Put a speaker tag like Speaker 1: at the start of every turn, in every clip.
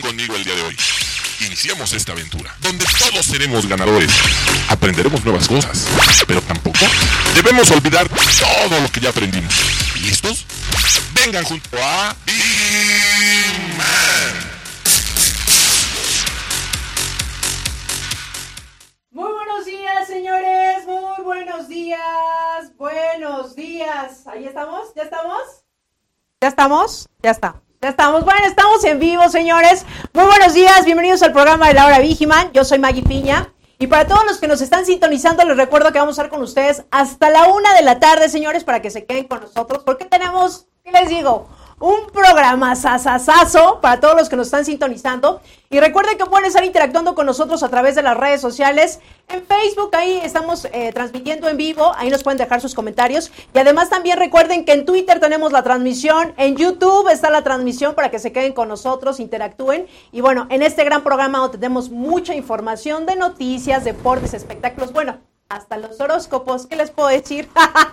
Speaker 1: conmigo el día de hoy. Iniciamos esta aventura, donde todos seremos ganadores. Aprenderemos nuevas cosas, pero tampoco debemos olvidar todo lo que ya aprendimos. ¿Listos? Vengan junto a Big Man.
Speaker 2: Muy buenos días, señores. Muy buenos días. Buenos días. Ahí estamos. ¿Ya estamos? ¿Ya estamos? Ya está. Estamos. Bueno, estamos en vivo, señores. Muy buenos días. Bienvenidos al programa de la hora Vigiman. Yo soy Maggie Piña. Y para todos los que nos están sintonizando, les recuerdo que vamos a estar con ustedes hasta la una de la tarde, señores, para que se queden con nosotros. Porque tenemos, ¿qué les digo? Un programa sasasazo para todos los que nos están sintonizando. Y recuerden que pueden estar interactuando con nosotros a través de las redes sociales. En Facebook, ahí estamos eh, transmitiendo en vivo, ahí nos pueden dejar sus comentarios. Y además también recuerden que en Twitter tenemos la transmisión, en YouTube está la transmisión para que se queden con nosotros, interactúen. Y bueno, en este gran programa tenemos mucha información de noticias, deportes, espectáculos. Bueno, hasta los horóscopos, ¿qué les puedo decir?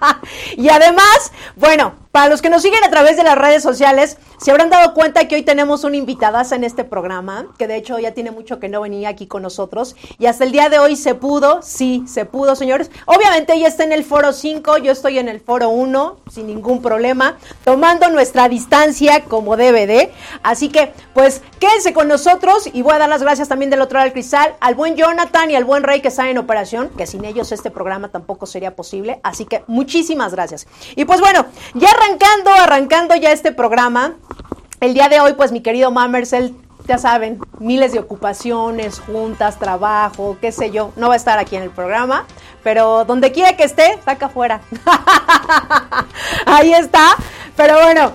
Speaker 2: y además, bueno, para los que nos siguen a través de las redes sociales, se habrán dado cuenta que hoy tenemos una invitada en este programa, que de hecho ya tiene mucho que no venía aquí con nosotros, y hasta el día de hoy se pudo, sí, se pudo, señores. Obviamente ella está en el foro 5, yo estoy en el foro 1, sin ningún problema, tomando nuestra distancia como debe de. Así que, pues, quédense con nosotros y voy a dar las gracias también del otro lado del cristal al buen Jonathan y al buen Rey que están en operación, que sin ellos este programa tampoco sería posible. Así que muchísimas gracias. Y pues bueno, ya arrancando, arrancando ya este programa, el día de hoy, pues mi querido Mamersel, ya saben, miles de ocupaciones, juntas, trabajo, qué sé yo, no va a estar aquí en el programa, pero donde quiera que esté, saca afuera. Ahí está, pero bueno,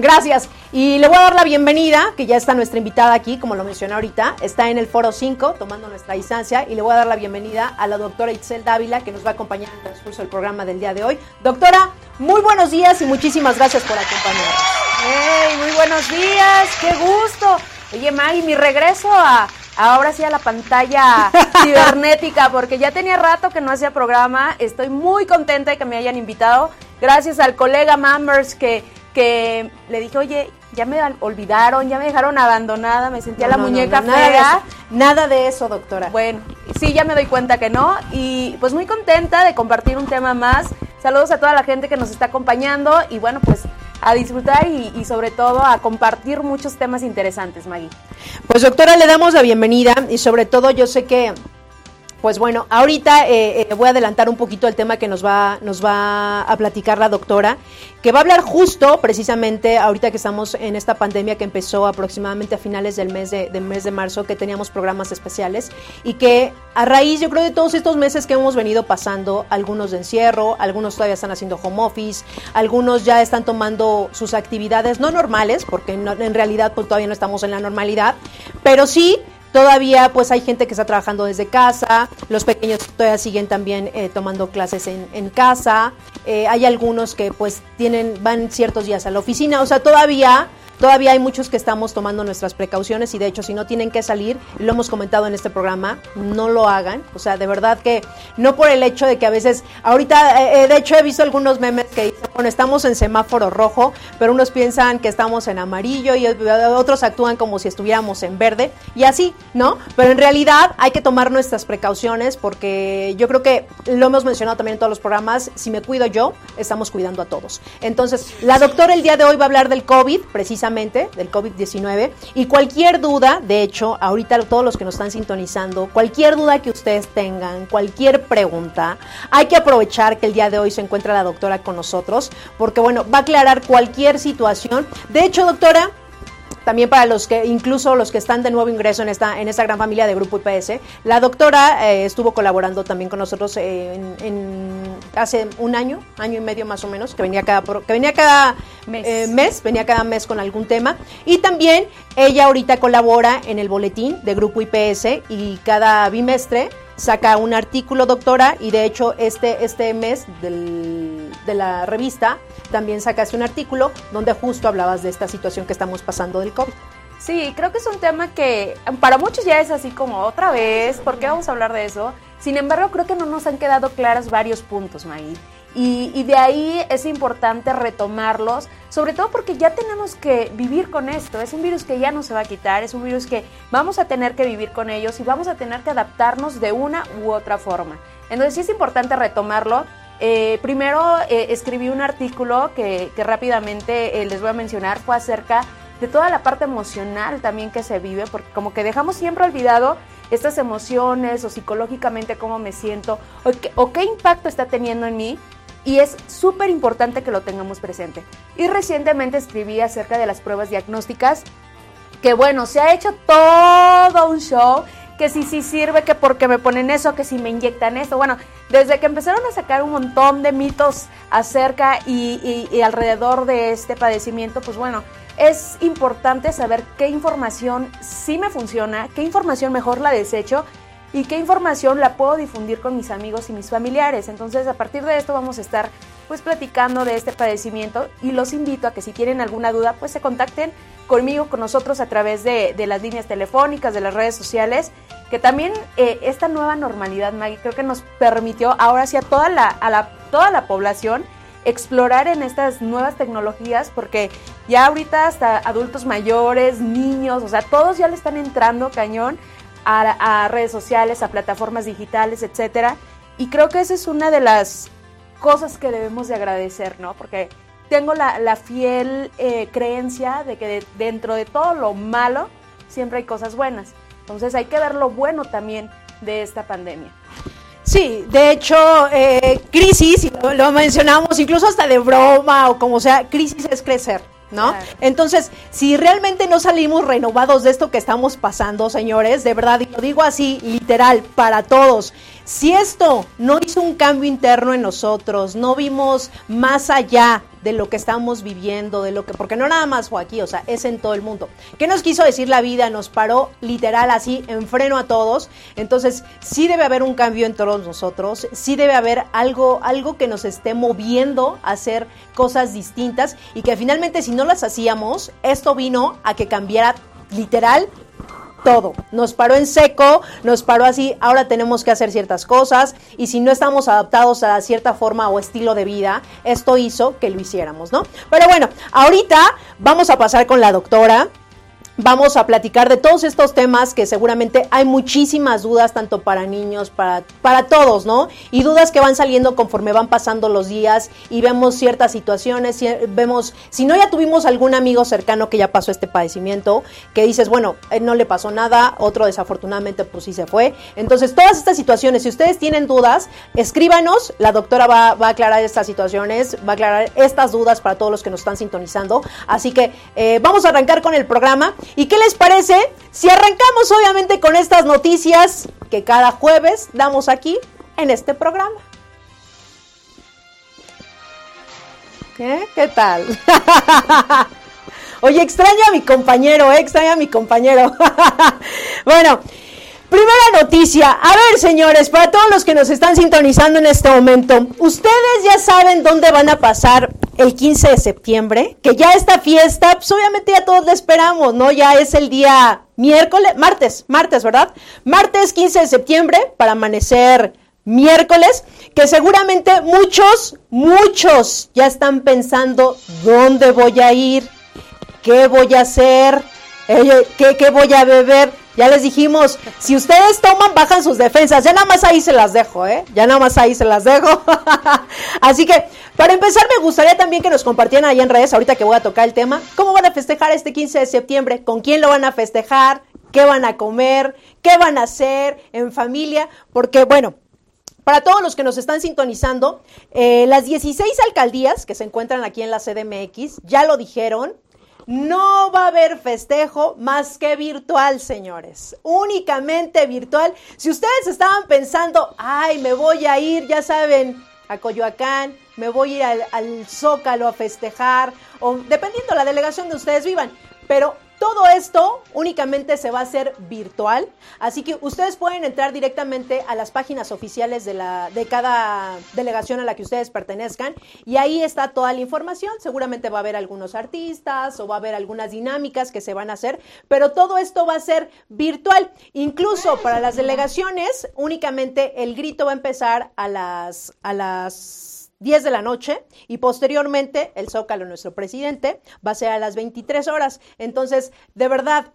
Speaker 2: gracias. Y le voy a dar la bienvenida, que ya está nuestra invitada aquí, como lo mencioné ahorita, está en el foro 5 tomando nuestra distancia, y le voy a dar la bienvenida a la doctora Itzel Dávila, que nos va a acompañar en el transcurso del programa del día de hoy. Doctora, muy buenos días y muchísimas gracias por acompañarnos.
Speaker 3: ¡Hey! Muy buenos días, qué gusto. Oye, Maggie, mi regreso a, ahora sí a la pantalla cibernética, porque ya tenía rato que no hacía programa. Estoy muy contenta de que me hayan invitado. Gracias al colega Mammers que, que le dije, oye, ya me olvidaron, ya me dejaron abandonada, me sentía la muñeca
Speaker 2: nada
Speaker 3: fea.
Speaker 2: De eso, nada de eso, doctora.
Speaker 3: Bueno, sí, ya me doy cuenta que no. Y pues muy contenta de compartir un tema más. Saludos a toda la gente que nos está acompañando y bueno, pues a disfrutar y, y, sobre todo a compartir muchos temas interesantes, Maggie.
Speaker 2: Pues doctora, le damos la bienvenida y sobre todo yo sé que pues bueno, ahorita eh, eh, voy a adelantar un poquito el tema que nos va, nos va a platicar la doctora, que va a hablar justo precisamente ahorita que estamos en esta pandemia que empezó aproximadamente a finales del mes de, del mes de marzo, que teníamos programas especiales y que a raíz, yo creo, de todos estos meses que hemos venido pasando, algunos de encierro, algunos todavía están haciendo home office, algunos ya están tomando sus actividades no normales, porque en realidad pues, todavía no estamos en la normalidad, pero sí Todavía pues hay gente que está trabajando desde casa, los pequeños todavía siguen también eh, tomando clases en, en casa, eh, hay algunos que pues tienen, van ciertos días a la oficina, o sea, todavía Todavía hay muchos que estamos tomando nuestras precauciones y de hecho si no tienen que salir, lo hemos comentado en este programa, no lo hagan. O sea, de verdad que no por el hecho de que a veces, ahorita, eh, de hecho he visto algunos memes que dicen, bueno, estamos en semáforo rojo, pero unos piensan que estamos en amarillo y otros actúan como si estuviéramos en verde y así, ¿no? Pero en realidad hay que tomar nuestras precauciones porque yo creo que lo hemos mencionado también en todos los programas, si me cuido yo, estamos cuidando a todos. Entonces, la doctora el día de hoy va a hablar del COVID, precisamente del COVID-19 y cualquier duda, de hecho, ahorita todos los que nos están sintonizando, cualquier duda que ustedes tengan, cualquier pregunta, hay que aprovechar que el día de hoy se encuentra la doctora con nosotros, porque bueno, va a aclarar cualquier situación. De hecho, doctora, también para los que, incluso los que están de nuevo ingreso en esta, en esta gran familia de Grupo IPS. La doctora eh, estuvo colaborando también con nosotros en, en, hace un año, año y medio más o menos, que venía cada, que venía cada mes. Eh, mes, venía cada mes con algún tema. Y también ella ahorita colabora en el boletín de Grupo IPS y cada bimestre saca un artículo, doctora, y de hecho este, este mes del, de la revista también sacaste un artículo donde justo hablabas de esta situación que estamos pasando del COVID.
Speaker 3: Sí, creo que es un tema que para muchos ya es así como otra vez, ¿por qué vamos a hablar de eso? Sin embargo, creo que no nos han quedado claros varios puntos, Maggie. Y, de ahí es importante retomarlos, sobre todo porque ya tenemos que vivir con esto. Es un virus que ya no se va a quitar, es un virus que vamos a tener que vivir con ellos y vamos a tener que adaptarnos de una u otra forma. Entonces sí es importante retomarlo. Eh, primero eh, escribí un artículo que, rápidamente eh, les voy a mencionar, fue acerca de toda la parte emocional también que se vive, porque como que dejamos siempre olvidado estas emociones o psicológicamente cómo me siento o qué impacto está teniendo en mí y es súper importante que lo tengamos presente. Y recientemente escribí acerca de las pruebas diagnósticas, que bueno, se ha hecho todo un show, que si sí sirve, que porque me ponen eso, que si me inyectan esto. Bueno, desde que empezaron a sacar un montón de mitos acerca y, y alrededor de este padecimiento, pues bueno, es importante saber qué información sí me funciona, qué información mejor la desecho y qué información la puedo difundir con mis amigos y mis familiares. Entonces, a partir de esto vamos a estar pues platicando de este padecimiento y los invito a que si tienen alguna duda, pues se contacten conmigo, con nosotros a través de, las líneas telefónicas, de las redes sociales, que también eh, esta nueva normalidad, Maggie, creo que nos permitió ahora sí a toda la, a la, toda la población explorar en estas nuevas tecnologías, porque ya ahorita hasta adultos mayores, niños, o sea, todos ya le están entrando cañón a, redes sociales, a plataformas digitales, etcétera. Y creo que esa es una de las cosas que debemos de agradecer, ¿no? Porque tengo la, fiel eh, creencia de que dentro de todo lo malo siempre hay cosas buenas. Entonces hay que ver lo bueno también de esta pandemia.
Speaker 2: Sí, de hecho, eh, crisis, lo, lo mencionamos incluso hasta de broma o como sea, crisis es crecer. ¿No? Entonces, si realmente no salimos renovados de esto que estamos pasando, señores, de verdad, y lo digo así, literal, para todos, si esto no hizo un cambio interno en nosotros, no vimos más allá de lo que estamos viviendo, de lo que, porque no nada más fue aquí, o sea, es en todo el mundo. ¿Qué nos quiso decir la vida? Nos paró literal así en freno a todos. Entonces, sí debe haber un cambio en todos nosotros, sí debe haber algo, algo que nos esté moviendo a hacer cosas distintas y que finalmente si no las hacíamos, esto vino a que cambiara literal todo. Nos paró en seco, nos paró así, ahora tenemos que hacer ciertas cosas y si no estamos adaptados a cierta forma o estilo de vida, esto hizo que lo hiciéramos, ¿no? Pero bueno, ahorita vamos a pasar con la doctora vamos a platicar de todos estos temas que seguramente hay muchísimas dudas, tanto para niños, para, para todos, ¿no? Y dudas que van saliendo conforme van pasando los días y vemos ciertas situaciones, vemos, si no ya tuvimos algún amigo cercano que ya pasó este padecimiento, que dices, bueno, no le pasó nada, otro desafortunadamente pues sí se fue. Entonces, todas estas situaciones, si ustedes tienen dudas, escríbanos, la doctora va, va a aclarar estas situaciones, va a aclarar estas dudas para todos los que nos están sintonizando. Así que eh, vamos a arrancar con el programa. ¿Y qué les parece si arrancamos obviamente con estas noticias que cada jueves damos aquí en este programa? ¿Qué? ¿Qué tal? Oye, extraña a mi compañero, ¿eh? extraña a mi compañero. bueno, Primera noticia. A ver, señores, para todos los que nos están sintonizando en este momento, ustedes ya saben dónde van a pasar el 15 de septiembre, que ya esta fiesta, pues obviamente ya todos la esperamos, ¿no? Ya es el día miércoles, martes, martes, ¿verdad? Martes 15 de septiembre para amanecer miércoles, que seguramente muchos, muchos ya están pensando dónde voy a ir, qué voy a hacer, eh, qué, qué voy a beber. Ya les dijimos, si ustedes toman, bajan sus defensas. Ya nada más ahí se las dejo, ¿eh? Ya nada más ahí se las dejo. Así que, para empezar, me gustaría también que nos compartieran ahí en redes, ahorita que voy a tocar el tema, cómo van a festejar este 15 de septiembre, con quién lo van a festejar, qué van a comer, qué van a hacer en familia, porque, bueno, para todos los que nos están sintonizando, eh, las 16 alcaldías que se encuentran aquí en la CDMX ya lo dijeron, no va a haber festejo más que virtual, señores. Únicamente virtual. Si ustedes estaban pensando, ay, me voy a ir, ya saben, a Coyoacán, me voy a ir al, al Zócalo a festejar, o dependiendo de la delegación de ustedes vivan, pero todo esto únicamente se va a hacer virtual, así que ustedes pueden entrar directamente a las páginas oficiales de, la, de cada delegación a la que ustedes pertenezcan y ahí está toda la información. Seguramente va a haber algunos artistas o va a haber algunas dinámicas que se van a hacer, pero todo esto va a ser virtual. Incluso para las delegaciones, únicamente el grito va a empezar a las, a las 10 de la noche y posteriormente el Zócalo, nuestro presidente, va a ser a las 23 horas. Entonces, de verdad,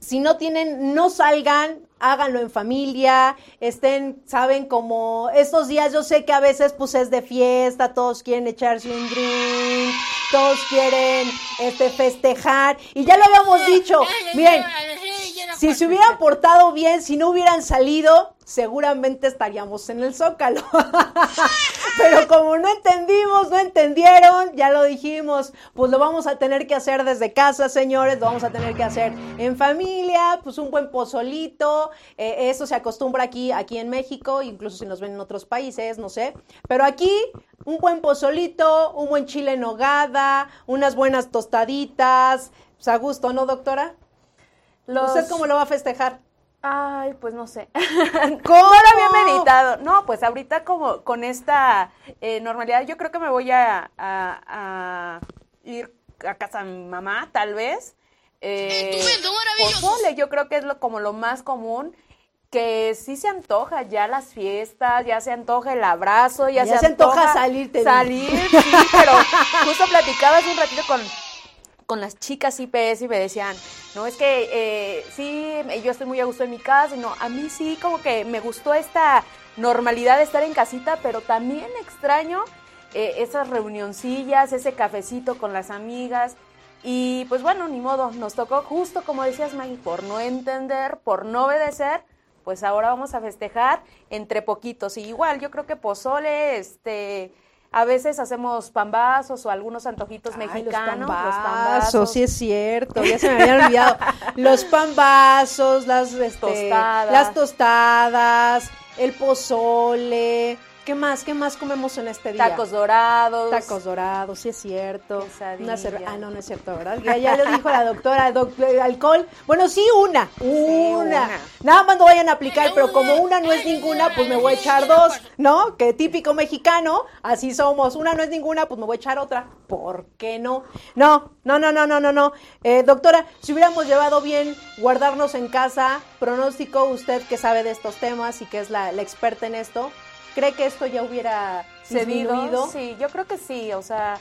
Speaker 2: si no tienen, no salgan, háganlo en familia, estén, saben, como estos días yo sé que a veces pues es de fiesta, todos quieren echarse un drink, todos quieren este festejar y ya lo habíamos dicho, miren, si se hubieran portado bien, si no hubieran salido, seguramente estaríamos en el Zócalo. Pero como no entendimos, no entendieron, ya lo dijimos, pues lo vamos a tener que hacer desde casa, señores, lo vamos a tener que hacer en familia, pues un buen pozolito, eh, eso se acostumbra aquí, aquí en México, incluso si nos ven en otros países, no sé. Pero aquí, un buen pozolito, un buen chile en nogada, unas buenas tostaditas, pues a gusto, ¿no, doctora? ¿Usted cómo lo va a festejar?
Speaker 3: Ay, pues no sé. ¿Cómo? No lo había meditado. No, pues ahorita como con esta eh, normalidad, yo creo que me voy a, ir a casa de mi mamá, tal vez. Eh, pozole, yo creo que es lo, como lo más común que sí se antoja ya las fiestas, ya se antoja el abrazo, ya,
Speaker 2: se, antoja, salir.
Speaker 3: Salir, sí, pero justo platicaba hace un ratito con, con las chicas IPS y me decían, no, es que eh, sí, yo estoy muy a gusto en mi casa, no, a mí sí como que me gustó esta normalidad de estar en casita, pero también extraño eh, esas reunioncillas, ese cafecito con las amigas. Y pues bueno, ni modo, nos tocó justo como decías Maggie, por no entender, por no obedecer, pues ahora vamos a festejar entre poquitos. Y igual, yo creo que pozole, este, a veces hacemos pambazos o algunos antojitos mexicanos.
Speaker 2: Los pambazos, sí es cierto, ya se me habían olvidado. los pambazos, las, este, tostadas. las tostadas, el pozole, ¿Qué más? ¿Qué más comemos en este día?
Speaker 3: Tacos dorados.
Speaker 2: Tacos dorados, sí es cierto. Una ah, no, no es cierto, ¿verdad? Ya, lo dijo la doctora, eh, alcohol. Bueno, sí, una, una. Nada más no vayan a aplicar, pero como una no es ninguna, pues me voy a echar dos, ¿no? Que típico mexicano, así somos. Una no es ninguna, pues me voy a echar otra. ¿Por qué no? No, no, no, no, no, no, no. Eh, doctora, si hubiéramos llevado bien guardarnos en casa, pronóstico, usted que sabe de estos temas y que es la experta en esto, ¿Cree que esto ya hubiera cedido?
Speaker 3: Sí, yo creo que sí. O sea,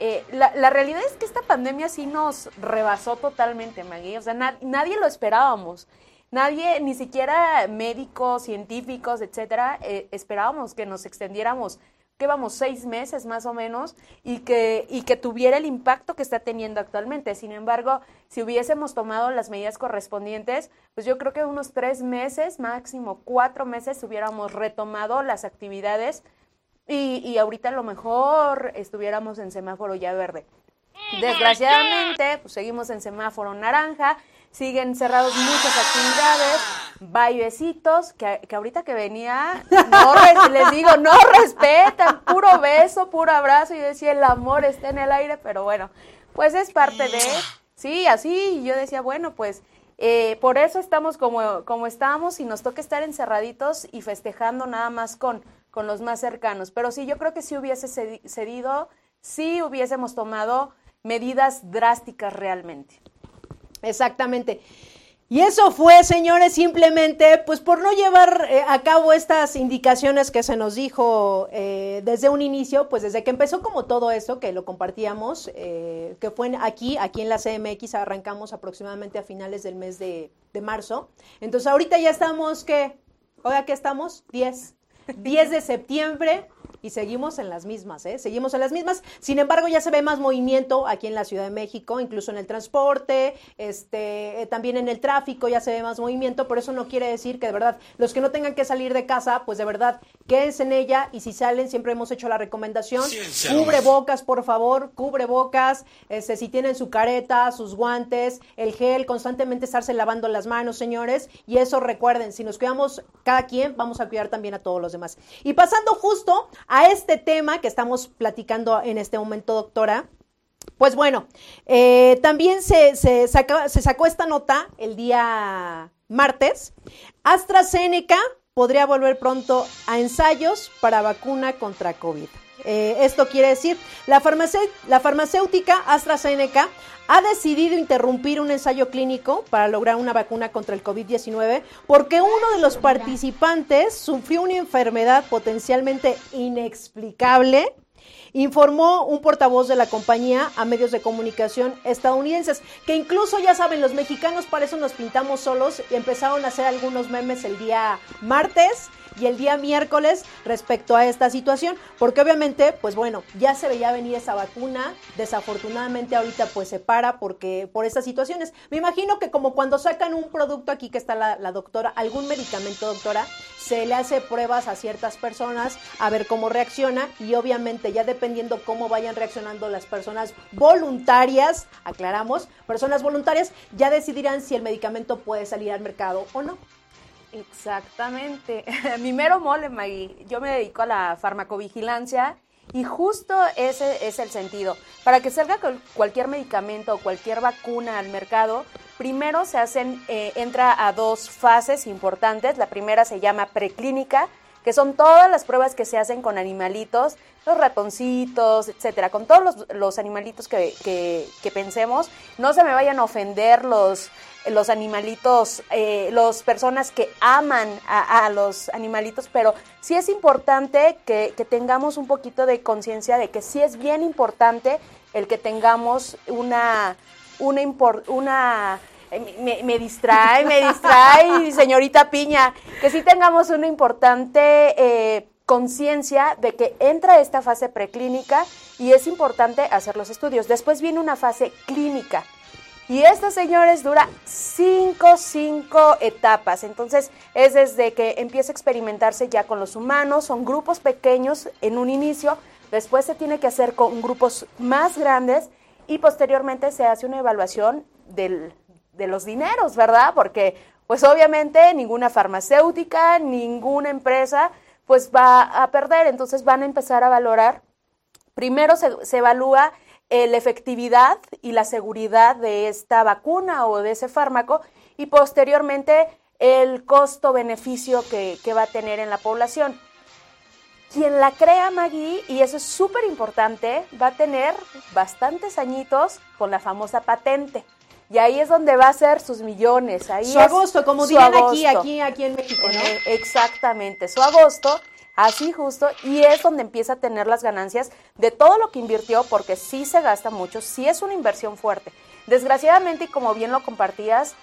Speaker 3: eh, la, realidad es que esta pandemia sí nos rebasó totalmente, Maggie. O sea, nadie lo esperábamos. Nadie, ni siquiera médicos, científicos, etcétera, eh, esperábamos que nos extendiéramos que vamos seis meses más o menos y que, y que tuviera el impacto que está teniendo actualmente. Sin embargo, si hubiésemos tomado las medidas correspondientes, pues yo creo que unos tres meses, máximo cuatro meses, hubiéramos retomado las actividades y, y ahorita a lo mejor estuviéramos en semáforo ya verde. Desgraciadamente, pues seguimos en semáforo naranja siguen cerrados muchas actividades, bailecitos, que, que ahorita que venía, no les digo, no respetan, puro beso, puro abrazo, y decía, el amor está en el aire, pero bueno, pues es parte de, sí, así, y yo decía, bueno, pues eh, por eso estamos como, como estamos y nos toca estar encerraditos y festejando nada más con, con los más cercanos, pero sí, yo creo que si hubiese cedido, sí hubiésemos tomado medidas drásticas realmente.
Speaker 2: Exactamente. Y eso fue, señores, simplemente pues por no llevar eh, a cabo estas indicaciones que se nos dijo eh, desde un inicio, pues desde que empezó como todo eso, que lo compartíamos, eh, que fue aquí, aquí en la CMX, arrancamos aproximadamente a finales del mes de, de marzo. Entonces ahorita ya estamos, ¿qué? Oiga, ¿qué estamos? 10. 10 de septiembre y seguimos en las mismas, ¿eh? Seguimos en las mismas. Sin embargo, ya se ve más movimiento aquí en la Ciudad de México, incluso en el transporte, este, eh, también en el tráfico ya se ve más movimiento, pero eso no quiere decir que de verdad los que no tengan que salir de casa, pues de verdad quédense en ella y si salen, siempre hemos hecho la recomendación, cubre bocas, por favor, cubre bocas, este, si tienen su careta, sus guantes, el gel, constantemente estarse lavando las manos, señores, y eso recuerden, si nos cuidamos cada quien, vamos a cuidar también a todos los demás. Y pasando justo a este tema que estamos platicando en este momento, doctora. Pues bueno, eh, también se, se, se sacó esta nota el día martes. AstraZeneca podría volver pronto a ensayos para vacuna contra COVID. Eh, esto quiere decir, la, la farmacéutica AstraZeneca ha decidido interrumpir un ensayo clínico para lograr una vacuna contra el COVID-19 porque uno de los participantes sufrió una enfermedad potencialmente inexplicable informó un portavoz de la compañía a medios de comunicación estadounidenses, que incluso ya saben, los mexicanos para eso nos pintamos solos y empezaron a hacer algunos memes el día martes y el día miércoles respecto a esta situación, porque obviamente, pues bueno, ya se veía venir esa vacuna, desafortunadamente ahorita pues se para porque por estas situaciones. Me imagino que como cuando sacan un producto aquí que está la, la doctora, algún medicamento doctora, se le hace pruebas a ciertas personas a ver cómo reacciona y obviamente ya dependiendo cómo vayan reaccionando las personas voluntarias, aclaramos, personas voluntarias, ya decidirán si el medicamento puede salir al mercado o no.
Speaker 3: Exactamente. Mi mero mole, Maggie. Yo me dedico a la farmacovigilancia y justo ese es el sentido. Para que salga cualquier medicamento o cualquier vacuna al mercado, primero se hacen, eh, entra a dos fases importantes. La primera se llama preclínica, que son todas las pruebas que se hacen con animalitos, los ratoncitos, etcétera, con todos los, animalitos que, que, pensemos. No se me vayan a ofender los, los animalitos, eh, las personas que aman a, los animalitos, pero sí es importante que, que tengamos un poquito de conciencia de que sí es bien importante el que tengamos una, una, una me, me, distrae, me distrae, señorita Piña, que sí tengamos una importante eh, conciencia de que entra esta fase preclínica y es importante hacer los estudios. Después viene una fase clínica. Y esta, señores, dura cinco, cinco etapas. Entonces, es desde que empieza a experimentarse ya con los humanos, son grupos pequeños en un inicio, después se tiene que hacer con grupos más grandes y posteriormente se hace una evaluación de los dineros, ¿verdad? Porque pues obviamente ninguna farmacéutica, ninguna empresa pues va a perder, entonces van a empezar a valorar. Primero se, evalúa la efectividad y la seguridad de esta vacuna o de ese fármaco y posteriormente el costo-beneficio que, que, va a tener en la población. Quien la crea, Maggie, y eso es súper importante, va a tener bastantes añitos con la famosa patente. Y ahí es donde va a ser sus millones. Ahí
Speaker 2: su agosto, como dirían aquí, aquí, aquí en México, ¿no?
Speaker 3: Eh, exactamente, su agosto, así justo, y es donde empieza a tener las ganancias de todo lo que invirtió, porque sí se gasta mucho, sí es una inversión fuerte. Desgraciadamente, y como bien lo compartías,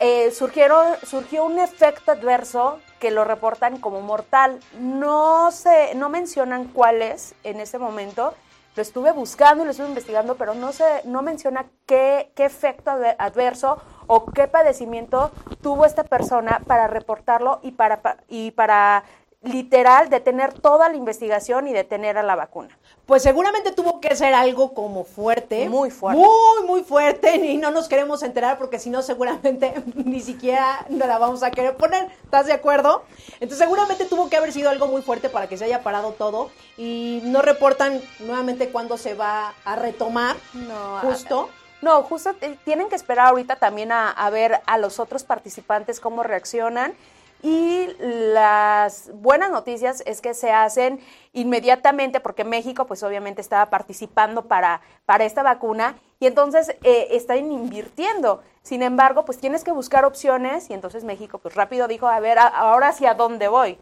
Speaker 3: eh, surgieron, surgió un efecto adverso que lo reportan como mortal. No, se, no mencionan cuál es en ese momento, lo estuve buscando y lo estuve investigando, pero no se, no menciona qué, qué efecto adverso o qué padecimiento tuvo esta persona para reportarlo y para, y para literal detener toda la investigación y detener a la vacuna.
Speaker 2: Pues seguramente tuvo que ser algo como fuerte.
Speaker 3: Muy fuerte.
Speaker 2: Muy, muy fuerte. Y no nos queremos enterar porque si no, seguramente ni siquiera nos la vamos a querer poner. ¿Estás de acuerdo? Entonces, seguramente tuvo que haber sido algo muy fuerte para que se haya parado todo. Y no reportan nuevamente cuándo se va a retomar. No. Justo.
Speaker 3: No, justo tienen que esperar ahorita también a, a ver a los otros participantes cómo reaccionan y las buenas noticias es que se hacen inmediatamente porque México pues obviamente estaba participando para, para esta vacuna y entonces eh, están invirtiendo. Sin embargo, pues tienes que buscar opciones y entonces México pues rápido dijo, a ver, ahora hacia dónde voy.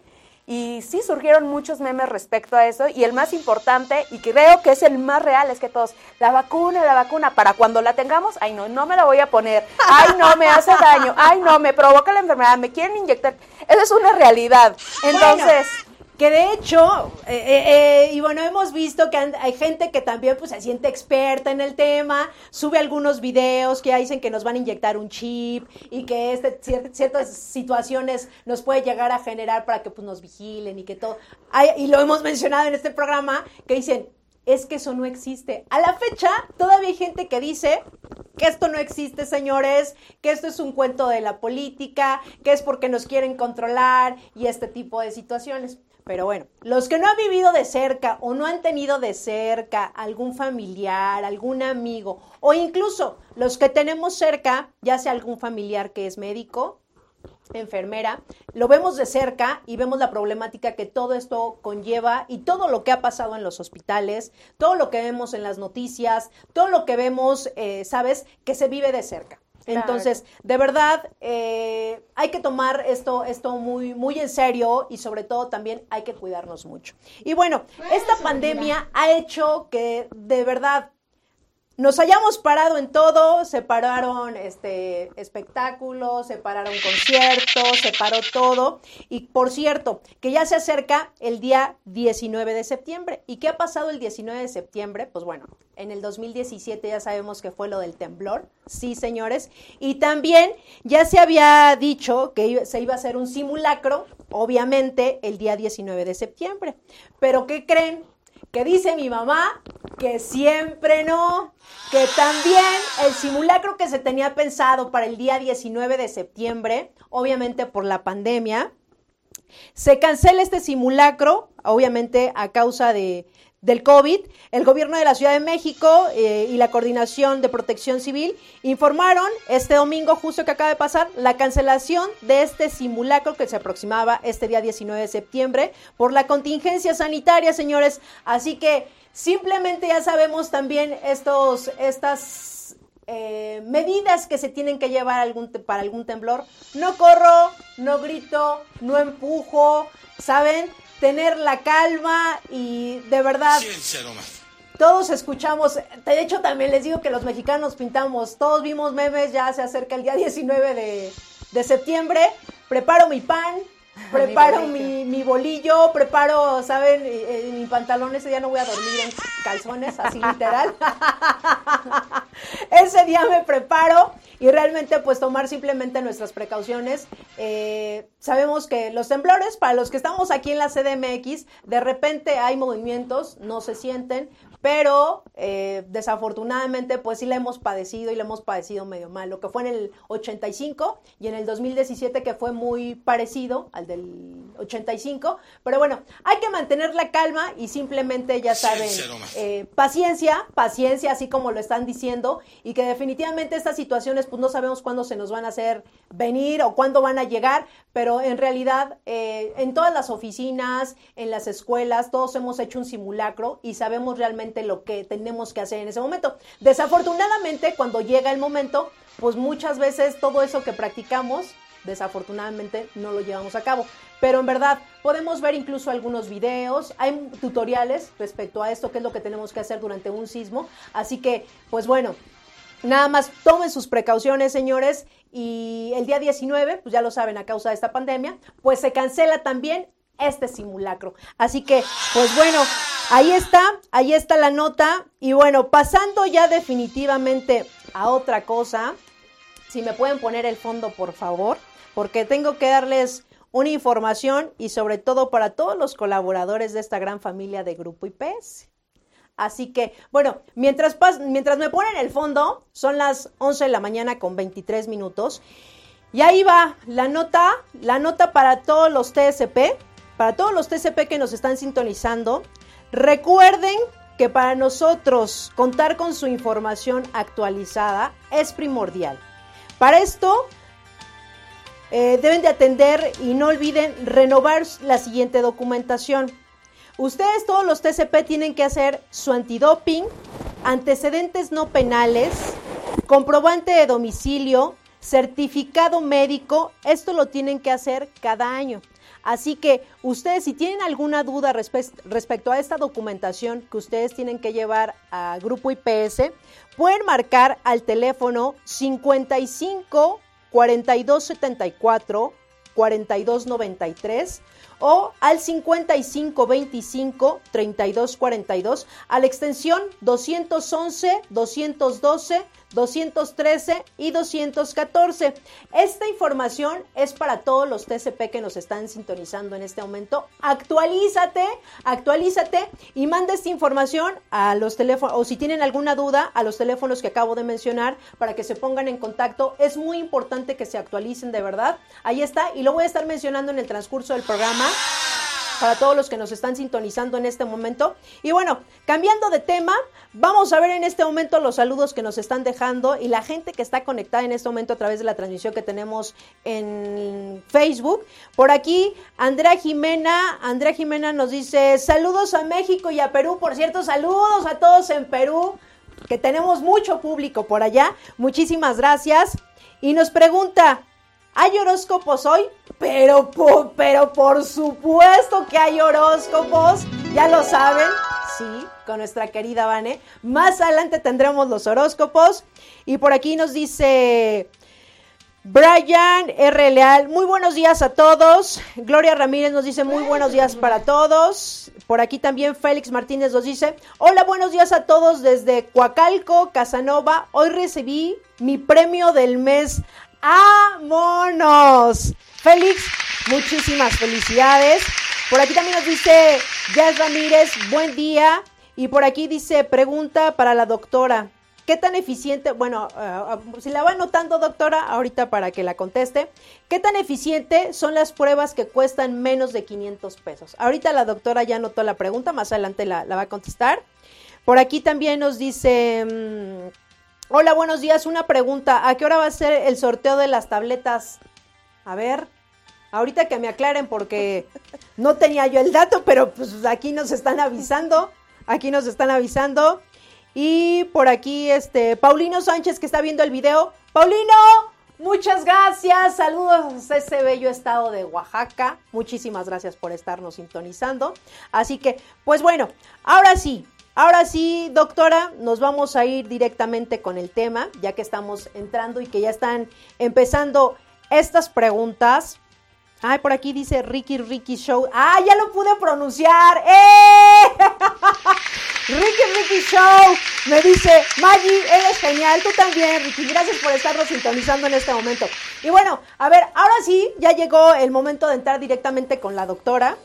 Speaker 3: Y sí surgieron muchos memes respecto a eso y el más importante y creo que es el más real es que todos, la vacuna, la vacuna, para cuando la tengamos, ay no, no me la voy a poner, ay no, me hace daño, ay no, me provoca la enfermedad, me quieren inyectar. Esa es una realidad. Entonces...
Speaker 2: Que de hecho, eh, eh, eh, y bueno, hemos visto que hay gente que también pues se siente experta en el tema, sube algunos videos que dicen que nos van a inyectar un chip y que este, ciertas situaciones nos puede llegar a generar para que pues nos vigilen y que todo. y lo hemos mencionado en este programa, que dicen, es que eso no existe. A la fecha, todavía hay gente que dice que esto no existe, señores, que esto es un cuento de la política, que es porque nos quieren controlar y este tipo de situaciones. Pero bueno, los que no han vivido de cerca o no han tenido de cerca algún familiar, algún amigo, o incluso los que tenemos cerca, ya sea algún familiar que es médico, enfermera, lo vemos de cerca y vemos la problemática que todo esto conlleva y todo lo que ha pasado en los hospitales, todo lo que vemos en las noticias, todo lo que vemos, eh, sabes, que se vive de cerca. Entonces, de verdad, eh, hay que tomar esto, esto muy, muy en serio y sobre todo también hay que cuidarnos mucho. Y bueno, esta pandemia ha hecho que de verdad nos hayamos parado en todo, se pararon este, espectáculos, se pararon conciertos, se paró todo. Y por cierto, que ya se acerca el día 19 de septiembre. ¿Y qué ha pasado el 19 de septiembre? Pues bueno, en el 2017 ya sabemos que fue lo del temblor, sí señores. Y también ya se había dicho que se iba a hacer un simulacro, obviamente, el día 19 de septiembre. Pero ¿qué creen? Que dice mi mamá que siempre no, que también el simulacro que se tenía pensado para el día 19 de septiembre, obviamente por la pandemia, se cancela este simulacro, obviamente a causa de, del COVID, el gobierno de la Ciudad de México eh, y la Coordinación de Protección Civil informaron este domingo, justo que acaba de pasar, la cancelación de este simulacro que se aproximaba este día 19 de septiembre por la contingencia sanitaria, señores. Así que simplemente ya sabemos también estos, estas eh, medidas que se tienen que llevar algún, para algún temblor. No corro, no grito, no empujo, ¿saben? Tener la calma y de verdad... Todos escuchamos, de hecho también les digo que los mexicanos pintamos, todos vimos memes, ya se acerca el día 19 de, de septiembre, preparo mi pan, preparo mi, mi, bolillo, preparo, ¿saben? En mi pantalón ese día no voy a dormir en calzones, así literal. ese día me preparo y realmente pues tomar simplemente nuestras precauciones. Eh, sabemos que los temblores, para los que estamos aquí en la CDMX, de repente hay movimientos, no se sienten, pero eh, desafortunadamente pues sí la hemos padecido y la hemos padecido medio mal, lo que fue en el 85 y en el 2017 que fue muy parecido al del 85, pero bueno, hay que mantener la calma y simplemente ya saben, eh, paciencia, paciencia, así como lo están diciendo, y que definitivamente estas situaciones pues no sabemos cuándo se nos van a hacer venir o cuándo van a llegar, pero en realidad eh, en todas las oficinas, en las escuelas, todos hemos hecho un simulacro y sabemos realmente lo que tenemos que hacer en ese momento. Desafortunadamente, cuando llega el momento, pues muchas veces todo eso que practicamos, desafortunadamente no lo llevamos a cabo. Pero en verdad, podemos ver incluso algunos videos, hay tutoriales respecto a esto, qué es lo que tenemos que hacer durante un sismo. Así que, pues bueno, Nada más tomen sus precauciones, señores. Y el día 19, pues ya lo saben, a causa de esta pandemia, pues se cancela también este simulacro. Así que, pues bueno, ahí está, ahí está la nota. Y bueno, pasando ya definitivamente a otra cosa, si me pueden poner el fondo, por favor, porque tengo que darles una información y sobre todo para todos los colaboradores de esta gran familia de Grupo IPS. Así que, bueno, mientras, mientras me ponen el fondo, son las 11 de la mañana con 23 minutos. Y ahí va la nota, la nota para todos los TSP, para todos los TSP que nos están sintonizando. Recuerden que para nosotros contar con su información actualizada es primordial. Para esto eh, deben de atender y no olviden renovar la siguiente documentación. Ustedes, todos los TCP, tienen que hacer su antidoping, antecedentes no penales, comprobante de domicilio, certificado médico. Esto lo tienen que hacer cada año. Así que ustedes si tienen alguna duda respecto a esta documentación que ustedes tienen que llevar a Grupo IPS, pueden marcar al teléfono 55 42 74 42 93 o al 5525 3242 a la extensión 211 212 213 y 214. Esta información es para todos los TCP que nos están sintonizando en este momento. Actualízate, actualízate y manda esta información a los teléfonos, o si tienen alguna duda, a los teléfonos que acabo de mencionar para que se pongan en contacto. Es muy importante que se actualicen de verdad. Ahí está, y lo voy a estar mencionando en el transcurso del programa para todos los que nos están sintonizando en este momento. Y bueno, cambiando de tema, vamos a ver en este momento los saludos que nos están dejando y la gente que está conectada en este momento a través de la transmisión que tenemos en Facebook. Por aquí, Andrea Jimena, Andrea Jimena nos dice saludos a México y a Perú. Por cierto, saludos a todos en Perú, que tenemos mucho público por allá. Muchísimas gracias. y nos pregunta, ¿hay horóscopos hoy? Pero, pero por supuesto que hay horóscopos, ya lo saben, sí, con nuestra querida Vane. Más adelante tendremos los horóscopos y por aquí nos dice Brian R. Leal, muy buenos días a todos. Gloria Ramírez nos dice muy buenos días para todos. Por aquí también Félix Martínez nos dice, hola, buenos días a todos desde Coacalco, Casanova. Hoy recibí mi premio del mes. ¡Vámonos! Félix, muchísimas felicidades. Por aquí también nos dice Jazz Ramírez, buen día. Y por aquí dice, pregunta para la doctora. ¿Qué tan eficiente, bueno, uh, si la va anotando doctora, ahorita para que la conteste, ¿qué tan eficiente son las pruebas que cuestan menos de 500 pesos? Ahorita la doctora ya anotó la pregunta, más adelante la, va a contestar. Por aquí también nos dice, um, hola, buenos días, una pregunta, ¿a qué hora va a ser el sorteo de las tabletas? A ver, ahorita que me aclaren porque no tenía yo el dato, pero pues aquí nos están avisando, aquí nos están avisando. Y por aquí, este, Paulino Sánchez que está viendo el video. Paulino, muchas gracias. Saludos a ese bello estado de Oaxaca. Muchísimas gracias por estarnos sintonizando. Así que, pues bueno, ahora sí, ahora sí, doctora, nos vamos a ir directamente con el tema, ya que estamos entrando y que ya están empezando estas preguntas. Ay, por aquí dice Ricky Ricky Show. ¡Ah, ya lo pude pronunciar! ¡Eh! Ricky Ricky Show me dice, Maggie, eres genial, tú también, Ricky, gracias por estarnos sintonizando en este momento. Y bueno, a ver, ahora sí, ya llegó el momento de entrar directamente con la doctora.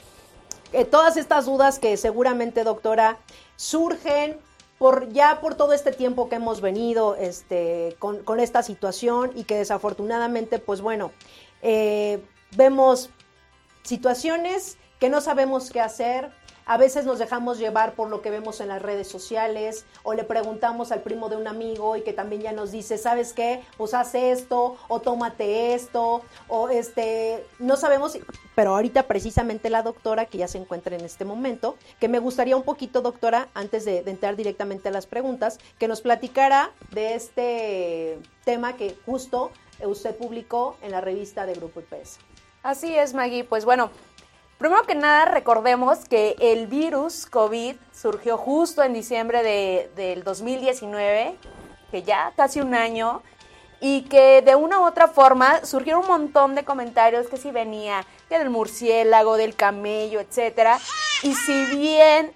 Speaker 2: Eh, todas estas dudas que seguramente, doctora, surgen por ya por todo este tiempo que hemos venido este, con, con esta situación y que desafortunadamente, pues bueno, eh, vemos situaciones que no sabemos qué hacer, a veces nos dejamos llevar por lo que vemos en las redes sociales o le preguntamos al primo de un amigo y que también ya nos dice, ¿sabes qué? Pues haz esto o tómate esto o este, no sabemos, pero ahorita precisamente la doctora que ya se encuentra en este momento, que me gustaría un poquito, doctora, antes de, de entrar directamente a las preguntas, que nos platicara de este tema que justo usted publicó en la revista de Grupo IPS.
Speaker 3: Así es, Maggie. Pues bueno, Primero que nada, recordemos que el virus COVID surgió justo en diciembre de, del 2019, que ya casi un año, y que de una u otra forma surgieron un montón de comentarios que si venía del murciélago, del camello, etcétera. Y si bien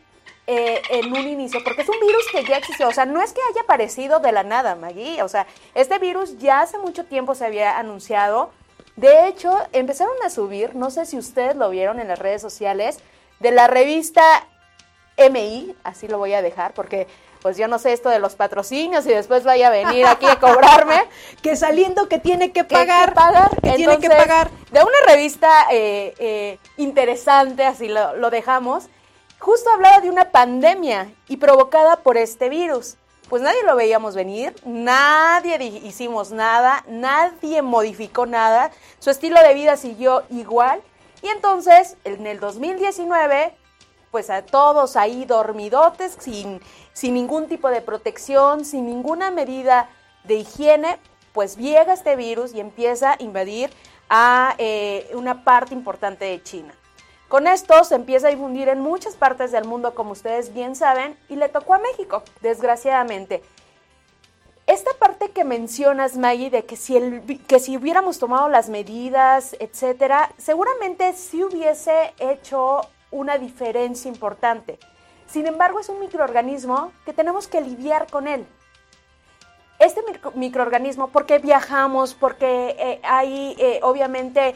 Speaker 3: eh, en un inicio, porque es un virus que ya existió, o sea, no es que haya aparecido de la nada, Maggie, o sea, este virus ya hace mucho tiempo se había anunciado, de hecho, empezaron a subir, no sé si ustedes lo vieron en las redes sociales, de la revista MI, así lo voy a dejar porque pues yo no sé esto de los patrocinios y después vaya a venir aquí a cobrarme.
Speaker 2: que saliendo que tiene que pagar.
Speaker 3: Que, pagar.
Speaker 2: Que tiene que pagar.
Speaker 3: De una revista eh, eh, interesante, así lo, lo dejamos, justo hablaba de una pandemia y provocada por este virus pues nadie lo veíamos venir, nadie hicimos nada, nadie modificó nada, su estilo de vida siguió igual y entonces en el 2019 pues a todos ahí dormidotes, sin, sin ningún tipo de protección, sin ninguna medida de higiene, pues llega este virus y empieza a invadir a eh, una parte importante de China. Con esto se empieza a difundir en muchas partes del mundo, como ustedes bien saben, y le tocó a México, desgraciadamente. Esta parte que mencionas, Maggie, de que si, el, que si hubiéramos tomado las medidas, etcétera, seguramente sí hubiese hecho una diferencia importante. Sin embargo, es un microorganismo que tenemos que lidiar con él. Este microorganismo, porque viajamos, porque eh, hay eh, obviamente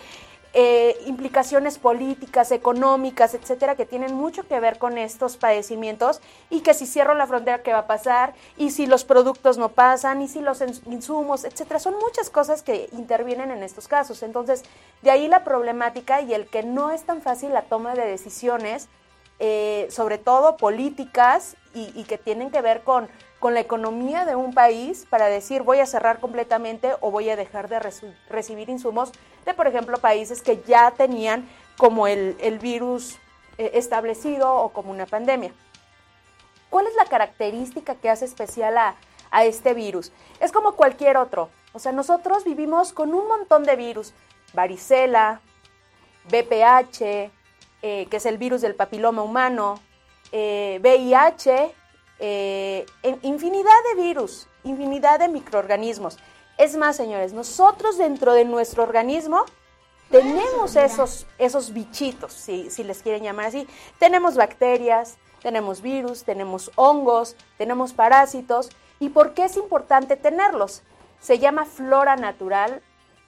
Speaker 3: eh, implicaciones políticas, económicas, etcétera, que tienen mucho que ver con estos padecimientos y que si cierro la frontera, ¿qué va a pasar? Y si los productos no pasan, y si los insumos, etcétera. Son muchas cosas que intervienen en estos casos. Entonces, de ahí la problemática y el que no es tan fácil la toma de decisiones, eh, sobre todo políticas y, y que tienen que ver con con la economía de un país para decir voy a cerrar completamente o voy a dejar de recibir insumos de, por ejemplo, países que ya tenían como el, virus eh, establecido o como una pandemia. ¿Cuál es la característica que hace especial a, a este virus? Es como cualquier otro. O sea, nosotros vivimos con un montón de virus, varicela, BPH, eh, que es el virus del papiloma humano, VIH, eh, infinidad de virus, infinidad de microorganismos. Es más, señores, nosotros dentro de nuestro organismo tenemos esos, esos bichitos, si, si les quieren llamar así. Tenemos bacterias, tenemos virus, tenemos hongos, tenemos parásitos. ¿Y por qué es importante tenerlos? Se llama flora natural,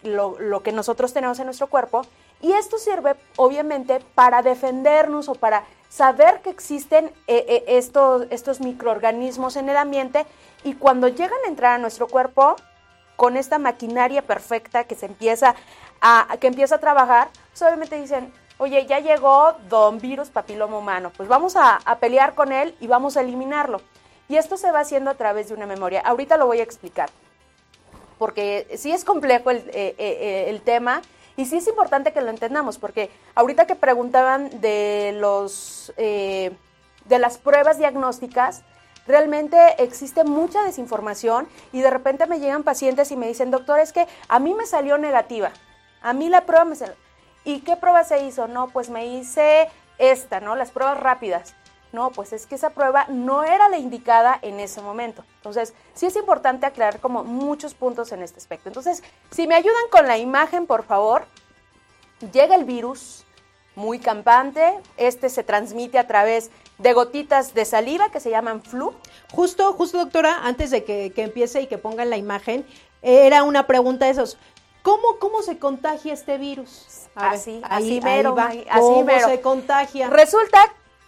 Speaker 3: lo, lo, que nosotros tenemos en nuestro cuerpo, y esto sirve obviamente para defendernos o para saber que existen eh, eh, estos, estos microorganismos en el ambiente y cuando llegan a entrar a nuestro cuerpo, con esta maquinaria perfecta que se empieza a, que empieza a trabajar, pues dicen, oye, ya llegó don virus papiloma humano, pues vamos a, pelear con él y vamos a eliminarlo. Y esto se va haciendo a través de una memoria. Ahorita lo voy a explicar, porque sí es complejo el, eh, el tema y sí es importante que lo entendamos, porque ahorita que preguntaban de los eh, de las pruebas diagnósticas, realmente existe mucha desinformación y de repente me llegan pacientes y me dicen, doctor, es que a mí me salió negativa, a mí la prueba me salió. ¿Y qué prueba se hizo? No, pues me hice esta, ¿no? Las pruebas rápidas. No, pues es que esa prueba no era la indicada en ese momento. Entonces, sí es importante aclarar como muchos puntos en este aspecto. Entonces, si me ayudan con la imagen, por favor, llega el virus muy campante, este se transmite a través de gotitas de saliva que se llaman flu.
Speaker 2: Justo, justo doctora, antes de que, empiece y que pongan la imagen, era una pregunta de esos. ¿Cómo, cómo se contagia este virus?
Speaker 3: así, así mero,
Speaker 2: ¿Cómo se contagia?
Speaker 3: Resulta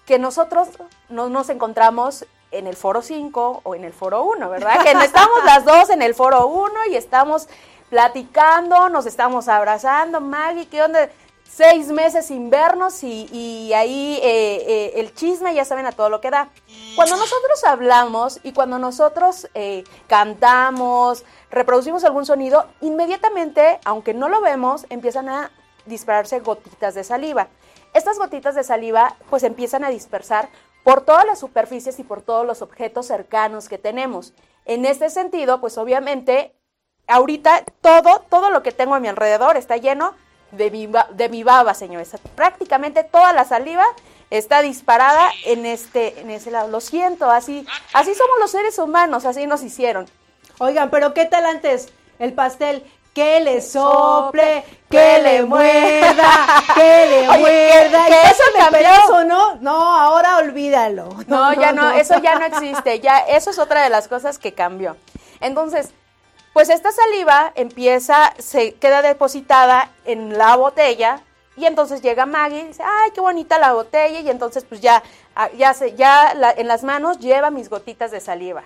Speaker 3: que nosotros no nos encontramos en el foro 5 o en el foro 1, ¿verdad? Que estamos las dos en el foro 1 y estamos platicando, nos estamos abrazando, Maggie, ¿qué onda? Seis meses sin vernos y, ahí eh, eh, el chisme ya saben a todo lo que da. Cuando nosotros hablamos y cuando nosotros eh, cantamos, reproducimos algún sonido, inmediatamente, aunque no lo vemos, empiezan a dispararse gotitas de saliva. Estas gotitas de saliva pues empiezan a dispersar por todas las superficies y por todos los objetos cercanos que tenemos. En este sentido, pues obviamente, ahorita todo, todo lo que tengo a mi alrededor está lleno de mi, de mi baba, señores. Prácticamente toda la saliva está disparada en este, en ese lado. Lo siento, así, así somos los seres humanos, así nos hicieron.
Speaker 2: Oigan, pero ¿qué tal antes? El pastel, que le sople, que le muerda, que le muerda.
Speaker 3: Que, eso me
Speaker 2: eso, ¿no? No, ahora olvídalo.
Speaker 3: No, ya no, eso ya no existe. Ya, eso es otra de las cosas que cambió. Entonces, pues esta saliva empieza, se queda depositada en la botella y entonces llega Maggie y dice, ay, qué bonita la botella y entonces pues ya, ah, ya, se, ya en las manos lleva mis gotitas de saliva.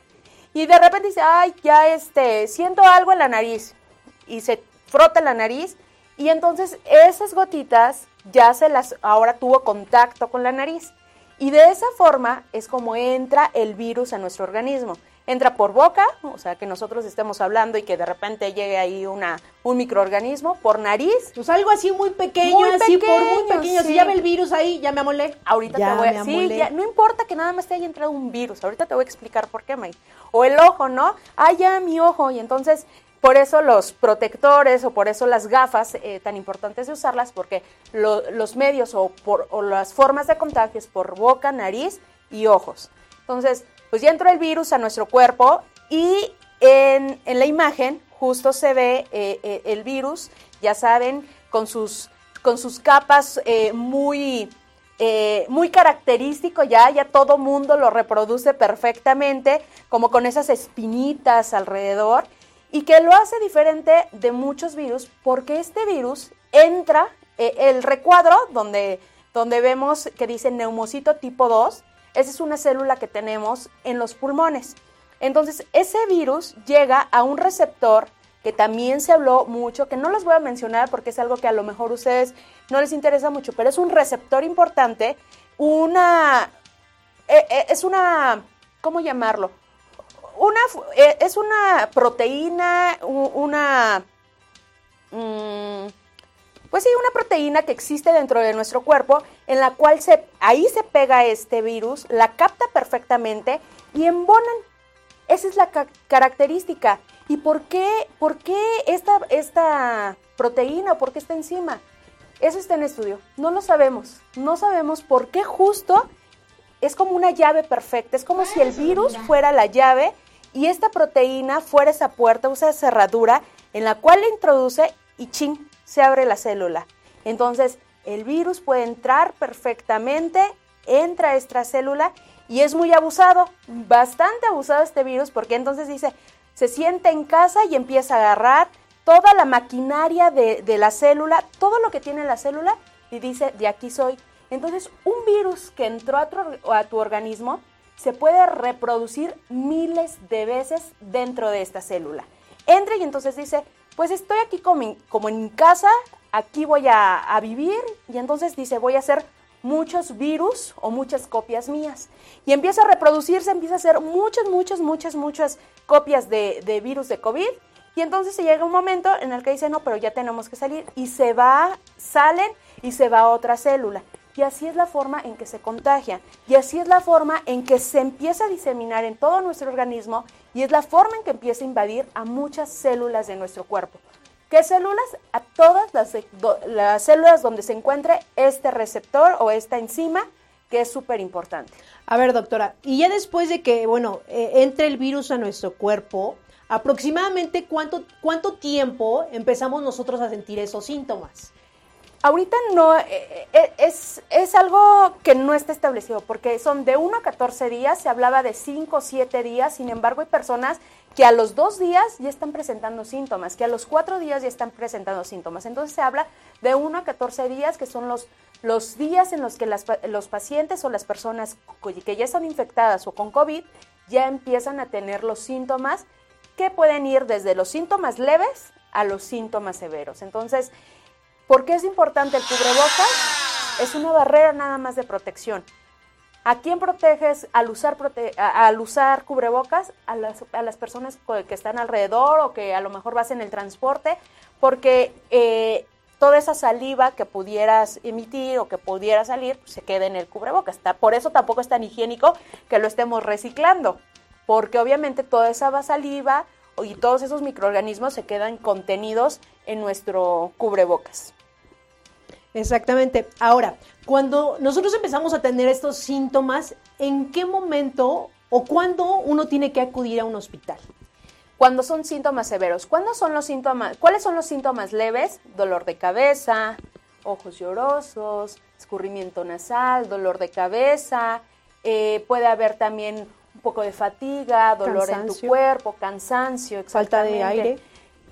Speaker 3: Y de repente dice, ay, ya este, siento algo en la nariz y se frota la nariz y entonces esas gotitas ya se las ahora tuvo contacto con la nariz. Y de esa forma es como entra el virus a nuestro organismo. Entra por boca, o sea, que nosotros estemos hablando y que de repente llegue ahí una, un microorganismo, por nariz.
Speaker 2: Pues algo así muy pequeño, así por muy pequeño. Si ya ve el virus ahí, ya me amolé.
Speaker 3: Ahorita te voy a... Sí, no importa que nada más te haya entrado un virus. Ahorita te voy a explicar por qué, May. O el ojo, ¿no? Ah, ya, mi ojo. Y entonces por eso los protectores o por eso las gafas eh, tan importantes de usarlas porque los medios o, las formas de contagio es por boca, nariz y ojos. Entonces, pues ya entró el virus a nuestro cuerpo y en, la imagen justo se ve eh, eh, el virus, ya saben, con sus, con sus capas muy, muy característico ya, ya todo mundo lo reproduce perfectamente, como con esas espinitas alrededor y que lo hace diferente de muchos virus porque este virus entra, eh, el recuadro donde, donde vemos que dice neumocito tipo 2, esa es una célula que tenemos en los pulmones. Entonces, ese virus llega a un receptor que también se habló mucho, que no les voy a mencionar porque es algo que a lo mejor a ustedes no les interesa mucho, pero es un receptor importante, una, eh, eh, es una, ¿cómo llamarlo? Una, eh, es una proteína, una... Mm, pues sí, una proteína que existe dentro de nuestro cuerpo, en la cual se, ahí se pega este virus, la capta perfectamente y embonan. Esa es la característica. ¿Y por qué, por qué esta, esta proteína, por qué esta enzima? Eso está en estudio. No lo sabemos. No sabemos por qué justo es como una llave perfecta. Es como si el virus fuera la llave y esta proteína fuera esa puerta, esa cerradura en la cual le introduce y ching, se abre la célula. Entonces, el virus puede entrar perfectamente, entra a esta célula y es muy abusado, bastante abusado este virus porque entonces dice, se siente en casa y empieza a agarrar toda la maquinaria de, la célula, todo lo que tiene la célula, y dice, de aquí soy. Entonces, un virus que entró a tu, organismo se puede reproducir miles de veces dentro de esta célula. Entra y entonces dice, pues estoy aquí como en casa, aquí voy a, a, vivir, y entonces dice, voy a hacer muchos virus o muchas copias mías. Y empieza a reproducirse, empieza a hacer muchas, muchas, muchas, muchas copias de, de virus de COVID y entonces se llega un momento en el que dice, no, pero ya tenemos que salir. Y se va, salen y se va a otra célula. Y así es la forma en que se contagia. Y así es la forma en que se empieza a diseminar en todo nuestro organismo. Y es la forma en que empieza a invadir a muchas células de nuestro cuerpo. ¿Qué células? A todas las, las células donde se encuentre este receptor o esta enzima que es súper importante.
Speaker 2: A ver, doctora, y ya después de que, bueno, eh, entre el virus a nuestro cuerpo, aproximadamente cuánto, cuánto tiempo empezamos nosotros a sentir esos síntomas.
Speaker 3: Ahorita no, eh, eh, es, es, algo que no está establecido, porque son de 1 a 14 días, se hablaba de 5 o 7 días, sin embargo hay personas que a los 2 días ya están presentando síntomas, que a los 4 días ya están presentando síntomas. Entonces se habla de 1 a 14 días, que son los, los días en los que las, los pacientes o las personas que ya están infectadas o con COVID ya empiezan a tener los síntomas que pueden ir desde los síntomas leves a los síntomas severos. Entonces, ¿por qué es importante el cubrebocas? Es una barrera nada más de protección. ¿A quién proteges al usar, al usar cubrebocas? A las, a las, personas que están alrededor o que a lo mejor vas en el transporte, porque eh, toda esa saliva que pudieras emitir o que pudiera salir pues, se queda en el cubrebocas. Por eso tampoco es tan higiénico que lo estemos reciclando porque obviamente toda esa saliva y todos esos microorganismos se quedan contenidos en nuestro cubrebocas.
Speaker 2: Exactamente. Ahora, cuando nosotros empezamos a tener estos síntomas, ¿en qué momento o cuándo uno tiene que acudir a un hospital?
Speaker 3: Cuando son síntomas severos. ¿Cuándo son los síntomas? ¿Cuáles son los síntomas leves? Dolor de cabeza, ojos llorosos, escurrimiento nasal, dolor de cabeza. Eh, puede haber también un poco de fatiga, dolor en tu cuerpo, cansancio,
Speaker 2: falta de aire.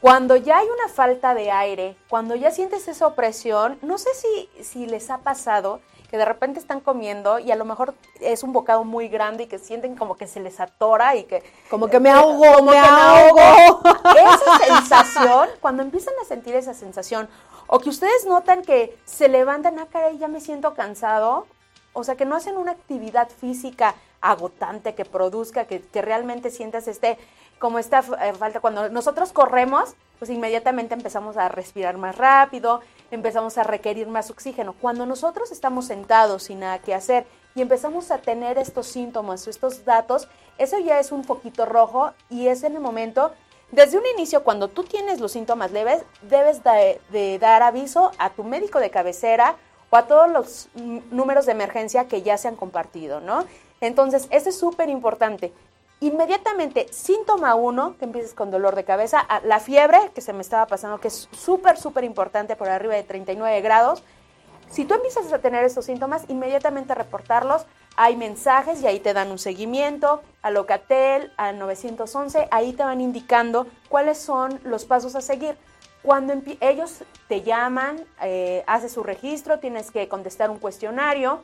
Speaker 3: Cuando ya hay una falta de aire, cuando ya sientes esa opresión, no sé si, si les ha pasado que de repente están comiendo y a lo mejor es un bocado muy grande y que sienten como que se les atora y que...
Speaker 2: Como que me ahogo, me, ahogo.
Speaker 3: Esa sensación, cuando empiezan a sentir esa sensación, o que ustedes notan que se levantan, ah, caray, ya me siento cansado, o sea, que no hacen una actividad física agotante, que produzca, que, realmente sientas este, como esta eh, falta. Cuando nosotros corremos, pues inmediatamente empezamos a respirar más rápido, empezamos a requerir más oxígeno. Cuando nosotros estamos sentados sin nada que hacer y empezamos a tener estos síntomas, estos datos, eso ya es un poquito rojo y es en el momento, desde un inicio, cuando tú tienes los síntomas leves, debes de dar aviso a tu médico de cabecera o a todos los números de emergencia que ya se han compartido, ¿no? Entonces, eso es súper importante. Inmediatamente, síntoma uno, que empieces con dolor de cabeza, la fiebre, que se me estaba pasando, que es súper, súper importante por arriba de 39 grados. Si tú empiezas a tener estos síntomas, inmediatamente reportarlos. Hay mensajes y ahí te dan un seguimiento a Locatel, a 911, ahí te van indicando cuáles son los pasos a seguir. Cuando ellos te llaman, eh, haces su registro, tienes que contestar un cuestionario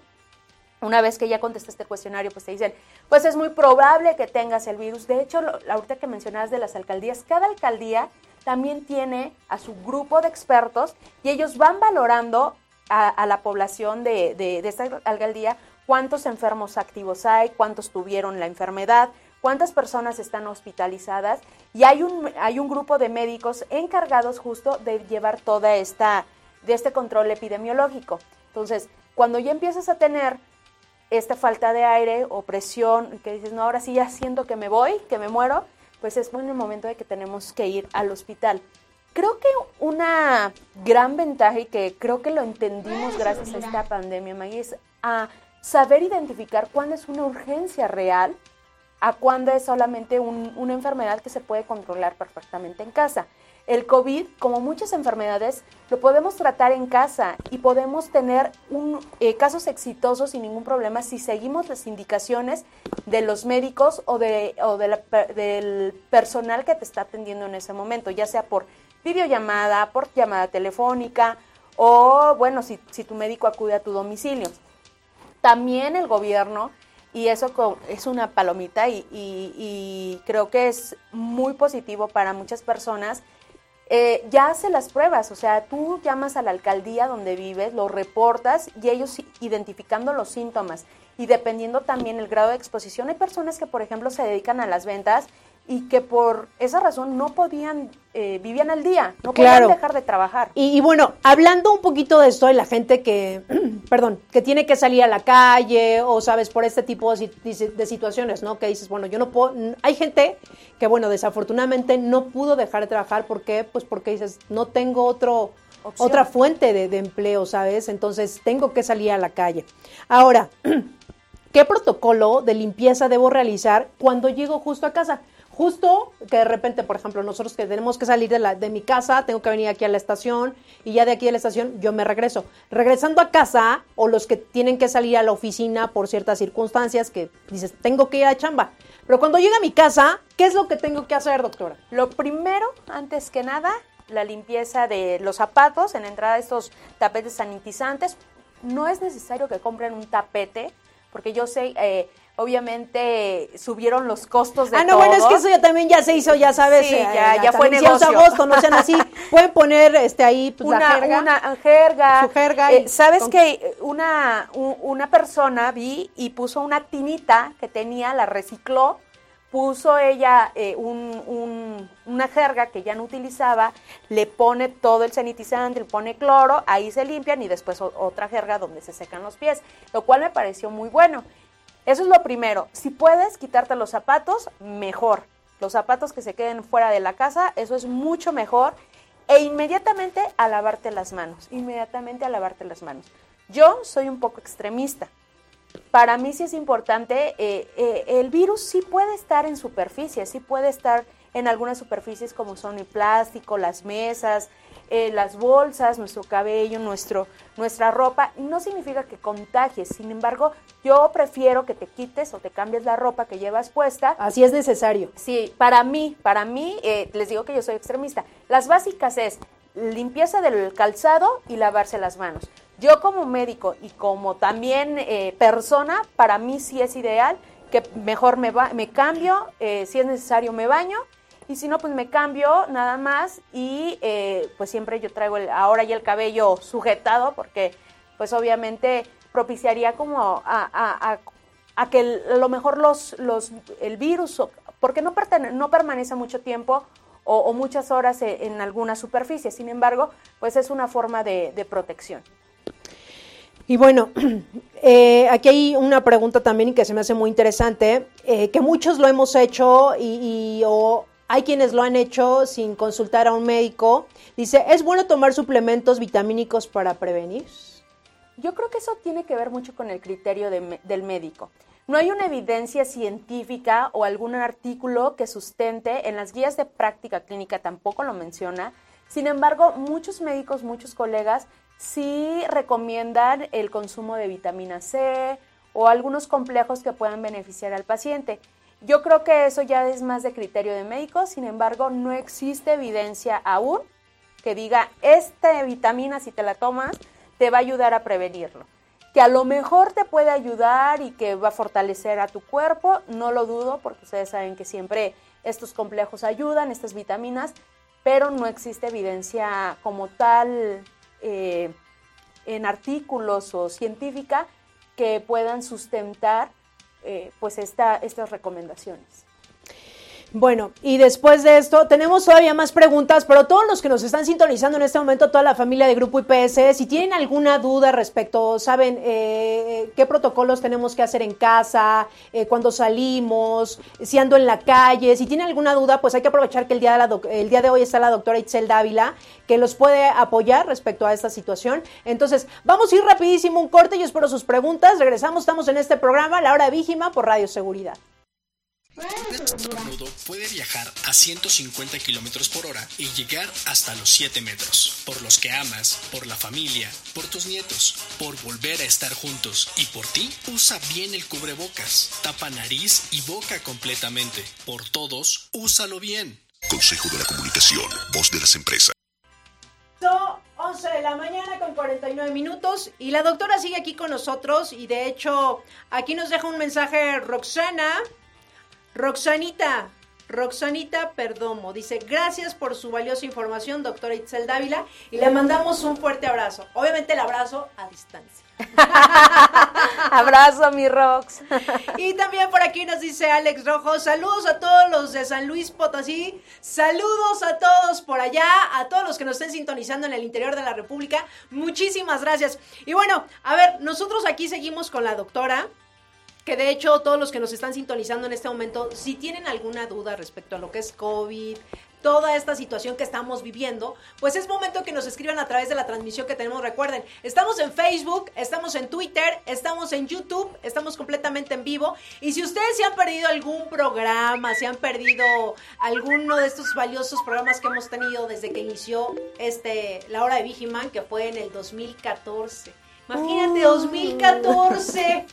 Speaker 3: una vez que ya contestaste el cuestionario, pues te dicen, pues es muy probable que tengas el virus. De hecho, la ahorita que mencionabas de las alcaldías, cada alcaldía también tiene a su grupo de expertos y ellos van valorando a, la población de, de, esta alcaldía cuántos enfermos activos hay, cuántos tuvieron la enfermedad, cuántas personas están hospitalizadas y hay un, hay un grupo de médicos encargados justo de llevar toda esta, de este control epidemiológico. Entonces, cuando ya empiezas a tener esta falta de aire o presión, que dices, no, ahora sí ya siento que me voy, que me muero, pues es bueno el momento de que tenemos que ir al hospital. Creo que una gran ventaja y que creo que lo entendimos gracias a esta pandemia, Maggie, es a saber identificar cuándo es una urgencia real a cuándo es solamente una enfermedad que se puede controlar perfectamente en casa. El COVID, como muchas enfermedades, lo podemos tratar en casa y podemos tener un, eh, casos exitosos sin ningún problema si seguimos las indicaciones de los médicos o, de, o del personal que te está atendiendo en ese momento, ya sea por videollamada, por llamada telefónica o, bueno, si, si tu médico acude a tu domicilio. También el gobierno y eso es una palomita y, creo que es muy positivo para muchas personas eh, ya hace las pruebas, o sea, tú llamas a la alcaldía donde vives, lo reportas y ellos identificando los síntomas. Y dependiendo también el grado de exposición, hay personas que, por ejemplo, se dedican a las ventas y que por esa razón no podían, eh, vivían al día, no podían dejar de trabajar.
Speaker 2: Y, bueno, hablando un poquito de esto, de la gente que, perdón, que tiene que salir a la calle o, sabes, por este tipo de, de, situaciones, ¿no? Que dices, bueno, yo no puedo, hay gente que, bueno, desafortunadamente no pudo dejar de trabajar, ¿por qué? Pues porque dices, no tengo otro, otra fuente de, de empleo, ¿sabes? Entonces tengo que salir a la calle. Ahora, ¿qué protocolo de limpieza debo realizar cuando llego justo a casa? Justo que de repente, por ejemplo, nosotros que tenemos que salir de, mi casa, tengo que venir aquí a la estación y ya de aquí a la estación yo me regreso. Regresando a casa o los que tienen que salir a la oficina por ciertas circunstancias que dices, tengo que ir a chamba. Pero cuando llega a mi casa, ¿qué es lo que tengo que hacer, doctora?
Speaker 3: Lo primero, antes que nada, la limpieza de los zapatos, en entrada de estos tapetes sanitizantes. No es necesario que compren un tapete, porque yo sé... Eh, obviamente subieron los costos de
Speaker 2: Ah, no, bueno, es que eso ya también ya se hizo, ya sabes.
Speaker 3: Sí, ya, ya, fue negocio.
Speaker 2: agosto, no sean así. Pueden poner este ahí
Speaker 3: pues, una, la jerga. Una jerga. Su jerga. Eh, ¿Sabes que una, una persona vi y puso una tinita que tenía, la recicló, puso ella eh, un, un, una jerga que ya no utilizaba, le pone todo el sanitizante, le pone cloro, ahí se limpian y después otra jerga donde se secan los pies, lo cual me pareció muy bueno. Eso es lo primero. Si puedes quitarte los zapatos, mejor. Los zapatos que se queden fuera de la casa, eso es mucho mejor. E inmediatamente a lavarte las manos. Inmediatamente a lavarte las manos. Yo soy un poco extremista. Para mí sí es importante, eh, eh, el virus sí puede estar en superficie, sí puede estar en algunas superficies como son el plástico, las mesas, eh, las bolsas, nuestro cabello, nuestro, nuestra ropa, no significa que contagies. Sin embargo, yo prefiero que te quites o te cambies la ropa que llevas puesta.
Speaker 2: Así es necesario.
Speaker 3: Sí, para mí, para mí, eh, les digo que yo soy extremista. Las básicas es limpieza del calzado y lavarse las manos. Yo como médico y como también eh, persona, para mí sí es ideal que mejor me, me cambio, si es necesario me baño y si no, pues me cambio nada más y eh, pues siempre yo traigo el, ahora ya el cabello sujetado porque pues obviamente propiciaría como a, que a lo mejor los, los, el virus, porque no, no permanece mucho tiempo o, muchas horas e, en, alguna superficie, sin embargo, pues es una forma de, protección.
Speaker 2: Y bueno, eh, aquí hay una pregunta también que se me hace muy interesante, eh, que muchos lo hemos hecho y, y o hay quienes lo han hecho sin consultar a un médico. Dice, ¿es bueno tomar suplementos vitamínicos para prevenir?
Speaker 3: Yo creo que eso tiene que ver mucho con el criterio del médico. No hay una evidencia científica o algún artículo que sustente, en las guías de práctica clínica tampoco lo menciona. Sin embargo, muchos médicos, muchos colegas sí recomiendan el consumo de vitamina C o algunos complejos que puedan beneficiar al paciente. Yo creo que eso ya es más de criterio de médico, sin embargo, no existe evidencia aún que diga, esta vitamina si te la tomas, te va a ayudar a prevenirlo. Que a lo mejor te puede ayudar y que va a fortalecer a tu cuerpo, no lo dudo, porque ustedes saben que siempre estos complejos ayudan, estas vitaminas, pero no existe evidencia como tal eh, en artículos o científica que puedan sustentar eh, pues esta, estas recomendaciones.
Speaker 2: Bueno, y después de esto tenemos todavía más preguntas, pero todos los que nos están sintonizando en este momento, toda la familia de Grupo IPS, si tienen alguna duda respecto, saben eh, qué protocolos tenemos que hacer en casa, eh, cuando salimos, si ando en la calle, si tienen alguna duda, pues hay que aprovechar que el día de, el día de hoy está la doctora Itzel Dávila, que los puede apoyar respecto a esta situación. Entonces, vamos a ir rapidísimo un corte, yo espero sus preguntas, regresamos, estamos en este programa, La Hora Vígima, por Radio Seguridad.
Speaker 4: Un puede viajar a 150 kilómetros por hora y llegar hasta los 7 metros. Por los que amas, por la familia, por tus nietos, por volver a estar juntos y por ti, usa bien el cubrebocas. Tapa nariz y boca completamente. Por todos, úsalo bien.
Speaker 5: Consejo de la Comunicación, voz de las empresas.
Speaker 2: 11 de la mañana con 49 minutos y la doctora sigue aquí con nosotros y de hecho aquí nos deja un mensaje Roxana Roxanita, Roxanita Perdomo dice, gracias por su valiosa información, doctora Itzel Dávila, y le mandamos un fuerte abrazo. Obviamente el abrazo a distancia.
Speaker 3: abrazo, mi Rox.
Speaker 2: y también por aquí nos dice Alex Rojo, saludos a todos los de San Luis Potosí, saludos a todos por allá, a todos los que nos estén sintonizando en el interior de la República, muchísimas gracias. Y bueno, a ver, nosotros aquí seguimos con la doctora que de hecho todos los que nos están sintonizando en este momento, si tienen alguna duda respecto a lo que es COVID, toda esta situación que estamos viviendo, pues es momento que nos escriban a través de la transmisión que tenemos. Recuerden, estamos en Facebook, estamos en Twitter, estamos en YouTube, estamos completamente en vivo. Y si ustedes se han perdido algún programa, se han perdido alguno de estos valiosos programas que hemos tenido desde que inició este La Hora de Vigiman, que fue en el 2014. Imagínate, 2014.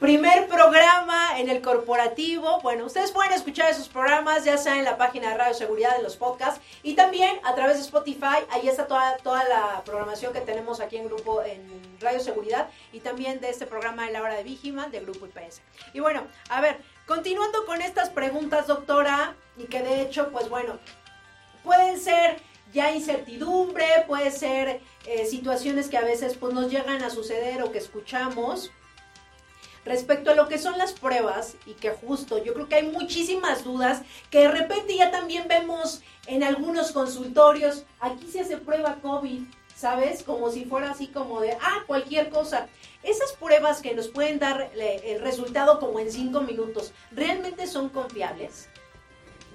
Speaker 2: Primer programa en el corporativo. Bueno, ustedes pueden escuchar esos programas ya sea en la página de Radio Seguridad de los podcasts y también a través de Spotify. Ahí está toda, toda la programación que tenemos aquí en grupo en Radio Seguridad y también de este programa de la hora de Vigiman de Grupo IPS. Y bueno, a ver, continuando con estas preguntas, doctora, y que de hecho, pues bueno, pueden ser ya incertidumbre, puede ser eh, situaciones que a veces pues nos llegan a suceder o que escuchamos respecto a lo que son las pruebas y que justo yo creo que hay muchísimas dudas que de repente ya también vemos en algunos consultorios, aquí se hace prueba COVID, ¿sabes? Como si fuera así como de, ah, cualquier cosa. Esas pruebas que nos pueden dar el resultado como en cinco minutos, ¿realmente son confiables?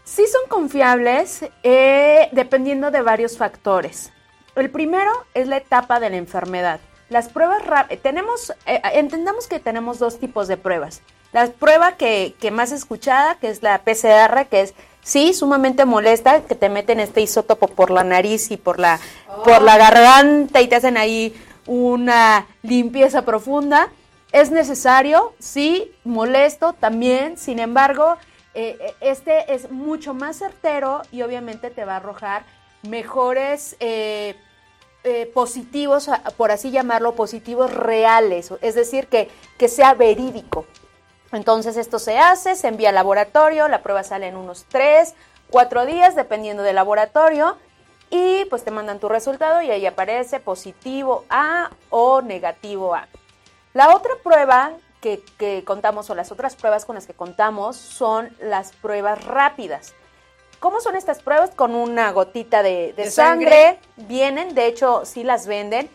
Speaker 3: Sí son confiables eh, dependiendo de varios factores. El primero es la etapa de la enfermedad. Las pruebas tenemos, eh, entendamos que tenemos dos tipos de pruebas. La prueba que, que más escuchada, que es la PCR, que es sí, sumamente molesta, que te meten este isótopo por la nariz y por la, por la garganta y te hacen ahí una limpieza profunda. Es necesario, sí, molesto también, sin embargo, eh, eh, este es mucho más certero y obviamente te va a arrojar mejores eh, positivos, por así llamarlo, positivos reales, es decir, que, que sea verídico. Entonces esto se hace, se envía al laboratorio, la prueba sale en unos 3, 4 días, dependiendo del laboratorio, y pues te mandan tu resultado y ahí aparece positivo A o negativo A. La otra prueba que, que contamos o las otras pruebas con las que contamos son las pruebas rápidas. ¿Cómo son estas pruebas? Con una gotita de, sangre. Vienen, de hecho, sí las venden.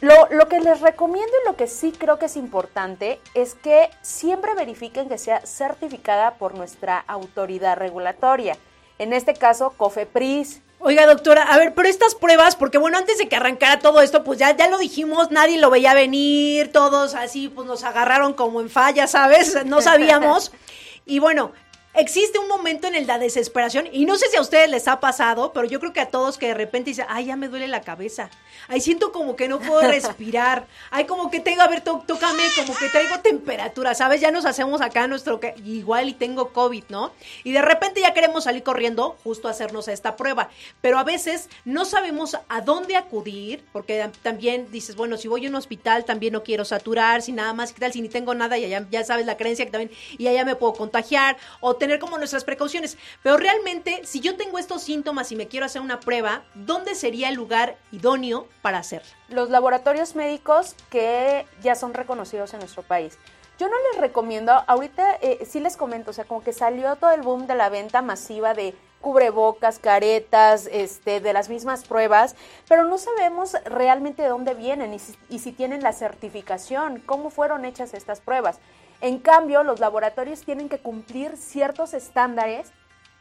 Speaker 3: Lo, lo, que les recomiendo y lo que sí creo que es importante es que siempre verifiquen que sea certificada por nuestra autoridad regulatoria. En este caso, COFEPRIS.
Speaker 2: Oiga, doctora, a ver, pero estas pruebas, porque bueno, antes de que arrancara todo esto, pues ya, ya lo dijimos, nadie lo veía venir, todos así, pues nos agarraron como en falla, ¿sabes? No sabíamos. Y bueno, existe un momento en el la desesperación, y no sé si a ustedes les ha pasado, pero yo creo que a todos que de repente dicen, ay, ya me duele la cabeza, ay, siento como que no puedo respirar, ay, como que tengo, a ver, tócame, como que traigo temperatura, ¿sabes? Ya nos hacemos acá nuestro, que igual y tengo COVID, ¿no? Y de repente ya queremos salir corriendo justo a hacernos esta prueba, pero a veces no sabemos a dónde acudir, porque también dices, bueno, si voy a un hospital también no quiero saturar, si nada más, ¿qué tal? Si ni tengo nada, y ya, ya sabes la creencia que también, y allá me puedo contagiar, o tener como nuestras precauciones. Pero realmente, si yo tengo estos síntomas y me quiero hacer una prueba, ¿dónde sería el lugar idóneo para hacerla?
Speaker 3: Los laboratorios médicos que ya son reconocidos en nuestro país. Yo no les recomiendo, ahorita eh, sí les comento, o sea, como que salió todo el boom de la venta masiva de cubrebocas, caretas, este, de las mismas pruebas, pero no sabemos realmente de dónde vienen y si, y si tienen la certificación, cómo fueron hechas estas pruebas. En cambio, los laboratorios tienen que cumplir ciertos estándares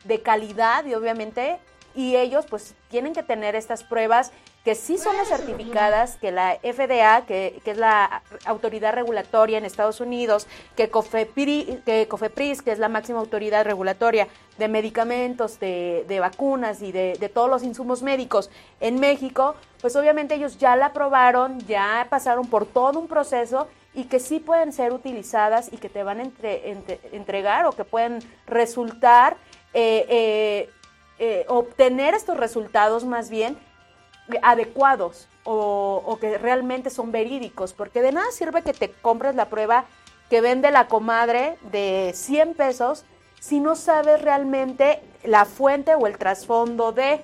Speaker 3: de calidad y obviamente y ellos pues tienen que tener estas pruebas que sí son las certificadas, que la FDA, que, que, es la autoridad regulatoria en Estados Unidos, que, COFEPRIS, que COFEPRIS, que es la máxima autoridad regulatoria de medicamentos, de, de vacunas y de, de, todos los insumos médicos en México, pues obviamente ellos ya la aprobaron, ya pasaron por todo un proceso y que sí pueden ser utilizadas y que te van a entre, entre, entregar o que pueden resultar, eh, eh, eh, obtener estos resultados más bien adecuados o, o, que realmente son verídicos, porque de nada sirve que te compres la prueba que vende la comadre de 100 pesos si no sabes realmente la fuente o el trasfondo de...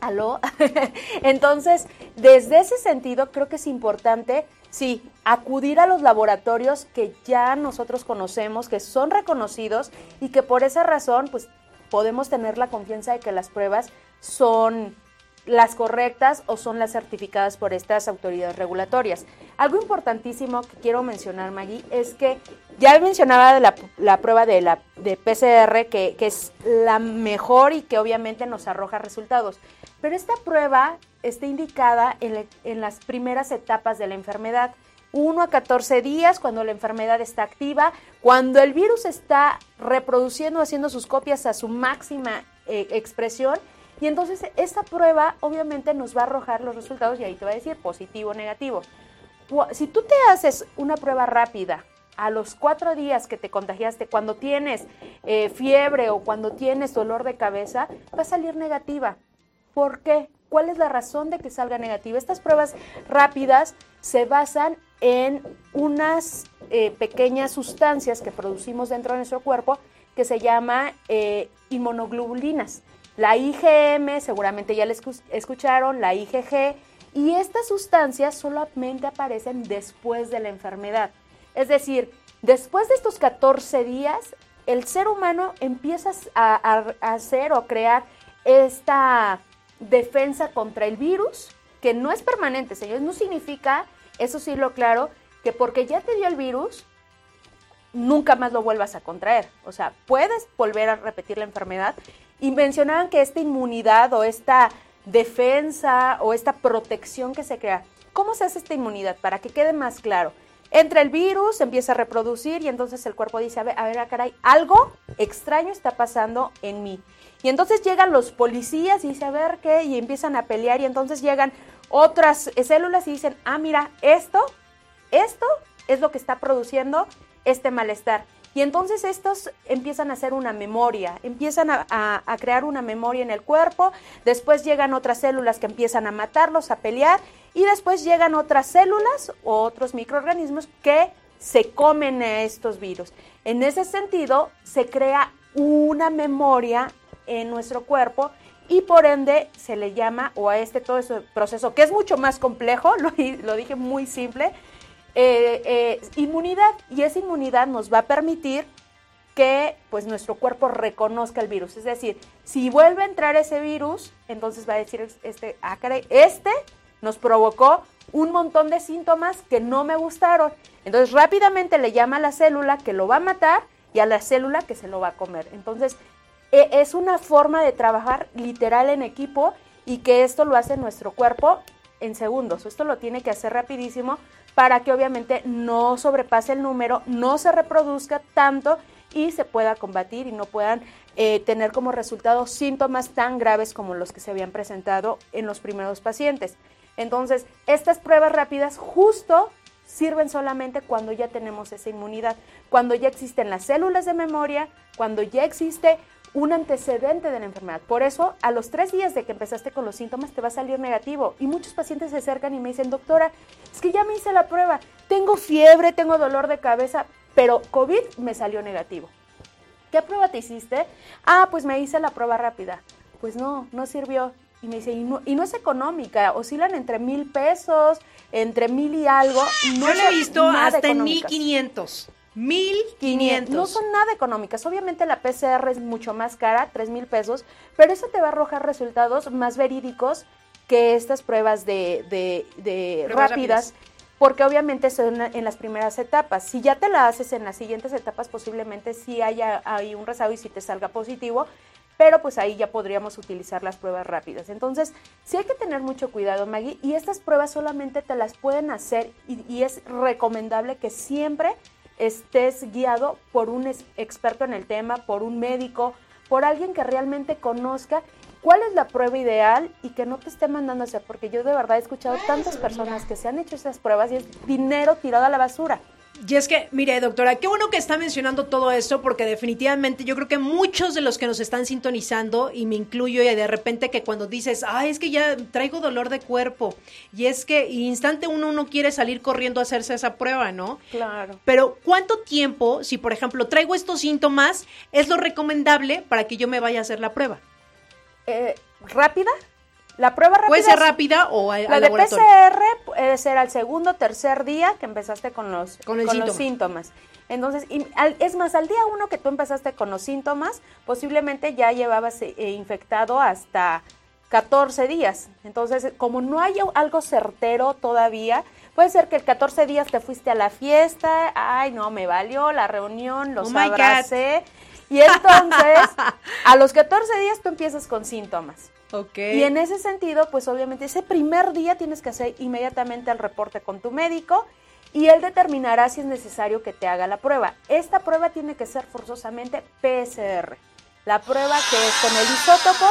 Speaker 3: ¿Aló? Entonces, desde ese sentido, creo que es importante, sí, acudir a los laboratorios que ya nosotros conocemos, que son reconocidos y que por esa razón, pues, podemos tener la confianza de que las pruebas son las correctas o son las certificadas por estas autoridades regulatorias. Algo importantísimo que quiero mencionar, Maggie, es que ya mencionaba la, la prueba de, la, de PCR, que, que, es la mejor y que obviamente nos arroja resultados. Pero esta prueba está indicada en, en las primeras etapas de la enfermedad. 1 a 14 días cuando la enfermedad está activa, cuando el virus está reproduciendo, haciendo sus copias a su máxima eh, expresión y entonces esta prueba obviamente nos va a arrojar los resultados y ahí te va a decir positivo o negativo. Si tú te haces una prueba rápida a los cuatro días que te contagiaste, cuando tienes eh, fiebre o cuando tienes dolor de cabeza, va a salir negativa. ¿Por qué? ¿Cuál es la razón de que salga negativa? Estas pruebas rápidas se basan en unas eh, pequeñas sustancias que producimos dentro de nuestro cuerpo que se llama eh, inmunoglobulinas. La IgM, seguramente ya les escucharon, la IgG, y estas sustancias solamente aparecen después de la enfermedad. Es decir, después de estos 14 días, el ser humano empieza a, a hacer o crear esta defensa contra el virus, que no es permanente, señores, no significa, eso sí lo claro, que porque ya te dio el virus, nunca más lo vuelvas a contraer. O sea, puedes volver a repetir la enfermedad y mencionaban que esta inmunidad o esta defensa o esta protección que se crea, ¿cómo se hace esta inmunidad? Para que quede más claro. Entra el virus, empieza a reproducir y entonces el cuerpo dice, a ver, a ver, ah, caray, algo extraño está pasando en mí. Y entonces llegan los policías y dice, a ver qué, y empiezan a pelear y entonces llegan otras células y dicen, ah, mira, esto, esto es lo que está produciendo este malestar. Y entonces estos empiezan a hacer una memoria, empiezan a, crear una memoria en el cuerpo, después llegan otras células que empiezan a matarlos, a pelear, y después llegan otras células o otros microorganismos que se comen a estos virus. En ese sentido, se crea una memoria en nuestro cuerpo y por ende se le llama, o a este todo ese proceso, que es mucho más complejo, lo dije muy simple, eh, eh, inmunidad y esa inmunidad nos va a permitir que pues nuestro cuerpo reconozca el virus. Es decir, si vuelve a entrar ese virus, entonces va a decir este, ah, este nos provocó un montón de síntomas que no me gustaron. Entonces rápidamente le llama a la célula que lo va a matar y a la célula que se lo va a comer. Entonces e, es una forma de trabajar literal en equipo y que esto lo hace nuestro cuerpo en segundos. Esto lo tiene que hacer rapidísimo para que obviamente no sobrepase el número, no se reproduzca tanto y se pueda combatir y no puedan eh, tener como resultado síntomas tan graves como los que se habían presentado en los primeros pacientes. Entonces, estas pruebas rápidas justo sirven solamente cuando ya tenemos esa inmunidad, cuando ya existen las células de memoria, cuando ya existe un antecedente de la enfermedad. Por eso, a los tres días de que empezaste con los síntomas, te va a salir negativo. Y muchos pacientes se acercan y me dicen, doctora, es que ya me hice la prueba, tengo fiebre, tengo dolor de cabeza, pero COVID me salió negativo. ¿qué prueba te hiciste? Ah, pues me hice la prueba rápida. Pues no, no sirvió. Y me dice, y no, y no es económica, oscilan entre mil pesos, entre mil y algo. No
Speaker 2: Yo lo he visto hasta en
Speaker 3: económicas.
Speaker 2: 1500. 1500.
Speaker 3: No son nada económicas. Obviamente la PCR es mucho más cara, 3 mil pesos, pero eso te va a arrojar resultados más verídicos que estas pruebas de, de- de
Speaker 2: Pruebas
Speaker 3: rápidas,
Speaker 2: rápidas.
Speaker 3: porque obviamente son en las primeras etapas. Si ya te la haces en las siguientes etapas, posiblemente sí haya hay un rezago y si te salga positivo, pero pues ahí ya podríamos utilizar las pruebas rápidas. Entonces, sí hay que tener mucho cuidado, Maggie, y estas pruebas solamente te las pueden hacer y, y es recomendable que siempre estés guiado por un experto en el tema, por un médico, por alguien que realmente conozca cuál es la prueba ideal y que no te esté mandando a hacer, porque yo de verdad he escuchado tantas personas que se han hecho esas pruebas y es dinero tirado a la basura.
Speaker 2: Y es que, mire, doctora, qué bueno que está mencionando todo esto, porque definitivamente yo creo que muchos de los que nos están sintonizando, y me incluyo, y de repente que cuando dices, ay, es que ya traigo dolor de cuerpo, y es que instante uno no quiere salir corriendo a hacerse esa prueba, ¿no?
Speaker 3: Claro.
Speaker 2: Pero, ¿cuánto tiempo, si por ejemplo traigo estos síntomas, es lo recomendable para que yo me vaya a hacer la prueba?
Speaker 3: Eh, ¿Rápida? La prueba rápida.
Speaker 2: ¿Puede ser rápida o a-
Speaker 3: La de? PCR puede ser al segundo, tercer día que empezaste con los,
Speaker 2: Con el
Speaker 3: los
Speaker 2: síntoma.
Speaker 3: síntomas. Entonces, y al- es más, al día uno que tú empezaste con los síntomas, posiblemente ya llevabas eh, eh, infectado hasta 14 días. Entonces, como no hay algo certero todavía, puede ser que el 14 días te fuiste a la fiesta, ay, no, me valió la reunión, los
Speaker 2: Oh
Speaker 3: abracé. Y entonces, a los 14 días tú empiezas con síntomas. Y en ese sentido, pues obviamente ese primer día tienes que hacer inmediatamente el reporte con tu médico y él determinará si es necesario que te haga la prueba. Esta prueba tiene que ser forzosamente PCR. La prueba que es con el isótopo,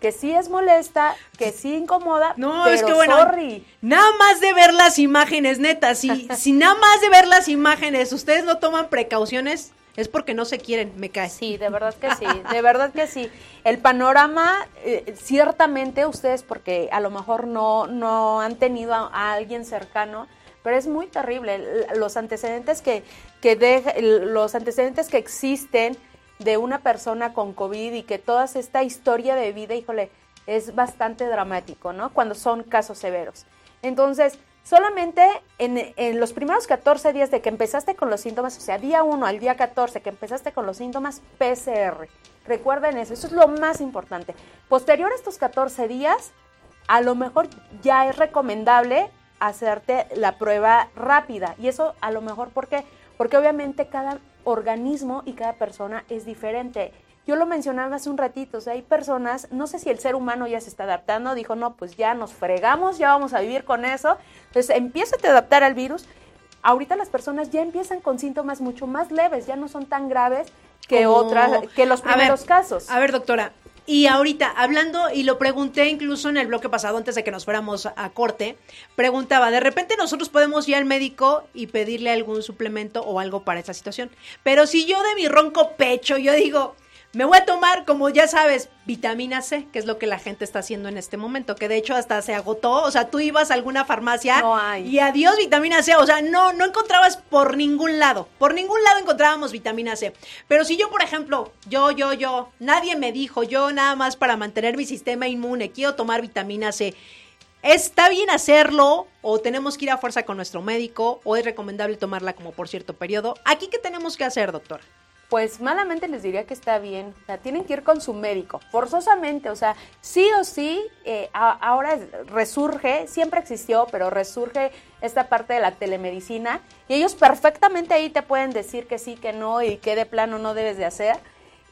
Speaker 3: que sí es molesta, que sí incomoda,
Speaker 2: No,
Speaker 3: pero
Speaker 2: es que bueno,
Speaker 3: sorry.
Speaker 2: nada más de ver las imágenes, neta, si, si nada más de ver las imágenes ustedes no toman precauciones, es porque no se quieren, me cae.
Speaker 3: Sí, de verdad que sí, de verdad que sí. El panorama, eh, ciertamente ustedes, porque a lo mejor no, no han tenido a, a alguien cercano, pero es muy terrible. Los antecedentes que, que el- los antecedentes que existen de una persona con COVID y que toda esta historia de vida, híjole, es bastante dramático, ¿no? Cuando son casos severos. Entonces, solamente en, los primeros 14 días de que empezaste con los síntomas, o sea, día 1 al día 14 que empezaste con los síntomas, PCR. Recuerden eso, eso es lo más importante. Posterior a estos 14 días, a lo mejor ya es recomendable hacerte la prueba rápida. Y eso a lo mejor, ¿por qué? Porque obviamente cada organismo y cada persona es diferente. Yo lo mencionaba hace un ratito, o sea, hay personas, no sé si el ser humano ya se está adaptando, dijo, no, pues ya nos fregamos, ya vamos a vivir con eso. Entonces, empieza a adaptar al virus. Ahorita las personas ya empiezan con síntomas mucho más leves, ya no son tan graves que
Speaker 2: Como-
Speaker 3: otras, que los
Speaker 2: A ver,
Speaker 3: primeros casos.
Speaker 2: A ver, doctora. Y ahorita, hablando, y lo pregunté incluso en el bloque pasado, antes de que nos fuéramos a corte, preguntaba, de repente nosotros podemos ir al médico y pedirle algún suplemento o algo para esta situación. Pero si yo de mi ronco pecho, yo digo, me voy a tomar, como ya sabes, vitamina C, que es lo que la gente está haciendo en este momento, que de hecho hasta se agotó, o sea, tú ibas a alguna farmacia
Speaker 3: No hay.
Speaker 2: y adiós vitamina C, o sea, no, no encontrabas por ningún lado, por ningún lado encontrábamos vitamina C. Pero si yo, por ejemplo, yo, yo, yo, nadie me dijo, yo nada más para mantener mi sistema inmune, quiero tomar vitamina C. ¿Está bien hacerlo o tenemos que ir a fuerza con nuestro médico o es recomendable tomarla como por cierto periodo? ¿Aquí qué tenemos que hacer, doctor?
Speaker 3: Pues malamente les diría que está bien. O sea, tienen que ir con su médico, forzosamente. O sea, sí o sí, eh, ahora es- resurge, siempre existió, pero resurge esta parte de la telemedicina. Y ellos perfectamente ahí te pueden decir que sí, que no y que de plano no debes de hacer.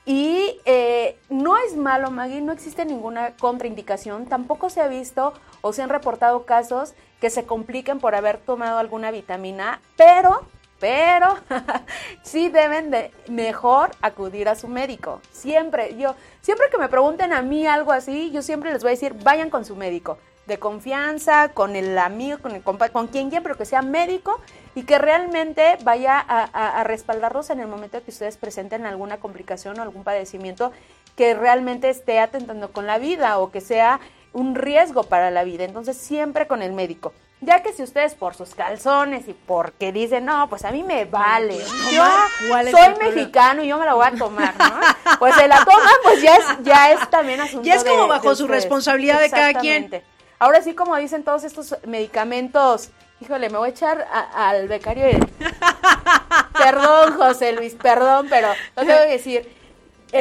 Speaker 3: Y eh, no es malo, Maggie, no existe ninguna contraindicación. Tampoco se ha visto o se han reportado casos que se compliquen por haber tomado alguna vitamina, pero pero sí deben de mejor acudir a su médico. Siempre, yo, siempre que me pregunten a mí algo así, yo siempre les voy a decir, vayan con su médico, de confianza, con el amigo, con el compa, con quien quiera, pero que sea médico y que realmente vaya a, a- a respaldarlos en el momento que ustedes presenten alguna complicación o algún padecimiento que realmente esté atentando con la vida o que sea un riesgo para la vida. Entonces, siempre con el médico. Ya que si ustedes por sus calzones y porque dicen, no, pues a mí me vale, yo
Speaker 2: ¿Cuál es
Speaker 3: soy mexicano y yo me la voy a tomar, ¿no? Pues se la toman, pues ya es, ya es también asunto
Speaker 2: Ya es como
Speaker 3: de-
Speaker 2: bajo
Speaker 3: de
Speaker 2: su responsabilidad de cada quien.
Speaker 3: Ahora sí, como dicen todos estos medicamentos, híjole, me voy a echar a- al becario de... Perdón, José Luis, perdón, pero lo tengo que decir.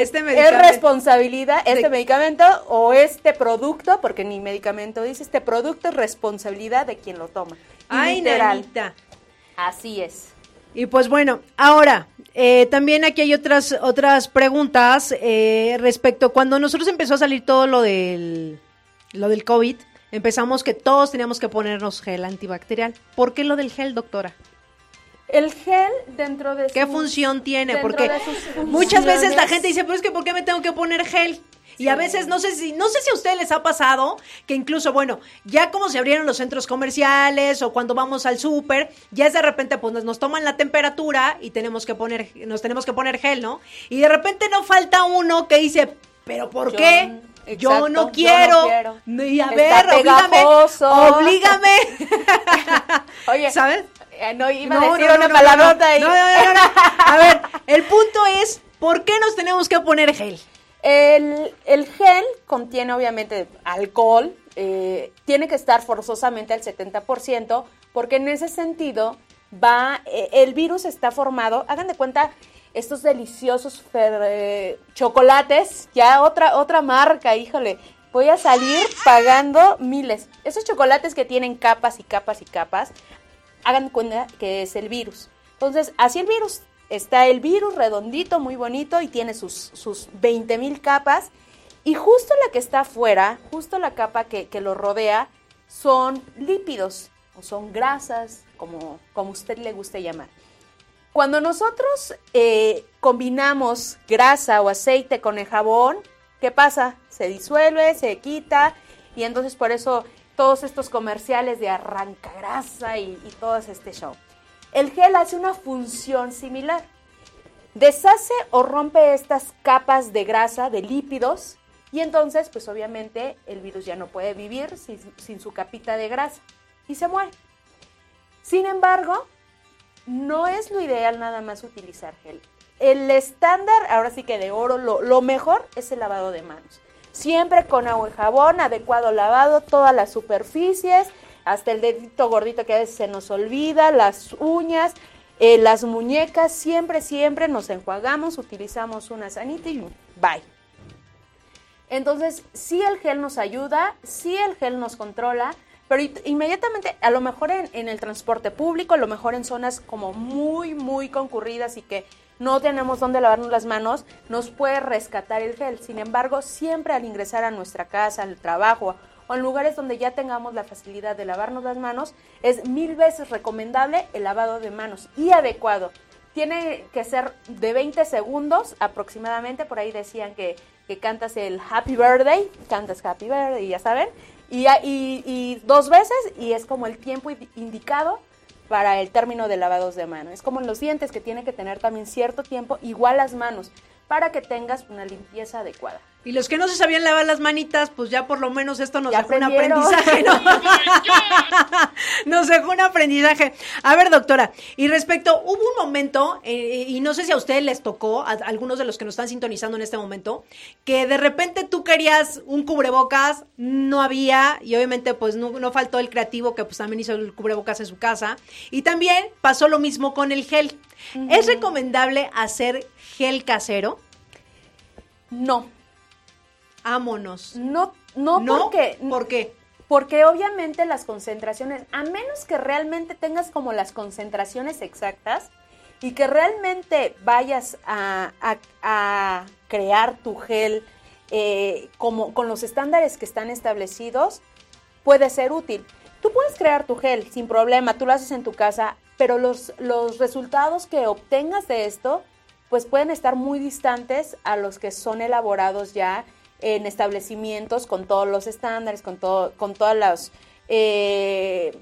Speaker 2: Este
Speaker 3: es
Speaker 2: medicamento-
Speaker 3: responsabilidad, este
Speaker 2: De-
Speaker 3: medicamento o este producto, porque ni medicamento dice, este producto es responsabilidad de quien lo toma.
Speaker 2: Ay,
Speaker 3: literal,
Speaker 2: nanita.
Speaker 3: Así es.
Speaker 2: Y pues bueno, ahora, eh, también aquí hay otras, otras preguntas eh, respecto cuando nosotros empezó a salir todo lo del, lo del COVID, empezamos que todos teníamos que ponernos gel antibacterial. ¿Por qué lo del gel, doctora?
Speaker 3: El gel dentro de
Speaker 2: ¿Qué función tiene? Porque muchas veces la gente dice, pues es que ¿por qué me tengo que poner gel? Y a veces no sé si no sé si a ustedes les ha pasado que incluso bueno, ya como se abrieron los centros comerciales o cuando vamos al súper, ya es de repente pues nos, nos toman la temperatura y tenemos que poner nos tenemos que poner gel, ¿no? Y de repente no falta uno que dice, "¿Pero por
Speaker 3: Yo-
Speaker 2: qué?" yo no
Speaker 3: yo
Speaker 2: quiero.
Speaker 3: no quiero.
Speaker 2: Y a
Speaker 3: Está
Speaker 2: ver, oblígame.
Speaker 3: pegajoso.
Speaker 2: Oblígame.
Speaker 3: Oye,
Speaker 2: ¿Sabes?
Speaker 3: Eh, no iba
Speaker 2: No,
Speaker 3: a decir
Speaker 2: no,
Speaker 3: una palabrota
Speaker 2: no,
Speaker 3: ahí.
Speaker 2: no, no, no, no. A ver, el punto es, ¿por qué nos tenemos que poner gel?
Speaker 3: El, el gel contiene obviamente alcohol, eh, tiene que estar forzosamente al 70%, porque en ese sentido va, eh, el virus está formado, hagan de cuenta, estos deliciosos fer- eh, chocolates, ya otra, otra marca, híjole, voy a salir pagando miles. Esos chocolates que tienen capas y capas y capas, hagan cuenta que es el virus. Entonces, así el virus. Está el virus redondito, muy bonito, y tiene sus, sus 20 mil capas. Y justo la que está afuera, justo la capa que, que lo rodea, son lípidos o son grasas, como, como usted le guste llamar. Cuando nosotros eh, combinamos grasa o aceite con el jabón, ¿qué pasa? Se disuelve, se quita y entonces por eso todos estos comerciales de arranca grasa y, y todo este show. El gel hace una función similar. Deshace o rompe estas capas de grasa, de lípidos, y entonces, pues obviamente, el virus ya no puede vivir sin, su capita de grasa y se muere. Sin embargo, no es lo ideal nada más utilizar gel. El estándar, ahora sí que de oro, lo mejor es el lavado de manos. Siempre con agua y jabón, adecuado lavado, todas las superficies, hasta el dedito gordito que a veces se nos olvida, las uñas, eh, las muñecas, siempre, siempre nos enjuagamos, utilizamos una sanita y bye. Entonces, sí el gel nos ayuda, sí el gel nos controla, pero in- inmediatamente, a lo mejor en, en el transporte público, a lo mejor en zonas como muy, muy concurridas y que no tenemos dónde lavarnos las manos, nos puede rescatar el gel. Sin embargo, siempre al ingresar a nuestra casa, al trabajo o en lugares donde ya tengamos la facilidad de lavarnos las manos, es mil veces recomendable el lavado de manos y adecuado. Tiene que ser de 20 segundos aproximadamente, por ahí decían que, que cantas el Happy Birthday, cantas Happy Birthday, ya saben, y, y- y dos veces y es como el tiempo indi- indicado para el término de lavados de mano. Es como los dientes que tiene que tener también cierto tiempo, igual las manos, para que tengas una limpieza adecuada.
Speaker 2: Y los que no se sabían lavar las manitas, pues ya por lo menos esto nos
Speaker 3: Ya
Speaker 2: dejó un aprendizaje, ¿no? nos dejó un aprendizaje. A ver, doctora, y respecto, hubo un momento, eh, y no sé si a ustedes les tocó, a, a algunos de los que nos están sintonizando en este momento, que de repente tú querías un cubrebocas, no había, y obviamente pues no, no faltó el creativo que pues también hizo el cubrebocas en su casa. Y también pasó lo mismo con el gel. ¿Es recomendable hacer gel casero?
Speaker 3: No,
Speaker 2: Ámonos.
Speaker 3: no, no,
Speaker 2: ¿No?
Speaker 3: porque...
Speaker 2: ¿Por qué?
Speaker 3: Porque obviamente las concentraciones, a menos que realmente tengas como las concentraciones exactas y que realmente vayas a, a- a crear tu gel eh, como con los estándares que están establecidos, puede ser útil. Tú puedes crear tu gel sin problema, tú lo haces en tu casa, pero los, los resultados que obtengas de esto, pues pueden estar muy distantes a los que son elaborados ya en establecimientos con todos los estándares, con, todo, con todas las, eh,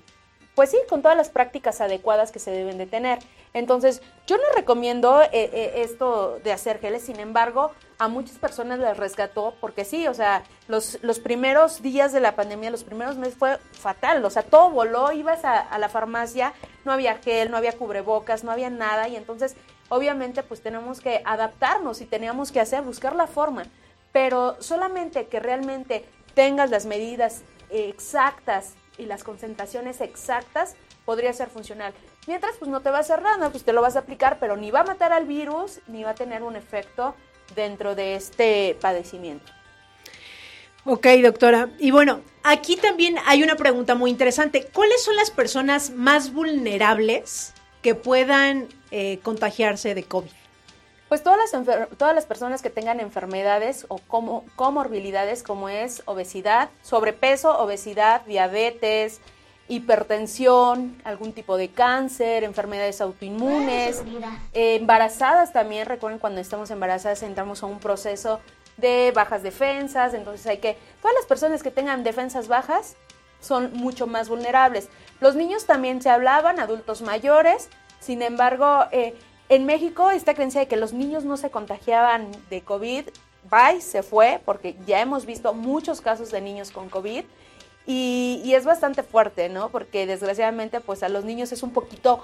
Speaker 3: pues sí, con todas las prácticas adecuadas que se deben de tener. Entonces, yo no recomiendo eh, eh, esto de hacer geles, sin embargo, a muchas personas les rescató, porque sí, o sea, los, los primeros días de la pandemia, los primeros meses fue fatal, o sea, todo voló, ibas a, a la farmacia, no había gel, no había cubrebocas, no había nada, y entonces, obviamente, pues tenemos que adaptarnos y teníamos que hacer, buscar la forma, pero solamente que realmente tengas las medidas exactas y las concentraciones exactas, podría ser funcional. Mientras, pues no te va a hacer nada, pues te lo vas a aplicar, pero ni va a matar al virus, ni va a tener un efecto dentro de este padecimiento.
Speaker 2: Ok, doctora. Y bueno, aquí también hay una pregunta muy interesante. ¿Cuáles son las personas más vulnerables que puedan eh, contagiarse de COVID?
Speaker 3: Pues todas las, todas las personas que tengan enfermedades o como comorbilidades como es obesidad, sobrepeso, obesidad, diabetes, hipertensión, algún tipo de cáncer, enfermedades autoinmunes, embarazadas también, recuerden cuando estamos embarazadas entramos a un proceso de bajas defensas, entonces hay que, todas las personas que tengan defensas bajas son mucho más vulnerables. Los niños también se hablaban, adultos mayores, sin embargo, eh, en México esta creencia de que los niños no se contagiaban de COVID, bye, se fue, porque ya hemos visto muchos casos de niños con COVID. Y, es bastante fuerte, ¿no? Porque desgraciadamente, pues a los niños es un poquito,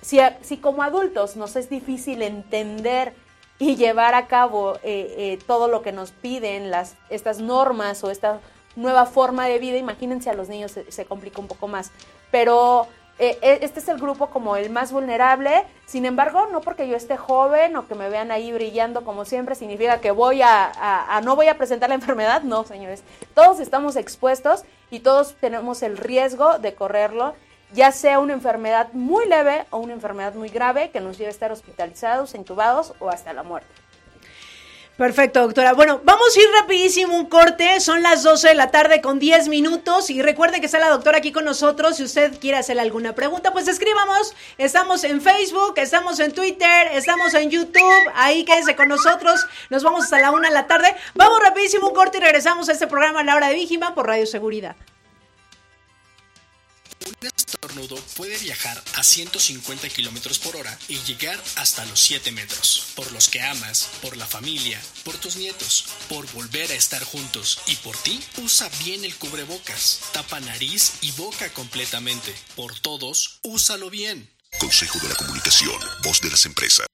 Speaker 3: si, si como adultos nos es difícil entender y llevar a cabo eh, eh, todo lo que nos piden las, estas normas o esta nueva forma de vida, imagínense a los niños se complica un poco más. Pero eh, eh, este es el grupo como el más vulnerable. Sin embargo, no porque yo esté joven o que me vean ahí brillando como siempre, significa que voy a, no voy a presentar la enfermedad. No, señores. Todos estamos expuestos y todos tenemos el riesgo de correrlo, ya sea una enfermedad muy leve o una enfermedad muy grave que nos lleve a estar hospitalizados, intubados o hasta la muerte.
Speaker 2: Perfecto, doctora. Bueno, vamos a ir rapidísimo un corte. Son las 12 de la tarde con 10 minutos. Y recuerde que está la doctora aquí con nosotros. Si usted quiere hacerle alguna pregunta, pues escribamos. Estamos en Facebook, estamos en Twitter, estamos en YouTube. Ahí quédese con nosotros. Nos vamos hasta la 1 de la tarde. Vamos rapidísimo un corte y regresamos a este programa a la hora de Víjima por Radio Seguridad.
Speaker 4: Estornudo puede viajar a 150 kilómetros por hora y llegar hasta los 7 metros. Por los que amas, por la familia, por tus nietos, por volver a estar juntos y por ti, usa bien el cubrebocas. Tapa nariz y boca completamente. Por todos, úsalo bien.
Speaker 5: Consejo de la Comunicación, voz de las empresas.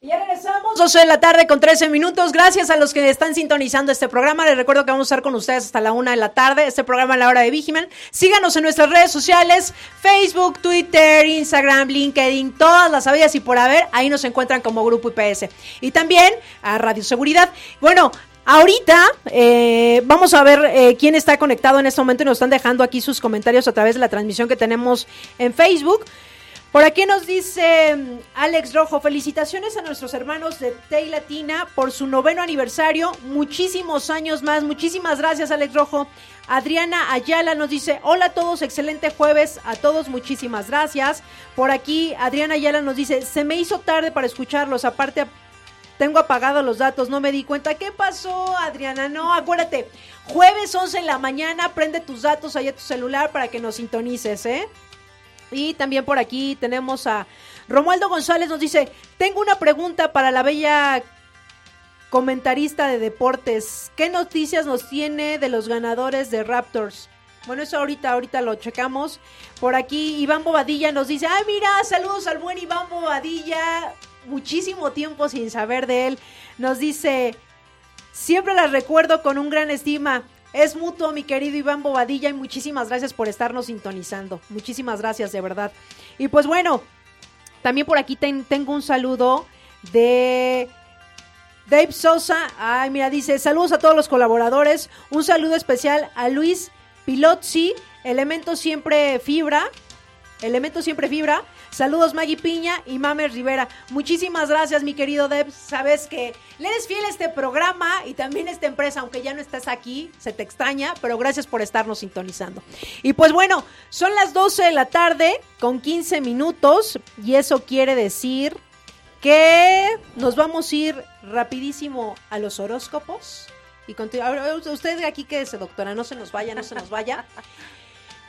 Speaker 2: Ya regresamos, 12 de la tarde con 13 minutos. Gracias a los que están sintonizando este programa. Les recuerdo que vamos a estar con ustedes hasta la 1 de la tarde. Este programa a la hora de Vigiman. Síganos en nuestras redes sociales: Facebook, Twitter, Instagram, LinkedIn, todas las sabidas y por haber. Ahí nos encuentran como Grupo IPS. Y también a Radio Seguridad. Bueno, Ahorita eh, vamos a ver eh, quién está conectado en este momento y nos están dejando aquí sus comentarios a través de la transmisión que tenemos en Facebook. Por aquí nos dice mm, Alex Rojo, felicitaciones a nuestros hermanos de Tey Latina por su noveno aniversario, muchísimos años más, muchísimas gracias Alex Rojo. Adriana Ayala nos dice, hola a todos, excelente jueves, a todos muchísimas gracias. Por aquí Adriana Ayala nos dice, se me hizo tarde para escucharlos, aparte tengo apagados los datos, no me di cuenta. ¿Qué pasó, Adriana? No, acuérdate, jueves 11 en la mañana, prende tus datos ahí a tu celular para que nos sintonices, ¿eh? Y también por aquí tenemos a Romualdo González nos dice, tengo una pregunta para la bella comentarista de deportes. ¿Qué noticias nos tiene de los ganadores de Raptors? Bueno, eso ahorita, ahorita lo checamos. Por aquí Iván Bobadilla nos dice, ay mira, saludos al buen Iván Bobadilla. Muchísimo tiempo sin saber de él. Nos dice, siempre las recuerdo con un gran estima. Es mutuo, mi querido Iván Bobadilla, y muchísimas gracias por estarnos sintonizando. Muchísimas gracias, de verdad. Y pues bueno, también por aquí tengo un saludo de Dave Sosa. Ay, mira, dice, saludos a todos los colaboradores. Un saludo especial a Luis Pilotzi, Elemento Siempre Fibra. Elemento Siempre Fibra. Saludos Maggie Piña y Mamer Rivera. Muchísimas gracias, mi querido Deb. Sabes que le eres fiel a este programa y también a esta empresa, aunque ya no estás aquí, se te extraña, pero gracias por estarnos sintonizando. Y pues bueno, son las 12 de la tarde con 15 minutos y eso quiere decir que nos vamos a ir rapidísimo a los horóscopos. Y usted aquí quédese, doctora, no se nos vaya, no se nos vaya.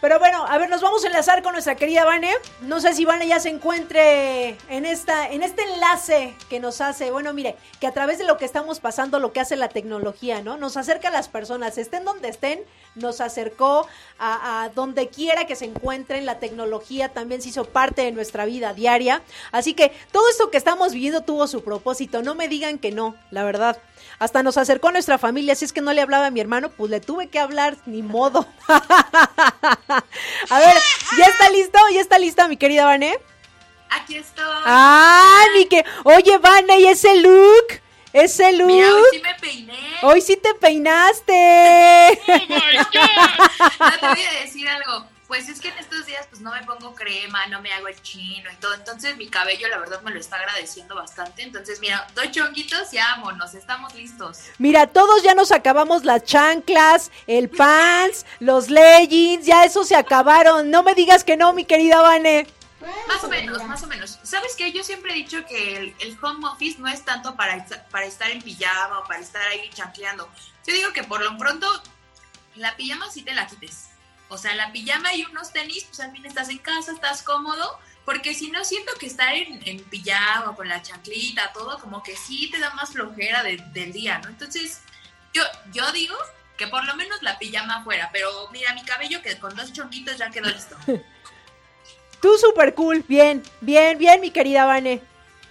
Speaker 2: Pero bueno, a ver, nos vamos a enlazar con nuestra querida Vane. No sé si Vane ya se encuentre en esta, en este enlace que nos hace. Bueno, mire, que a través de lo que estamos pasando, lo que hace la tecnología, ¿no? Nos acerca a las personas, estén donde estén, nos acercó a, a donde quiera que se encuentren. La tecnología también se hizo parte de nuestra vida diaria. Así que todo esto que estamos viviendo tuvo su propósito. No me digan que no, la verdad. Hasta nos acercó nuestra familia, si es que no le hablaba a mi hermano, pues le tuve que hablar, ni modo. a ver, ¿ya está listo? ¿Ya está lista mi querida Vane?
Speaker 6: Aquí estoy.
Speaker 2: ¡Ah, mi que! Oye, Vane, ¿y ese look? Ese look.
Speaker 6: Mira, hoy sí me peiné.
Speaker 2: Hoy sí te peinaste.
Speaker 6: Oh my God. No te voy a decir algo. Pues es que en estos días pues no me pongo crema, no me hago el chino y todo. Entonces mi cabello la verdad me lo está agradeciendo bastante. Entonces mira, dos chonguitos y vámonos, estamos listos.
Speaker 2: Mira, todos ya nos acabamos las chanclas, el pants, los leggings, ya eso se acabaron. No me digas que no, mi querida Vane.
Speaker 6: Más o menos, más o menos. ¿Sabes qué? Yo siempre he dicho que el, el home office no es tanto para, para estar en pijama o para estar ahí chancleando. Yo digo que por lo pronto la pijama sí te la quites. O sea, la pijama y unos tenis, pues al fin estás en casa, estás cómodo, porque si no siento que estar en, en pijama, con la chanclita, todo, como que sí te da más flojera de, del día, ¿no? Entonces, yo, yo digo que por lo menos la pijama fuera, pero mira, mi cabello que con dos chonquitos ya quedó listo.
Speaker 2: Tú super cool, bien, bien, bien, mi querida Vane.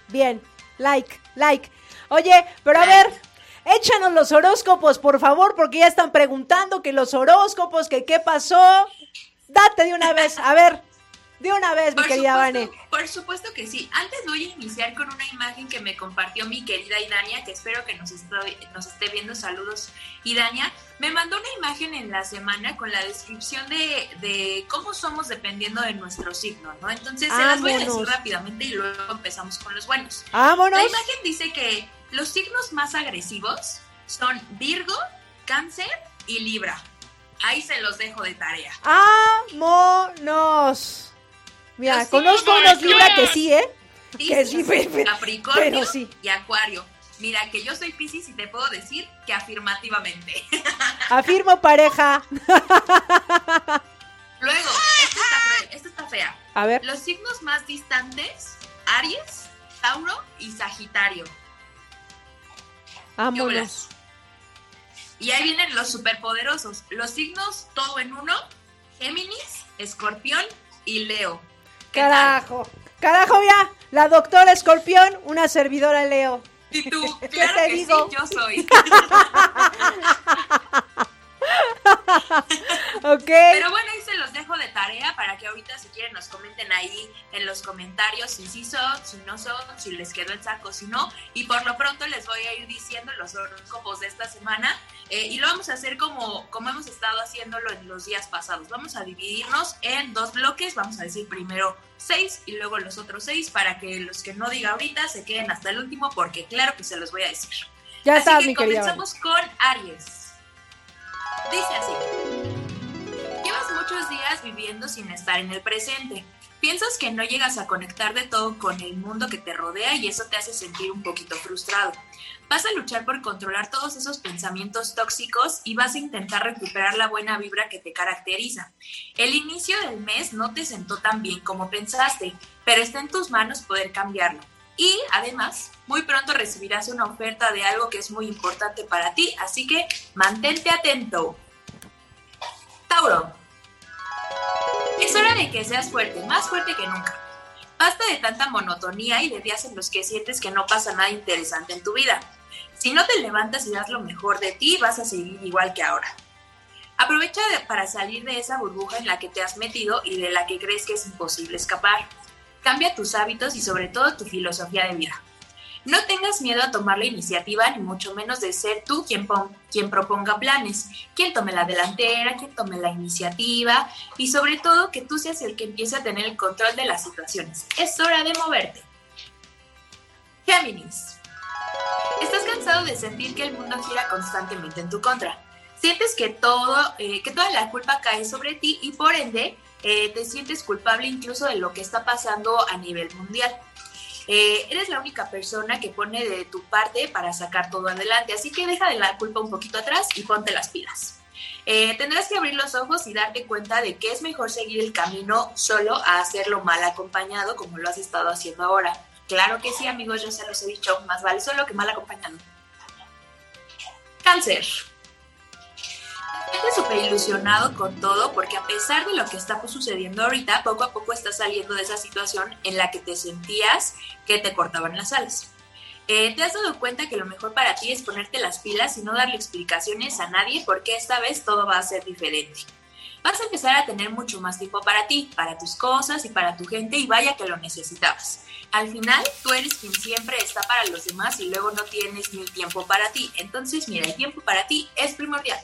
Speaker 2: Bien, like, like. Oye, pero a
Speaker 6: Like.
Speaker 2: ver, échanos los horóscopos, por favor, porque ya están preguntando que los horóscopos, que qué pasó. Date de una vez, a ver, de una vez, mi
Speaker 6: Por
Speaker 2: querida Vane.
Speaker 6: supuesto, por supuesto que sí. Antes voy a iniciar con una imagen que me compartió mi querida Idania, que espero que nos, estoy- nos esté viendo. Saludos, Idania. Me mandó una imagen en la semana con la descripción de, de cómo somos dependiendo de nuestro signo, ¿no? Entonces, se las voy a decir rápidamente y luego empezamos con los buenos.
Speaker 2: Vámonos.
Speaker 6: La imagen dice que los signos más agresivos son Virgo, Cáncer y Libra. Ahí se los dejo de tarea.
Speaker 2: Vámonos. Mira,
Speaker 6: Los
Speaker 2: conozco unos Libra que sí, ¿eh? Que sí,
Speaker 6: Capricornio
Speaker 2: pero sí.
Speaker 6: y Acuario. Mira, que yo soy Piscis y te puedo decir que afirmativamente.
Speaker 2: Afirmo pareja.
Speaker 6: Luego, esta está, esta está fea.
Speaker 2: A ver.
Speaker 6: Los signos más distantes, Aries, Tauro y Sagitario.
Speaker 2: Vámonos.
Speaker 6: Y ahí vienen los superpoderosos. Los signos todo en uno, Géminis, Escorpión y Leo.
Speaker 2: Carajo. Carajo, mira. La doctora Escorpión, una servidora Leo.
Speaker 6: ¿Y tú?
Speaker 2: ¿Qué
Speaker 6: Claro
Speaker 2: te
Speaker 6: que
Speaker 2: digo?
Speaker 6: sí, yo soy.
Speaker 2: Ok.
Speaker 6: Pero bueno, ahí se los dejo de tarea para que ahorita si quieren nos comenten ahí en los comentarios si sí son, si no son, si les quedó el saco, si no. Y por lo pronto les voy a ir diciendo los horóscopos de esta semana. eh, y lo vamos a hacer como, como hemos estado haciéndolo en los días pasados. Vamos a dividirnos en dos bloques. Vamos a decir primero seis y luego los otros seis para que los que no diga ahorita se queden hasta el último porque claro que se los voy a decir.
Speaker 2: Ya
Speaker 6: Así
Speaker 2: estás,
Speaker 6: que
Speaker 2: mi
Speaker 6: comenzamos con Aries. Dice así. Llevas muchos días viviendo sin estar en el presente. Piensas que no llegas a conectar de todo con el mundo que te rodea y eso te hace sentir un poquito frustrado. Vas a luchar por controlar todos esos pensamientos tóxicos y vas a intentar recuperar la buena vibra que te caracteriza. El inicio del mes no te sentó tan bien como pensaste, pero está en tus manos poder cambiarlo. Y además, muy pronto recibirás una oferta de algo que es muy importante para ti, así que mantente atento. Tauro. Es hora de que seas fuerte, más fuerte que nunca. Basta de tanta monotonía y de días en los que sientes que no pasa nada interesante en tu vida. Si no te levantas y das lo mejor de ti, vas a seguir igual que ahora. Aprovecha para salir de esa burbuja en la que te has metido y de la que crees que es imposible escapar. Cambia tus hábitos y sobre todo tu filosofía de vida. No tengas miedo a tomar la iniciativa, ni mucho menos de ser tú quien, quien proponga planes, quien tome la delantera, quien tome la iniciativa y sobre todo que tú seas el que empiece a tener el control de las situaciones. Es hora de moverte. Géminis. Estás cansado de sentir que el mundo gira constantemente en tu contra. Sientes que todo, eh, que toda la culpa cae sobre ti y por ende eh, te sientes culpable incluso de lo que está pasando a nivel mundial. Eh, eres la única persona que pone de tu parte para sacar todo adelante, así que deja de la culpa un poquito atrás y ponte las pilas. Eh, tendrás que abrir los ojos y darte cuenta de que es mejor seguir el camino solo a hacerlo mal acompañado como lo has estado haciendo ahora. Claro que sí, amigos, yo se los he dicho, más vale solo que mal acompañado. Cáncer. Súper ilusionado con todo porque a pesar de lo que está sucediendo ahorita, poco a poco estás saliendo de esa situación en la que te sentías que te cortaban las alas. Eh, te has dado cuenta que lo mejor para ti es ponerte las pilas y no darle explicaciones a nadie porque esta vez todo va a ser diferente. Vas a empezar a tener mucho más tiempo para ti, para tus cosas y para tu gente y vaya que lo necesitabas. Al final, tú eres quien siempre está para los demás y luego no tienes ni tiempo para ti. Entonces, mira, el tiempo para ti es primordial.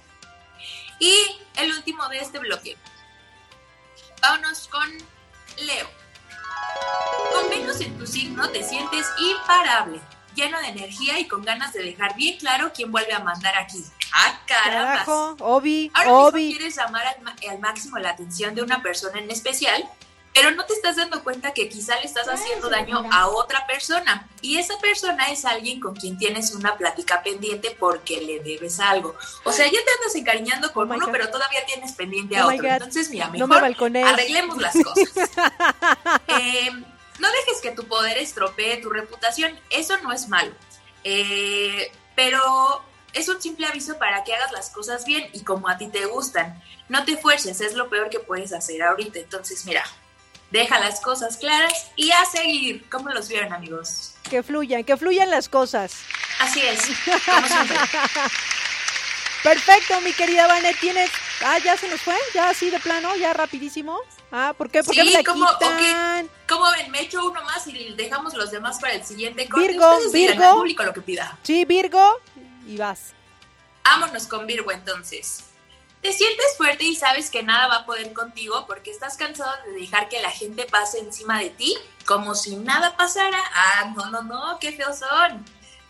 Speaker 6: Y el último de este bloque. Vámonos con Leo. Con Venus en tu signo te sientes imparable lleno de energía y con ganas de dejar bien claro quién vuelve a mandar aquí. ¡Ah, caramba!
Speaker 2: Obi,
Speaker 6: Ahora
Speaker 2: Obi.
Speaker 6: quieres llamar al, al, máximo la atención de una persona en especial, pero no te estás dando cuenta que quizá le estás haciendo daño a otra persona. Y esa persona es alguien con quien tienes una plática pendiente porque le debes algo. O sea, ya te andas encariñando con
Speaker 2: Oh
Speaker 6: uno, pero todavía tienes pendiente a
Speaker 2: Oh
Speaker 6: otro. Entonces, mira,
Speaker 2: No
Speaker 6: mejor
Speaker 2: me balconees.
Speaker 6: arreglemos las cosas. Eh, no dejes que tu poder estropee tu reputación. Eso no es malo. Eh, pero es un simple aviso para que hagas las cosas bien y como a ti te gustan. No te fuerces, es lo peor que puedes hacer ahorita. Entonces, mira, deja las cosas claras y a seguir. ¿Cómo los vieron, amigos?
Speaker 2: Que fluyan, que fluyan las cosas.
Speaker 6: Así es, como siempre.
Speaker 2: Perfecto, mi querida Vane, tienes... Ah, ya se nos fue, ya así de plano, ya rapidísimo. Ah, ¿por qué? ¿Por qué me la
Speaker 6: ¿cómo?
Speaker 2: quitan?
Speaker 6: ¿Cómo ven? Me echo uno más y dejamos los demás para el siguiente corte.
Speaker 2: Virgo,
Speaker 6: Ustedes
Speaker 2: Virgo.
Speaker 6: al público lo que pida.
Speaker 2: Sí, Virgo, y vas.
Speaker 6: Vámonos con Virgo entonces. Te sientes fuerte y sabes que nada va a poder contigo porque estás cansado de dejar que la gente pase encima de ti como si nada pasara. Ah, no, no, no, qué feos son.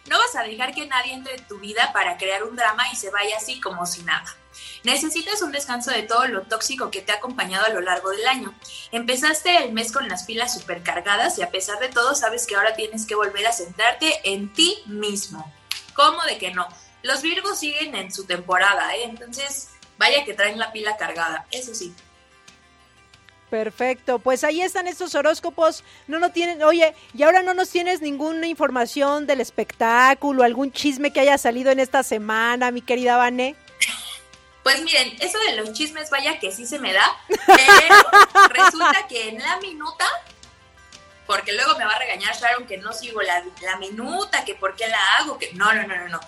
Speaker 6: No vas a dejar que nadie entre en tu vida para crear un drama y se vaya así como si nada. Necesitas un descanso de todo lo tóxico que te ha acompañado a lo largo del año. Empezaste el mes con las pilas supercargadas y a pesar de todo sabes que ahora tienes que volver a centrarte en ti mismo. ¿Cómo de que no? Los Virgos siguen en su temporada, ¿eh? Entonces, vaya que traen la pila cargada, eso sí.
Speaker 2: Perfecto, pues ahí están estos horóscopos. No nos tienen, oye, y ahora no nos tienes ninguna información del espectáculo, algún chisme que haya salido en esta semana, mi querida Vane.
Speaker 6: Pues miren, eso de los chismes, vaya que sí se me da, pero resulta que en la minuta, porque luego me va a regañar Sharon que no sigo la, la minuta, que por qué la hago, que no, no, no, no, no.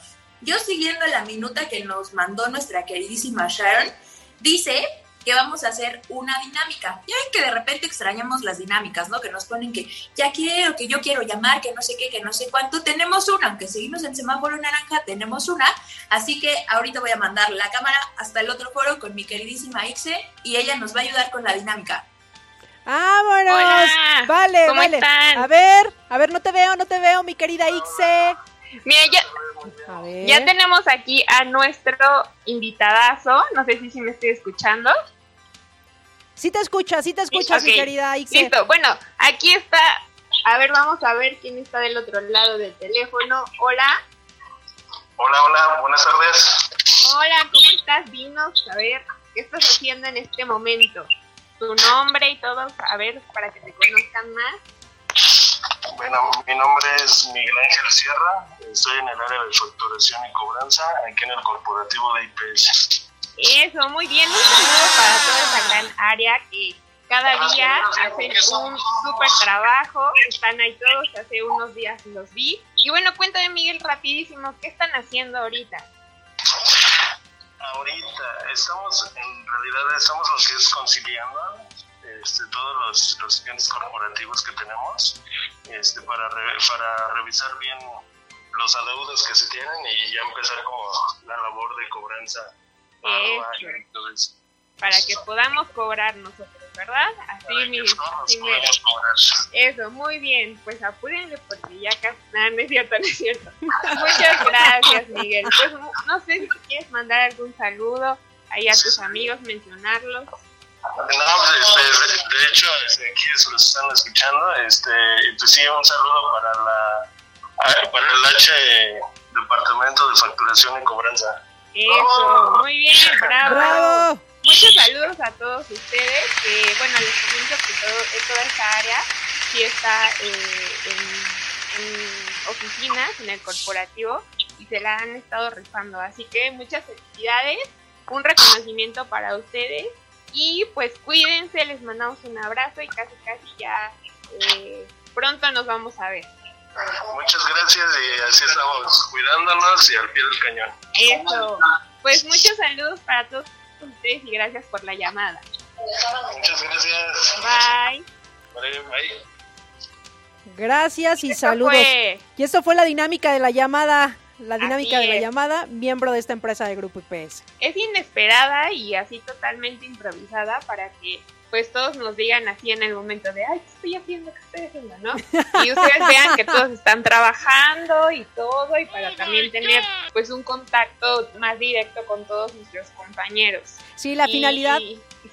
Speaker 6: Yo siguiendo la minuta que nos mandó nuestra queridísima Sharon, dice que vamos a hacer una dinámica. Ya ven que de repente extrañamos las dinámicas, ¿no? Que nos ponen que ya quiero, que yo quiero llamar, que no sé qué, que no sé cuánto. Tenemos una, aunque seguimos en semáforo naranja, tenemos una. Así que ahorita voy a mandar la cámara hasta el otro foro con mi queridísima Ixe y ella nos va a ayudar con la dinámica.
Speaker 2: ¡Vámonos!
Speaker 7: Hola,
Speaker 2: vale,
Speaker 7: ¿cómo
Speaker 2: vale.
Speaker 7: están?
Speaker 2: A ver, a ver, no te veo, no te veo, mi querida Ixe.
Speaker 7: Mira, ya,
Speaker 2: A ver.
Speaker 7: ya tenemos aquí a nuestro invitadazo. No sé si, si me estoy escuchando.
Speaker 2: Sí te escucha, sí te escuchas, mi
Speaker 7: Ok,
Speaker 2: querida.
Speaker 7: Listo. Bueno, aquí está. A ver, vamos a ver quién está del otro lado del teléfono. Hola.
Speaker 8: Hola, hola, buenas tardes.
Speaker 7: Hola, ¿cómo estás? Dinos, a ver, ¿qué estás haciendo en este momento? Tu nombre y todo, a ver, para que te conozcan más.
Speaker 8: Bueno, mi nombre es Miguel Ángel Sierra, estoy en el área de facturación y cobranza aquí en el corporativo de IPS.
Speaker 7: Eso, muy bien. Un saludo para toda esa gran área que cada día hacen un súper trabajo. Están ahí todos, hace unos días los vi. Y bueno, cuéntame, Miguel, rapidísimo, ¿qué están haciendo ahorita?
Speaker 8: Ahorita estamos, en realidad estamos lo que es conciliando este, todos los, los clientes corporativos que tenemos este, para, re- para revisar bien los adeudos que se tienen y ya empezar como la labor de cobranza.
Speaker 7: Eso. Para que podamos cobrar nosotros, ¿verdad? Así,
Speaker 8: cobrar.
Speaker 7: Eso, muy bien. Pues apúrenle porque ya casi... No, no es cierto, no es cierto. Muchas gracias, Miguel. Pues no sé si quieres mandar algún saludo ahí a tus amigos, mencionarlos.
Speaker 8: No, pues, este, de, de hecho, este, aquí se los están escuchando. Este, pues sí, un saludo para la para el H Departamento de Facturación y Cobranza.
Speaker 7: Eso, muy bien, bravo.
Speaker 2: ¡Bravo!
Speaker 7: Muchos saludos a todos ustedes, que bueno, les comento que todo, toda esta área sí está eh, en, en oficinas, en el corporativo, y se la han estado rifando. Así que muchas felicidades, un reconocimiento para ustedes, y pues cuídense, les mandamos un abrazo y casi casi ya eh, pronto nos vamos a ver.
Speaker 8: Muchas gracias y así estamos cuidándonos y al pie del cañón.
Speaker 7: Eso. Pues muchos saludos para todos ustedes y gracias por la llamada.
Speaker 8: Muchas gracias.
Speaker 7: Bye.
Speaker 8: Bye, bye.
Speaker 2: Gracias y
Speaker 7: Esto
Speaker 2: saludos.
Speaker 7: fue-
Speaker 2: Y esto fue la dinámica de la llamada. La dinámica de la llamada, miembro de esta empresa de Grupo IPS.
Speaker 7: Es inesperada y así totalmente improvisada para que pues todos nos digan así en el momento de, ay, ¿qué estoy haciendo? ¿Qué estoy haciendo? ¿No? Y ustedes vean que todos están trabajando y todo y para también tener pues un contacto más directo con todos nuestros compañeros.
Speaker 2: Sí, la
Speaker 7: Y-
Speaker 2: finalidad.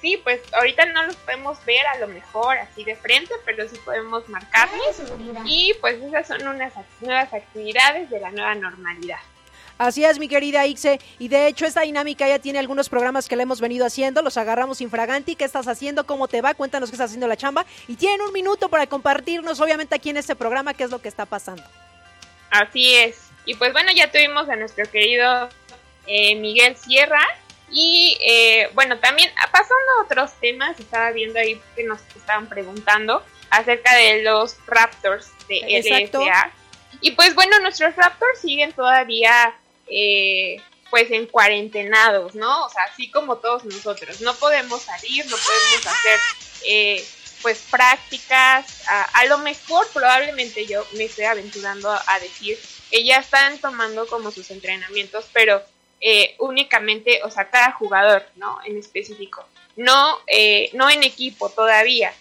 Speaker 7: Sí, pues ahorita no los podemos ver a lo mejor así de frente, pero sí podemos marcarlos. Y pues esas son unas nuevas actividades de la nueva normalidad.
Speaker 2: Así es, mi querida Ixe. Y de hecho, esta dinámica ya tiene algunos programas que le hemos venido haciendo. Los agarramos infraganti. ¿Qué estás haciendo? ¿Cómo te va? Cuéntanos qué estás haciendo la chamba. Y tienen un minuto para compartirnos, obviamente, aquí en este programa, qué es lo que está pasando.
Speaker 7: Así es. Y pues bueno, ya tuvimos a nuestro querido eh, Miguel Sierra. Y eh, bueno, también ah, pasando a otros temas, estaba viendo ahí que nos estaban preguntando acerca de los Raptors de
Speaker 2: Exacto.
Speaker 7: LSA. Y pues bueno, nuestros Raptors siguen todavía eh, pues en cuarentenados, ¿no? O sea, así como todos nosotros. No podemos salir, no podemos hacer eh, pues prácticas. A, a lo mejor probablemente yo me estoy aventurando a decir que ya están tomando como sus entrenamientos, pero eh, únicamente, o sea, cada jugador, ¿no? En específico. No, eh, no en equipo todavía.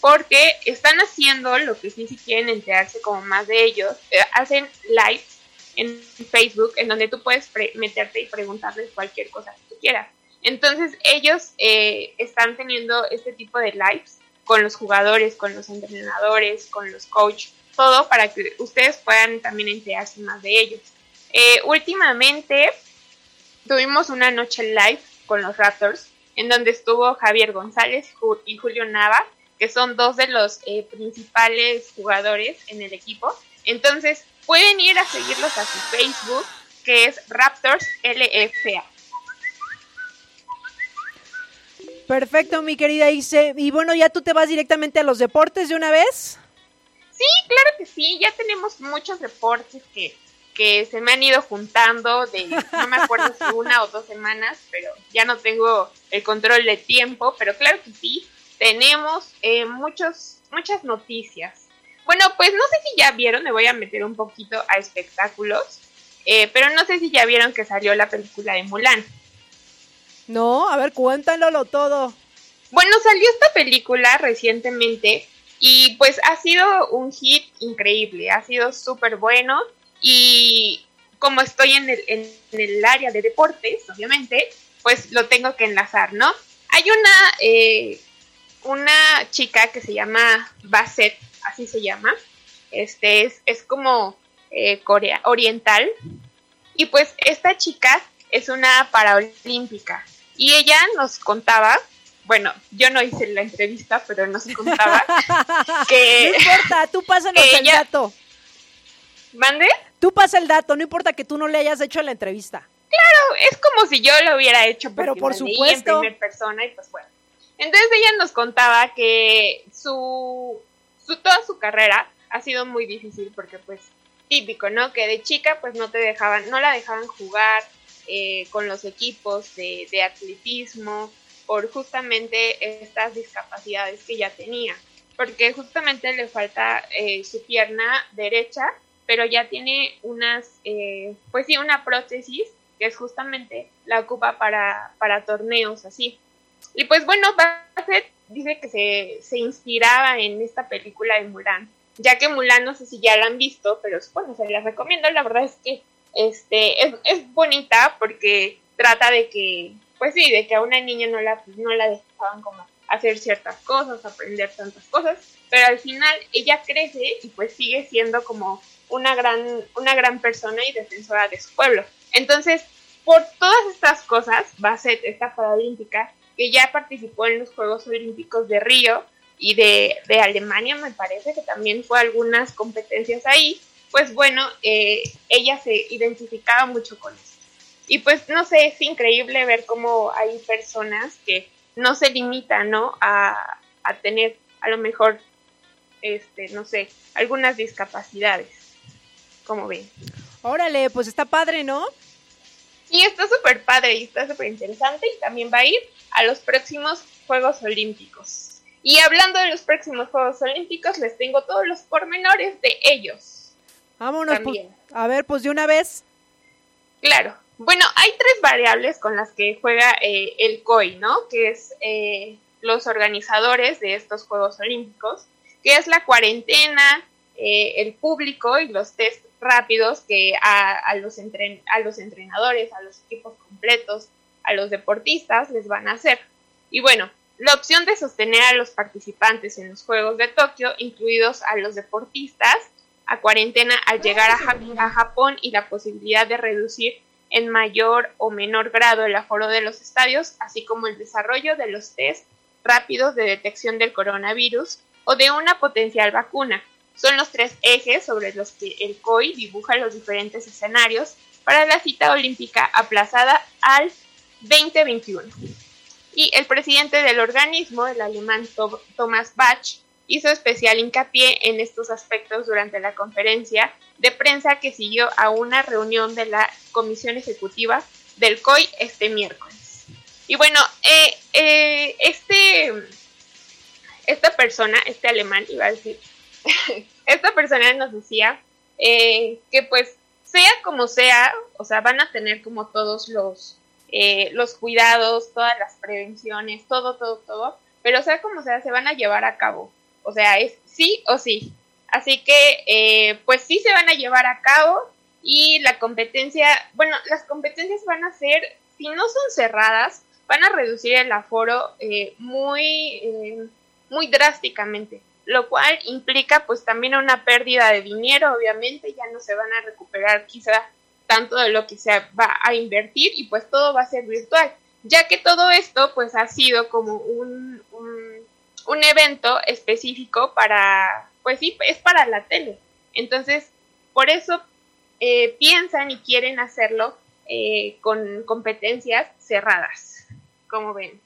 Speaker 7: Porque están haciendo lo que sí, si quieren enterarse como más de ellos, eh, hacen lives en Facebook en donde tú puedes meterte y preguntarles cualquier cosa que tú quieras. Entonces ellos eh, están teniendo este tipo de lives con los jugadores, con los entrenadores, con los coaches, todo para que ustedes puedan también enterarse más de ellos. Eh, últimamente tuvimos una noche live con los Raptors en donde estuvo Javier González y Julio Nava, que son dos de los eh, principales jugadores en el equipo. Entonces pueden ir a seguirlos a su Facebook, que es Raptors LFA.
Speaker 2: Perfecto, mi querida Ixe. Y bueno, ya tú te vas directamente a los deportes de una vez.
Speaker 7: Sí, claro que sí, ya tenemos muchos deportes que, que se me han ido juntando de, no me acuerdo si una o dos semanas, pero ya no tengo el control de tiempo, pero claro que sí, tenemos eh, muchos, muchas noticias. Bueno, pues no sé si ya vieron, me voy a meter un poquito a espectáculos, eh, pero no sé si ya vieron que salió la película de Mulan.
Speaker 2: No, a ver, cuéntanoslo todo.
Speaker 7: Bueno, salió esta película recientemente y pues ha sido un hit increíble, ha sido súper bueno y como estoy en el, en el área de deportes, obviamente, pues lo tengo que enlazar, ¿no? Hay una, eh, una chica que se llama Basset, así se llama, este es, es como eh, Corea oriental y pues esta chica es una paraolímpica y ella nos contaba bueno, yo no hice la entrevista, pero nos contaba que...
Speaker 2: No importa, tú pásanos el
Speaker 7: ella-
Speaker 2: dato.
Speaker 7: ¿Mande?
Speaker 2: Tú pasa el dato, no importa que tú no le hayas hecho la entrevista.
Speaker 7: Claro, es como si yo lo hubiera hecho,
Speaker 2: Pero
Speaker 7: porque
Speaker 2: por supuesto.
Speaker 7: en primera persona y pues bueno. Entonces ella nos contaba que su, su toda su carrera ha sido muy difícil porque pues típico, ¿no? Que de chica pues no te dejaban, no la dejaban jugar eh, con los equipos de, de atletismo por justamente estas discapacidades que ya tenía. Porque justamente le falta eh, su pierna derecha, pero ya tiene unas, eh, pues sí, una prótesis que es justamente la ocupa para, para torneos así. Y pues bueno, Bassett dice que se, se inspiraba en esta película de Mulan, ya que Mulan no sé si ya la han visto, pero bueno, se las recomiendo, la verdad es que este, es, es bonita porque trata de que, pues sí, de que a una niña no la, no la dejaban como hacer ciertas cosas, aprender tantas cosas, pero al final ella crece y pues sigue siendo como una gran, una gran persona y defensora de su pueblo. Entonces, por todas estas cosas, Basset, esta paralímpica, que ya participó en los Juegos Olímpicos de Río y de, de Alemania, me parece que también fue algunas competencias ahí, pues bueno, eh, ella se identificaba mucho con eso. Y pues no sé, es increíble ver cómo hay personas que no se limitan, ¿no? A, a tener a lo mejor, este, no sé, algunas discapacidades. Como ven.
Speaker 2: Órale, pues está padre, ¿no?
Speaker 7: Sí, está súper padre y está súper interesante y también va a ir a los próximos Juegos Olímpicos. Y hablando de los próximos Juegos Olímpicos, les tengo todos los pormenores de ellos.
Speaker 2: Vámonos, pues, a ver, pues de una vez.
Speaker 7: Claro. Bueno, hay tres variables con las que juega eh, el COI, ¿no? Que es eh, los organizadores de estos Juegos Olímpicos, que es la cuarentena, eh, el público y los test rápidos que a, los a los entrenadores, a los equipos completos, a los deportistas les van a hacer. Y bueno, la opción de sostener a los participantes en los Juegos de Tokio, incluidos a los deportistas, a cuarentena al llegar a, a Japón y la posibilidad de reducir en mayor o menor grado el aforo de los estadios, así como el desarrollo de los test rápidos de detección del coronavirus o de una potencial vacuna, son los tres ejes sobre los que el COI dibuja los diferentes escenarios para la cita olímpica aplazada al 2021. Y el presidente del organismo, el alemán Thomas Bach, hizo especial hincapié en estos aspectos durante la conferencia de prensa que siguió a una reunión de la Comisión Ejecutiva del COI este miércoles. Y bueno, eh, eh, este, esta persona, este alemán, iba a decir, esta persona nos decía eh, que pues sea como sea, o sea, van a tener como todos los, eh, los cuidados, todas las prevenciones, todo, todo, todo, pero sea como sea, se van a llevar a cabo. O sea, es sí o sí. Así que, eh, pues sí se van a llevar a cabo y la competencia, bueno, las competencias van a ser, si no son cerradas, van a reducir el aforo muy, muy drásticamente lo cual implica pues también una pérdida de dinero, obviamente, ya no se van a recuperar quizá tanto de lo que se va a invertir y pues todo va a ser virtual, ya que todo esto pues ha sido como un, un, evento específico para, pues sí, es para la tele. Entonces, por eso eh, piensan y quieren hacerlo eh, con competencias cerradas, como ven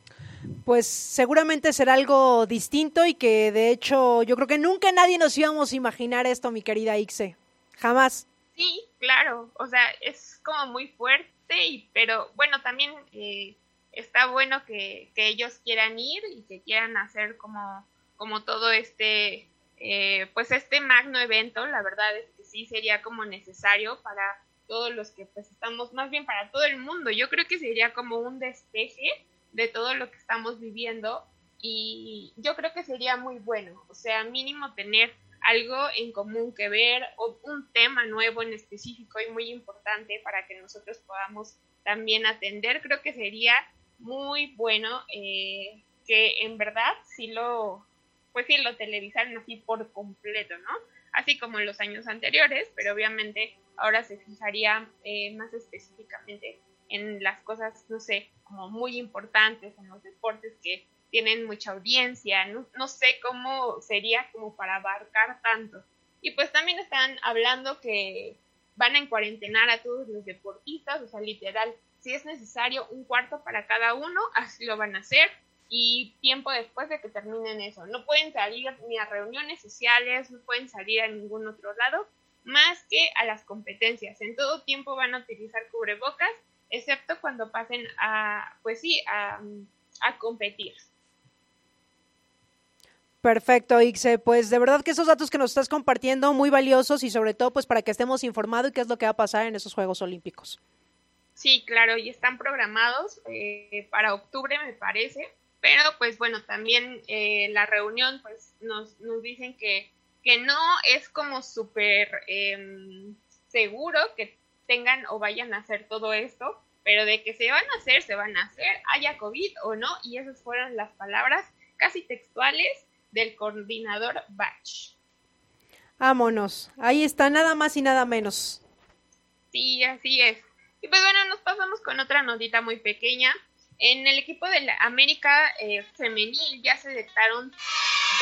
Speaker 2: pues seguramente será algo distinto y que de hecho yo creo que nunca nadie nos íbamos a imaginar esto, mi querida Ixe. Jamás.
Speaker 7: Sí, claro, o sea, es como muy fuerte, y, pero bueno, también eh, está bueno que, que, ellos quieran ir y que quieran hacer como, como todo este, eh, pues este magno evento, la verdad es que sí sería como necesario para todos los que pues estamos, más bien para todo el mundo, yo creo que sería como un despeje de todo lo que estamos viviendo y yo creo que sería muy bueno, o sea, mínimo tener algo en común que ver o un tema nuevo en específico y muy importante para que nosotros podamos también atender, creo que sería muy bueno eh, que en verdad si lo, pues sí lo televisaran así por completo, ¿no? Así como en los años anteriores, pero obviamente ahora se fijaría eh, más específicamente en las cosas, no sé, como muy importantes, en los deportes que tienen mucha audiencia, no, sé cómo sería como para abarcar tanto. Y pues también están hablando que van a encuarentenar a todos los deportistas, o sea, literal, si es necesario un cuarto para cada uno, así lo van a hacer y tiempo después de que terminen eso. No pueden salir ni a reuniones sociales, no pueden salir a ningún otro lado, más que a las competencias. En todo tiempo van a utilizar cubrebocas excepto cuando pasen a, pues sí, a, competir.
Speaker 2: Perfecto, Ixe. Pues de verdad que esos datos que nos estás compartiendo muy valiosos y sobre todo pues para que estemos informados y qué es lo que va a pasar en esos Juegos Olímpicos.
Speaker 7: Sí, claro, y están programados eh, para octubre me parece, pero pues bueno, también eh, la reunión pues nos, nos dicen que, que no es como súper em, seguro que tengan o vayan a hacer todo esto, pero de que se van a hacer, se van a hacer, haya COVID o no, y esas fueron las palabras casi textuales del coordinador Batch.
Speaker 2: Vámonos, ahí está, nada más y nada menos.
Speaker 7: Sí, así es. Y pues bueno, nos pasamos con otra notita muy pequeña. En el equipo de la América eh, femenil ya se detectaron,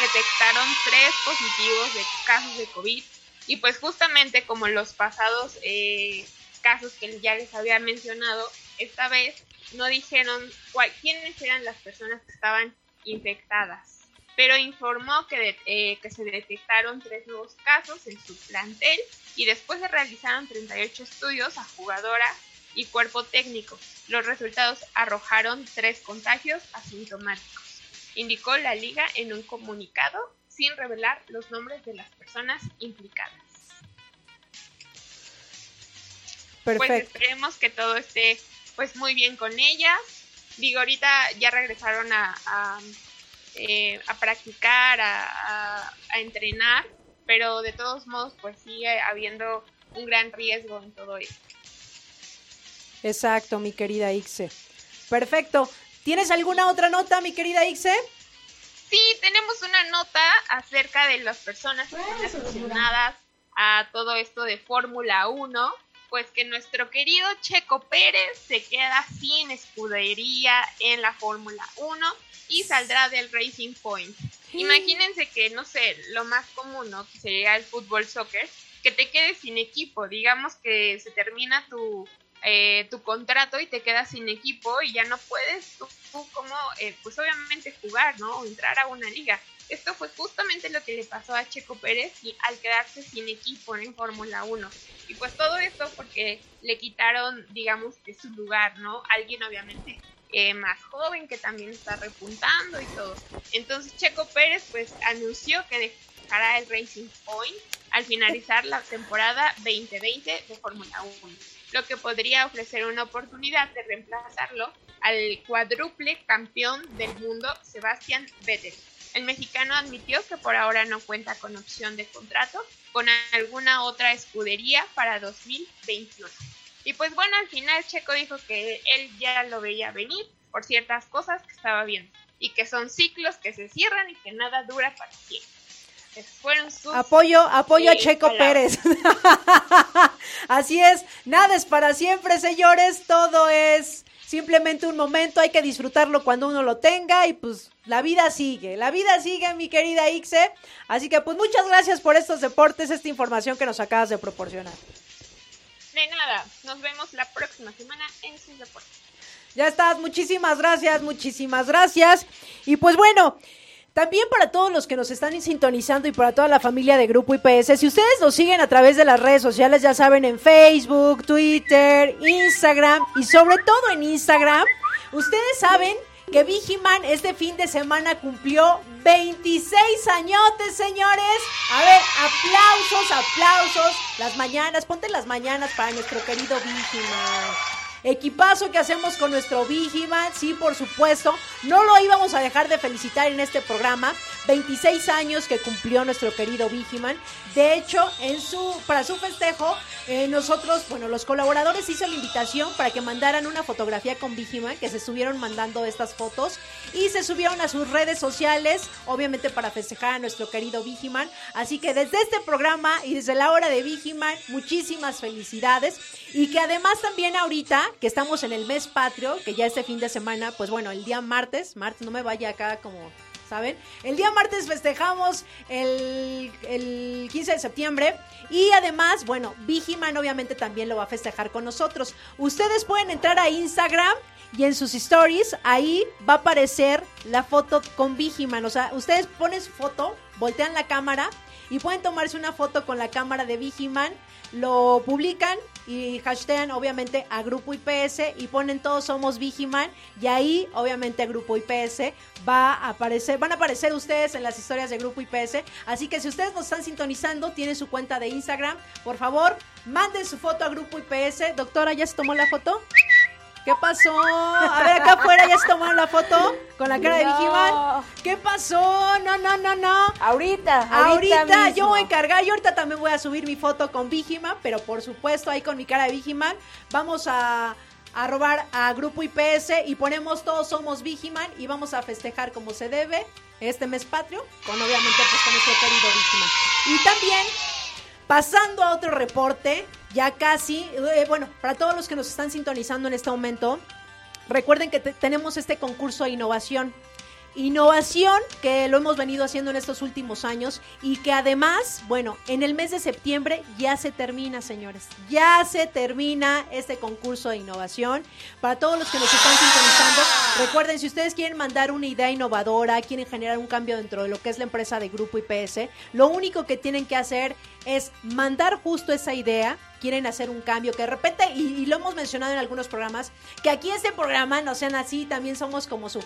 Speaker 7: detectaron tres positivos de casos de COVID. Y pues justamente como los pasados eh, casos que ya les había mencionado, esta vez no dijeron cuál, quiénes eran las personas que estaban infectadas, pero informó que, eh, que se detectaron tres nuevos casos en su plantel y después se realizaron 38 estudios a jugadoras y cuerpo técnico. Los resultados arrojaron tres contagios asintomáticos, indicó la liga en un comunicado sin revelar los nombres de las personas implicadas. Pues Perfecto. Pues esperemos que todo esté pues muy bien con ellas. Digo, ahorita ya regresaron a, a, eh, practicar, a, a, entrenar, pero de todos modos pues sigue habiendo un gran riesgo en todo esto.
Speaker 2: Exacto, mi querida Ixe. Perfecto. ¿Tienes alguna otra nota, mi querida Ixe?
Speaker 7: Sí, tenemos una nota acerca de las personas que están aficionadas a todo esto de Fórmula 1 pues que nuestro querido Checo Pérez se queda sin escudería en la Fórmula 1 y saldrá del Racing Point. Imagínense que, no sé, lo más común, ¿no? Que sería el fútbol soccer, que te quedes sin equipo, digamos que se termina tu, eh, tu contrato y te quedas sin equipo y ya no puedes tú, como, eh, pues obviamente jugar, ¿no? O entrar a una liga. Esto fue justamente lo que le pasó a Checo Pérez y al quedarse sin equipo en Fórmula 1. Y pues todo esto porque le quitaron, digamos, de su lugar, ¿no? Alguien obviamente eh, más joven que también está repuntando y todo. Entonces Checo Pérez pues anunció que dejará el Racing Point al finalizar la temporada 2020 de Fórmula 1, lo que podría ofrecer una oportunidad de reemplazarlo al cuádruple campeón del mundo Sebastián Vettel. El mexicano admitió que por ahora no cuenta con opción de contrato con alguna otra escudería para 2021. Y pues bueno, al final Checo dijo que él ya lo veía venir por ciertas cosas que estaba viendo y que son ciclos que se cierran y que nada dura para siempre. Fueron
Speaker 2: apoyo, apoyo a Checo Pérez. Así es, nada es para siempre, señores, todo es simplemente un momento, hay que disfrutarlo cuando uno lo tenga y pues la vida sigue, la vida sigue, mi querida Ixe. Así que pues muchas gracias por estos deportes, esta información que nos acabas de proporcionar.
Speaker 7: De nada, nos vemos la próxima semana en sus deportes.
Speaker 2: Ya estás, muchísimas gracias, muchísimas gracias. Y pues bueno, también para todos los que nos están sintonizando y para toda la familia de Grupo IPS, si ustedes nos siguen a través de las redes sociales, ya saben, en Facebook, Twitter, Instagram y sobre todo en Instagram, ustedes saben que Vigiman este fin de semana cumplió 26 añotes, señores. A ver, aplausos, aplausos. Las mañanas, ponte las mañanas para nuestro querido Vigiman. Equipazo que hacemos con nuestro Vigiman, sí, por supuesto. No lo íbamos a dejar de felicitar en este programa. 26 años que cumplió nuestro querido Vigiman. De hecho, en su, para su festejo, eh, nosotros, bueno, los colaboradores hizo la invitación para que mandaran una fotografía con Vigiman, que se estuvieron mandando estas fotos y se subieron a sus redes sociales, obviamente para festejar a nuestro querido Vigiman. Así que desde este programa y desde la hora de Vigiman, muchísimas felicidades. Y que además también ahorita, que estamos en el mes patrio, que ya este fin de semana, pues bueno, el día martes, martes, no me vaya acá como ¿saben? El día martes festejamos el, el 15 de septiembre y además, bueno, Vigiman obviamente también lo va a festejar con nosotros. Ustedes pueden entrar a Instagram y en sus stories ahí va a aparecer la foto con Vigiman. O sea, ustedes ponen su foto, voltean la cámara y pueden tomarse una foto con la cámara de Vigiman, lo publican y hashtean obviamente a Grupo IPS y ponen todos somos Vigiman y ahí obviamente Grupo IPS va a aparecer, van a aparecer ustedes en las historias de Grupo IPS, así que si ustedes nos están sintonizando, tienen su cuenta de Instagram, por favor, manden su foto a Grupo IPS. Doctora, ¿ya se tomó la foto? ¿Qué pasó? A ver, acá afuera ya se tomaron la foto con la cara de Vigiman. ¿Qué pasó? No, no, no, no.
Speaker 3: Ahorita,
Speaker 2: ahorita. Ahorita yo voy a encargar. Yo ahorita también voy a subir mi foto con Vigiman, pero por supuesto ahí con mi cara de Vigiman. Vamos a, a robar a Grupo IPS y ponemos todos somos Vigiman y vamos a festejar como se debe este mes patrio con obviamente pues con nuestro querido Vigiman. Y también, pasando a otro reporte, ya casi, eh, bueno, para todos los que nos están sintonizando en este momento, recuerden que tenemos este concurso de innovación innovación que lo hemos venido haciendo en estos últimos años y que además, bueno, en el mes de septiembre ya se termina, señores. Ya se termina este concurso de innovación. Para todos los que nos están sintonizando, recuerden, si ustedes quieren mandar una idea innovadora, quieren generar un cambio dentro de lo que es la empresa de Grupo IPS, lo único que tienen que hacer es mandar justo esa idea quieren hacer un cambio, que de repente, y, lo hemos mencionado en algunos programas, que aquí este programa no sean así, también somos como su,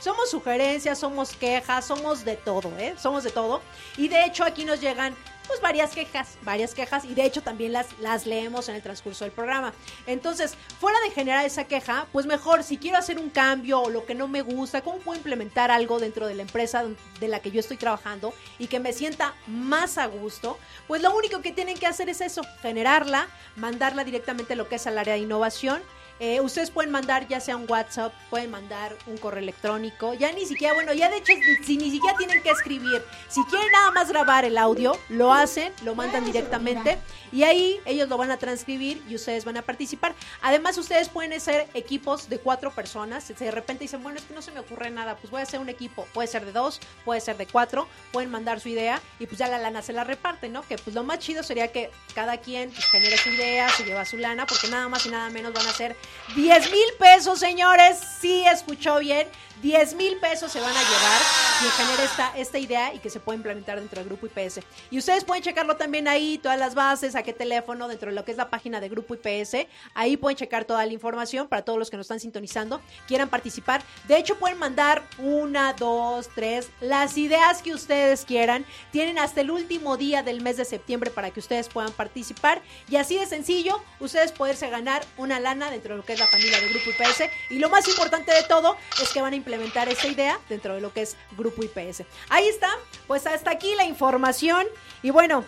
Speaker 2: somos sugerencias, somos quejas, somos de todo, ¿eh? Somos de todo. Y de hecho aquí nos llegan pues varias quejas, varias quejas y de hecho también las, las leemos en el transcurso del programa. Entonces, fuera de generar esa queja, pues mejor si quiero hacer un cambio o lo que no me gusta, cómo puedo implementar algo dentro de la empresa de la que yo estoy trabajando y que me sienta más a gusto, pues lo único que tienen que hacer es eso, generarla, mandarla directamente a lo que es al área de innovación eh, ustedes pueden mandar ya sea un WhatsApp, pueden mandar un correo electrónico, ya ni siquiera, bueno, ya de hecho, si ni siquiera tienen que escribir, si quieren nada más grabar el audio, lo hacen, lo mandan directamente y ahí ellos lo van a transcribir y ustedes van a participar. Además, ustedes pueden ser equipos de cuatro personas, si de repente dicen, bueno, es que no se me ocurre nada, pues voy a hacer un equipo, puede ser de dos, puede ser de cuatro, pueden mandar su idea y pues ya la lana se la reparte, ¿no? Que pues lo más chido sería que cada quien pues, genere su idea, se lleva su lana, porque nada más y nada menos van a ser 10 mil pesos, señores. Sí, escuchó bien. 10 mil pesos se van a llevar y genera esta, esta idea y que se puede implementar dentro del grupo IPS. Y ustedes pueden checarlo también ahí, todas las bases, a qué teléfono, dentro de lo que es la página de grupo IPS. Ahí pueden checar toda la información para todos los que nos están sintonizando, quieran participar. De hecho, pueden mandar una, dos, tres, las ideas que ustedes quieran. Tienen hasta el último día del mes de septiembre para que ustedes puedan participar. Y así de sencillo, ustedes poderse ganar una lana dentro de lo que es la familia de grupo IPS. Y lo más importante de todo es que van a implementar esa idea dentro de lo que es Grupo IPS. Ahí está, pues hasta aquí la información y bueno,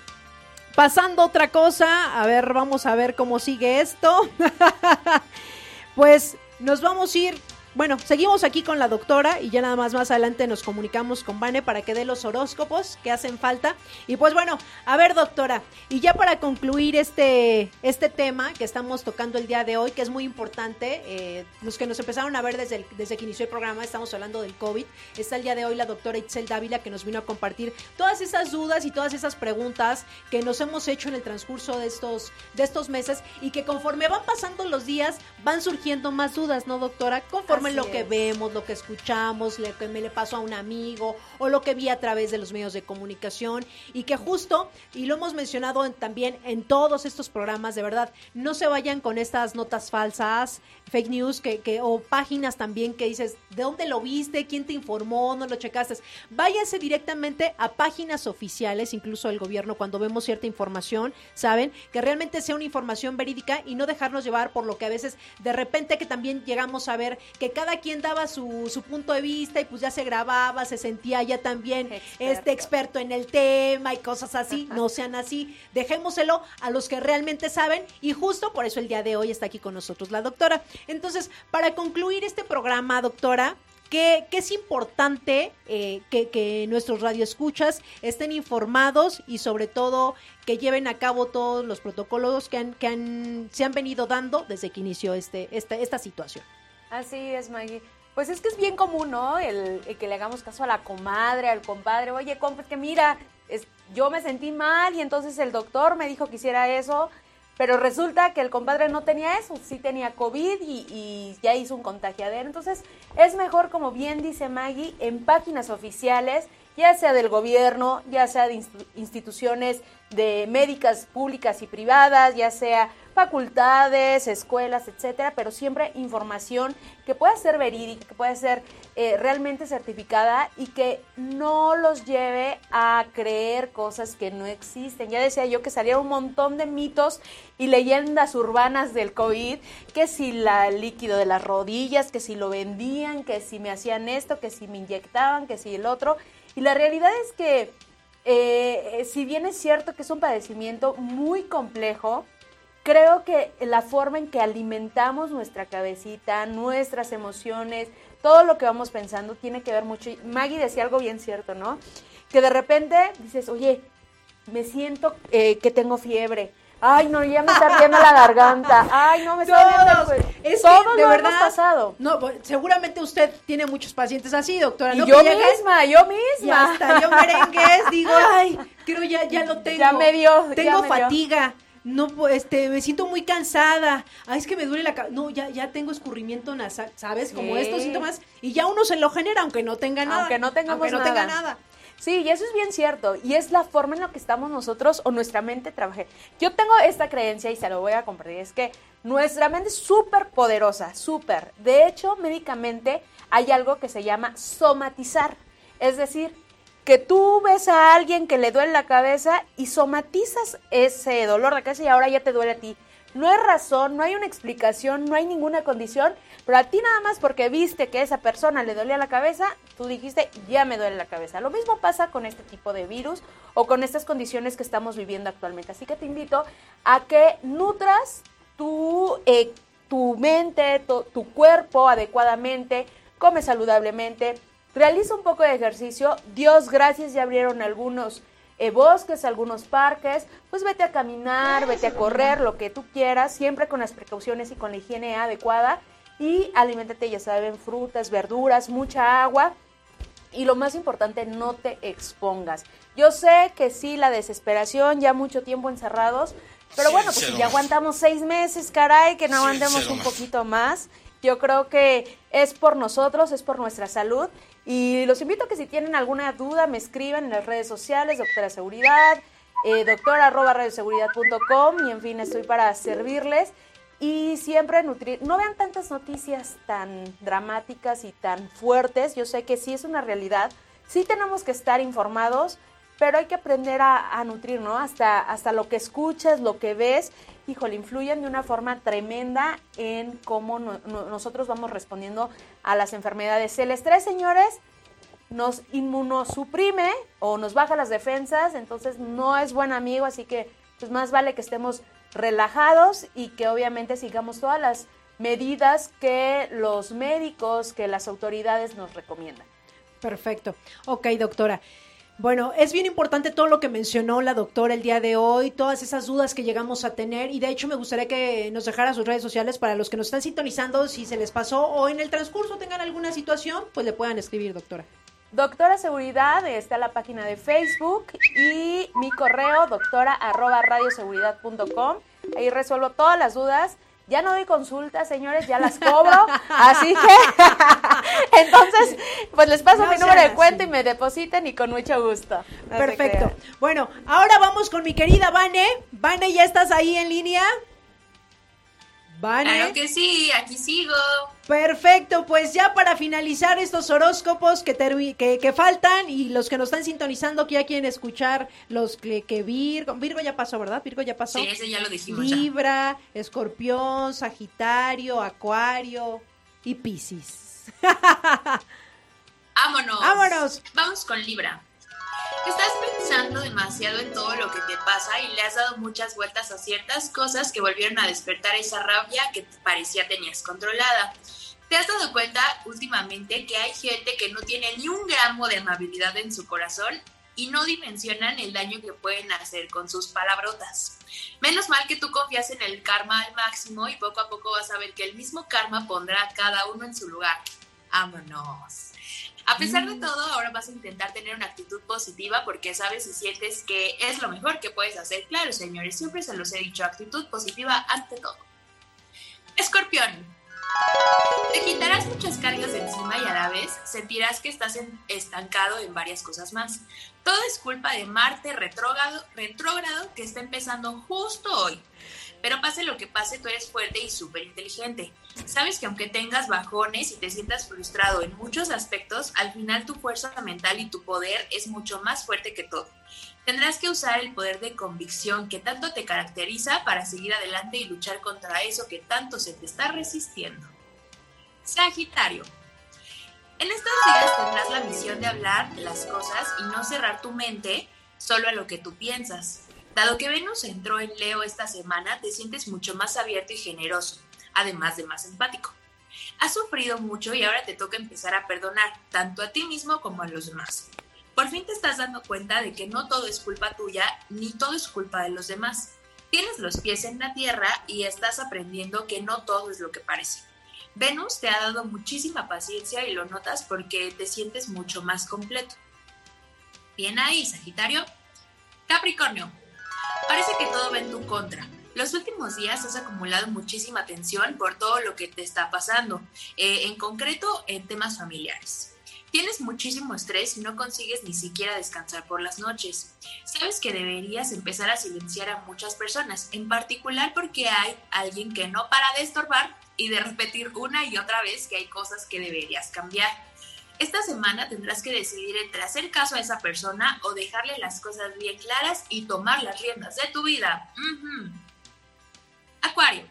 Speaker 2: pasando otra cosa, a ver, vamos a ver cómo sigue esto. pues nos vamos a ir bueno, seguimos aquí con la doctora y ya nada más más adelante nos comunicamos con Vane para que dé los horóscopos que hacen falta. Y pues bueno, a ver doctora, y ya para concluir este, este tema que estamos tocando el día de hoy, que es muy importante, eh, los que nos empezaron a ver desde, desde que inició el programa, estamos hablando del COVID, está el día de hoy la doctora Itzel Dávila que nos vino a compartir todas esas dudas y todas esas preguntas que nos hemos hecho en el transcurso de estos, de estos meses y que conforme van pasando los días van surgiendo más dudas, ¿no doctora? Conforme lo que vemos, lo que escuchamos, lo que me le pasó a un amigo o lo que vi a través de los medios de comunicación y que justo, y lo hemos mencionado también en todos estos programas, de verdad, no se vayan con estas notas falsas, fake news que, que o páginas también que dices, ¿de dónde lo viste? ¿Quién te informó? ¿No lo checaste? Váyanse directamente a páginas oficiales, incluso el gobierno, cuando vemos cierta información, ¿saben? Que realmente sea una información verídica y no dejarnos llevar por lo que a veces de repente que también llegamos a ver que cada quien daba su, su punto de vista y pues ya se grababa, se sentía ya también este experto en el tema y cosas así. No sean así. Dejémoselo a los que realmente saben y justo por eso el día de hoy está aquí con nosotros la doctora. Entonces, para concluir este programa, doctora, que, es importante eh, que, que, nuestros radioescuchas estén informados y sobre todo que lleven a cabo todos los protocolos que, han, que han, se han venido dando desde que inició este, esta, esta situación.
Speaker 3: Así es, Maggie. Pues es que es bien común, ¿no? El, que le hagamos caso a la comadre, al compadre. Oye, compa, es que mira, es, yo me sentí mal y entonces el doctor me dijo que hiciera eso, pero resulta que el compadre no tenía eso, sí tenía COVID y, y ya hizo un contagiadero. Entonces es mejor, como bien dice Maggie, en páginas oficiales, ya sea del gobierno, ya sea de instituciones de médicas públicas y privadas, ya sea facultades, escuelas, etcétera, pero siempre información que pueda ser verídica, que pueda ser eh, realmente certificada y que no los lleve a creer cosas que no existen. Ya decía yo que salieron un montón de mitos y leyendas urbanas del COVID, que si la líquido de las rodillas, que si lo vendían, que si me hacían esto, que si me inyectaban, que si el otro. Y la realidad es que eh, si bien es cierto que es un padecimiento muy complejo, creo que la forma en que alimentamos nuestra cabecita, nuestras emociones, todo lo que vamos pensando tiene que ver mucho. Maggie decía algo bien cierto, ¿no? Que de repente dices, oye, me siento eh, que tengo fiebre, Ay, no, ya me está ardiendo la garganta. Ay, no, me está ardiendo
Speaker 2: es
Speaker 3: Todos
Speaker 2: que de
Speaker 3: lo
Speaker 2: verdad
Speaker 3: hemos pasado.
Speaker 2: No, pues, seguramente usted tiene muchos pacientes así, doctora.
Speaker 3: Y
Speaker 2: ¿no?
Speaker 3: yo
Speaker 2: Que llegan
Speaker 3: misma, yo
Speaker 2: y
Speaker 3: misma.
Speaker 2: hasta yo merengues digo, ay, creo ya ya lo tengo.
Speaker 3: Ya me dio, ya
Speaker 2: Tengo
Speaker 3: me dio.
Speaker 2: No, este, me siento muy cansada. Ay, es que me duele la cabeza. No, ya, ya tengo escurrimiento nasal, ¿sabes? Como
Speaker 3: Sí.
Speaker 2: estos síntomas. Y ya uno se lo genera, aunque no tenga nada.
Speaker 3: Aunque no tengamos
Speaker 2: Aunque no
Speaker 3: nada.
Speaker 2: tenga nada.
Speaker 3: Sí, y eso es bien cierto. Y es la forma en la que estamos nosotros o nuestra mente trabaja. Yo tengo esta creencia y se lo voy a compartir. Es que nuestra mente es súper poderosa, súper. De hecho, médicamente hay algo que se llama somatizar. Es decir, que tú ves a alguien que le duele la cabeza y somatizas ese dolor de cabeza y ahora ya te duele a ti. No hay razón, no hay una explicación, no hay ninguna condición, pero a ti nada más porque viste que a esa persona le dolía la cabeza, tú dijiste, ya me duele la cabeza. Lo mismo pasa con este tipo de virus o con estas condiciones que estamos viviendo actualmente. Así que te invito a que nutras tu, eh, tu mente, tu, tu cuerpo adecuadamente, come saludablemente, realiza un poco de ejercicio. Dios gracias, ya abrieron algunos eh, bosques, algunos parques, pues vete a caminar, vete a correr, lo que tú quieras, siempre con las precauciones y con la higiene adecuada. Y aliméntate, ya saben, frutas, verduras, mucha agua. Y lo más importante, no te expongas. Yo sé que sí, la desesperación, ya mucho tiempo encerrados, pero bueno, pues si ya aguantamos seis meses, caray, que no aguantemos un poquito más. Yo creo que es por nosotros, es por nuestra salud. Y los invito a que si tienen alguna duda me escriban en las redes sociales, doctora seguridad, eh, doctora arroba radioseguridad.com y en fin, estoy para servirles. Y siempre nutrir, no vean tantas noticias tan dramáticas y tan fuertes, yo sé que sí es una realidad, sí tenemos que estar informados, pero hay que aprender a, nutrir, ¿no? Hasta, hasta lo que escuchas, lo que ves, híjole, influyen de una forma tremenda en cómo no- no- nosotros vamos respondiendo a las enfermedades. El estrés, señores, nos inmunosuprime o nos baja las defensas, entonces no es buen amigo, así que pues más vale que estemos relajados y que obviamente sigamos todas las medidas que los médicos, que las autoridades nos recomiendan.
Speaker 2: Perfecto. Ok, doctora. Bueno, es bien importante todo lo que mencionó la doctora el día de hoy, todas esas dudas que llegamos a tener y de hecho me gustaría que nos dejara sus redes sociales para los que nos están sintonizando, si se les pasó o en el transcurso tengan alguna situación, pues le puedan escribir, doctora.
Speaker 3: Doctora Seguridad, está la página de Facebook y mi correo doctora arroba radioseguridad.com. Ahí resuelvo todas las dudas. Ya no doy consultas, señores, ya las cobro. así que, entonces, pues les paso
Speaker 2: No
Speaker 3: mi número de
Speaker 2: así.
Speaker 3: cuenta y me depositen y con mucho gusto. No
Speaker 2: Perfecto. Bueno, ahora vamos con mi querida Vane. Vane, ¿ya estás ahí en línea? Vane.
Speaker 6: Claro que sí, aquí sigo.
Speaker 2: Perfecto, pues ya para finalizar estos horóscopos que, termi- que, que faltan y los que nos están sintonizando que ya quieren escuchar los que, que Virgo, Virgo ya pasó, ¿verdad? Virgo ya pasó.
Speaker 6: Sí, ese ya lo dijimos ya.
Speaker 2: Libra, Escorpión, Sagitario, Acuario y Piscis.
Speaker 6: Vámonos.
Speaker 2: Vámonos.
Speaker 6: Vamos con Libra. Estás pensando demasiado en todo lo que te pasa y le has dado muchas vueltas a ciertas cosas que volvieron a despertar esa rabia que parecía tenías controlada. ¿Te has dado cuenta últimamente que hay gente que no tiene ni un gramo de amabilidad en su corazón y no dimensionan el daño que pueden hacer con sus palabrotas? Menos mal que tú confías en el karma al máximo y poco a poco vas a ver que el mismo karma pondrá a cada uno en su lugar. ¡Vámonos! A pesar de todo, ahora vas a intentar tener una actitud positiva porque sabes y sientes que es lo mejor que puedes hacer. Claro, señores, siempre se los he dicho, actitud positiva ante todo. Escorpión. Te quitarás muchas cargas de encima y a la vez sentirás que estás estancado en varias cosas más. Todo es culpa de Marte retrógrado, retrógrado que está empezando justo hoy. Pero pase lo que pase, tú eres fuerte y súper inteligente. Sabes que aunque tengas bajones y te sientas frustrado en muchos aspectos, al final tu fuerza mental y tu poder es mucho más fuerte que todo. Tendrás que usar el poder de convicción que tanto te caracteriza para seguir adelante y luchar contra eso que tanto se te está resistiendo. Sagitario. En estos días tendrás la misión de hablar las cosas y no cerrar tu mente solo a lo que tú piensas. Dado que Venus entró en Leo esta semana, te sientes mucho más abierto y generoso, además de más empático. Has sufrido mucho y ahora te toca empezar a perdonar, tanto a ti mismo como a los demás. Por fin te estás dando cuenta de que no todo es culpa tuya, ni todo es culpa de los demás. Tienes los pies en la tierra y estás aprendiendo que no todo es lo que parece. Venus te ha dado muchísima paciencia y lo notas porque te sientes mucho más completo. Bien ahí, Sagitario. Capricornio. Parece que todo va en tu contra. Los últimos días has acumulado muchísima tensión por todo lo que te está pasando, eh, en concreto en temas familiares. Tienes muchísimo estrés y no consigues ni siquiera descansar por las noches. Sabes que deberías empezar a silenciar a muchas personas, en particular porque hay alguien que no para de estorbar y de repetir una y otra vez que hay cosas que deberías cambiar. Esta semana tendrás que decidir entre hacer caso a esa persona o dejarle las cosas bien claras y tomar las riendas de tu vida. Acuario.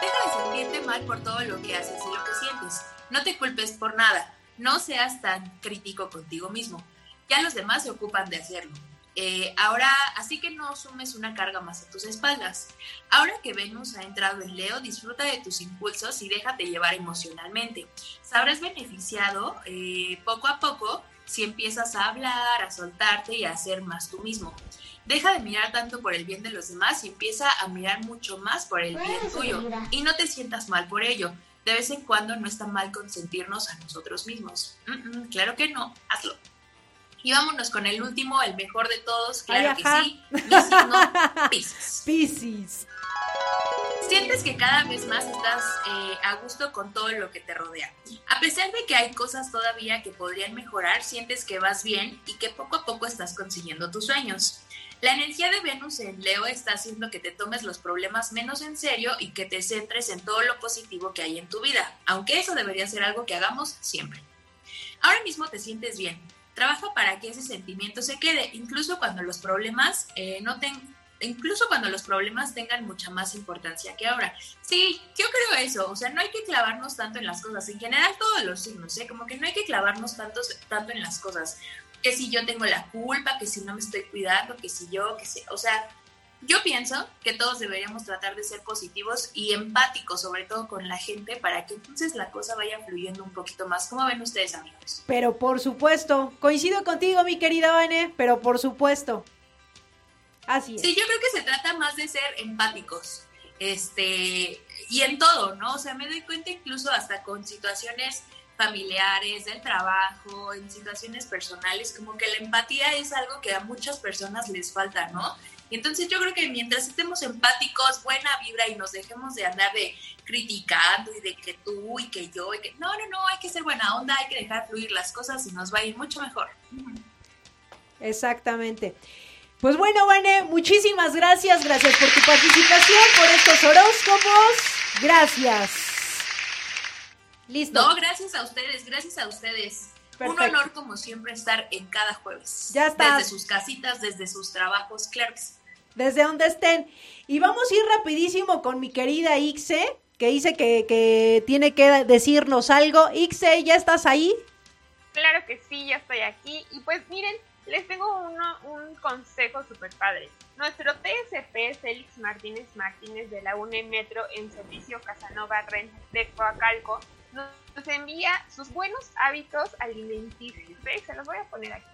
Speaker 6: Deja de sentirte mal por todo lo que haces y lo que sientes. No te culpes por nada no seas tan crítico contigo mismo. Ya los demás se ocupan de hacerlo. Eh, ahora, así que no sumes una carga más a tus espaldas. Ahora que Venus ha entrado en Leo, disfruta de tus impulsos y déjate llevar emocionalmente. Sabrás beneficiado eh, poco a poco si empiezas a hablar, a soltarte y a hacer más tú mismo. Deja de mirar tanto por el bien de los demás y empieza a mirar mucho más por el bien tuyo. Y no te sientas mal por ello de vez en cuando no está mal consentirnos a nosotros mismos. claro que no, hazlo. Y vámonos con el último, el mejor de todos, claro que sí, mi signo, Pisces.
Speaker 2: Pisces.
Speaker 6: Sientes que cada vez más estás eh, a gusto con todo lo que te rodea. A pesar de que hay cosas todavía que podrían mejorar, sientes que vas bien y que poco a poco estás consiguiendo tus sueños. La energía de Venus en Leo está haciendo que te tomes los problemas menos en serio y que te centres en todo lo positivo que hay en tu vida, aunque eso debería ser algo que hagamos siempre. Ahora mismo te sientes bien. Trabaja para que ese sentimiento se quede, incluso cuando los problemas eh, no incluso cuando los problemas tengan mucha más importancia que ahora. Sí, yo creo eso, o sea, no hay que clavarnos tanto en las cosas, en general todos los signos, ¿eh? como que no hay que clavarnos tanto, tanto en las cosas que si yo tengo la culpa, que si no me estoy cuidando, que si yo, que si, o sea, yo pienso que todos deberíamos tratar de ser positivos y empáticos, sobre todo con la gente, para que entonces la cosa vaya fluyendo un poquito más. ¿Cómo ven ustedes, amigos?
Speaker 2: Pero por supuesto, coincido contigo, mi querida Vane, pero por supuesto. Así es.
Speaker 6: Sí, yo creo que se trata más de ser empáticos. Este, y en todo, ¿no? O sea, me doy cuenta incluso hasta con situaciones familiares, del trabajo, en situaciones personales, como que la empatía es algo que a muchas personas les falta, ¿no? Y entonces yo creo que mientras estemos empáticos, buena vibra y nos dejemos de andar de criticando y de que tú y que yo y que no, no, no, hay que ser buena onda, hay que dejar fluir las cosas y nos va a ir mucho mejor.
Speaker 2: Exactamente. Pues bueno, Vane, muchísimas gracias, gracias por tu participación, por estos horóscopos. Gracias.
Speaker 6: Listo. No, gracias a ustedes, gracias a ustedes. Un honor como siempre estar en cada jueves.
Speaker 2: Ya está.
Speaker 6: Desde sus casitas, desde sus trabajos, claro
Speaker 2: Desde donde estén. Y vamos a ir rapidísimo con mi querida Ixe, que dice que, que tiene que decirnos algo. Ixe, ¿ya estás ahí?
Speaker 7: Claro que sí, ya estoy aquí. Y pues miren, les tengo uno, un consejo súper padre. Nuestro TSP Félix Martínez Martínez de la UNE Metro en servicio Casanova Ren de Coacalco nos envía sus buenos hábitos alimenticios. Se los voy a poner aquí.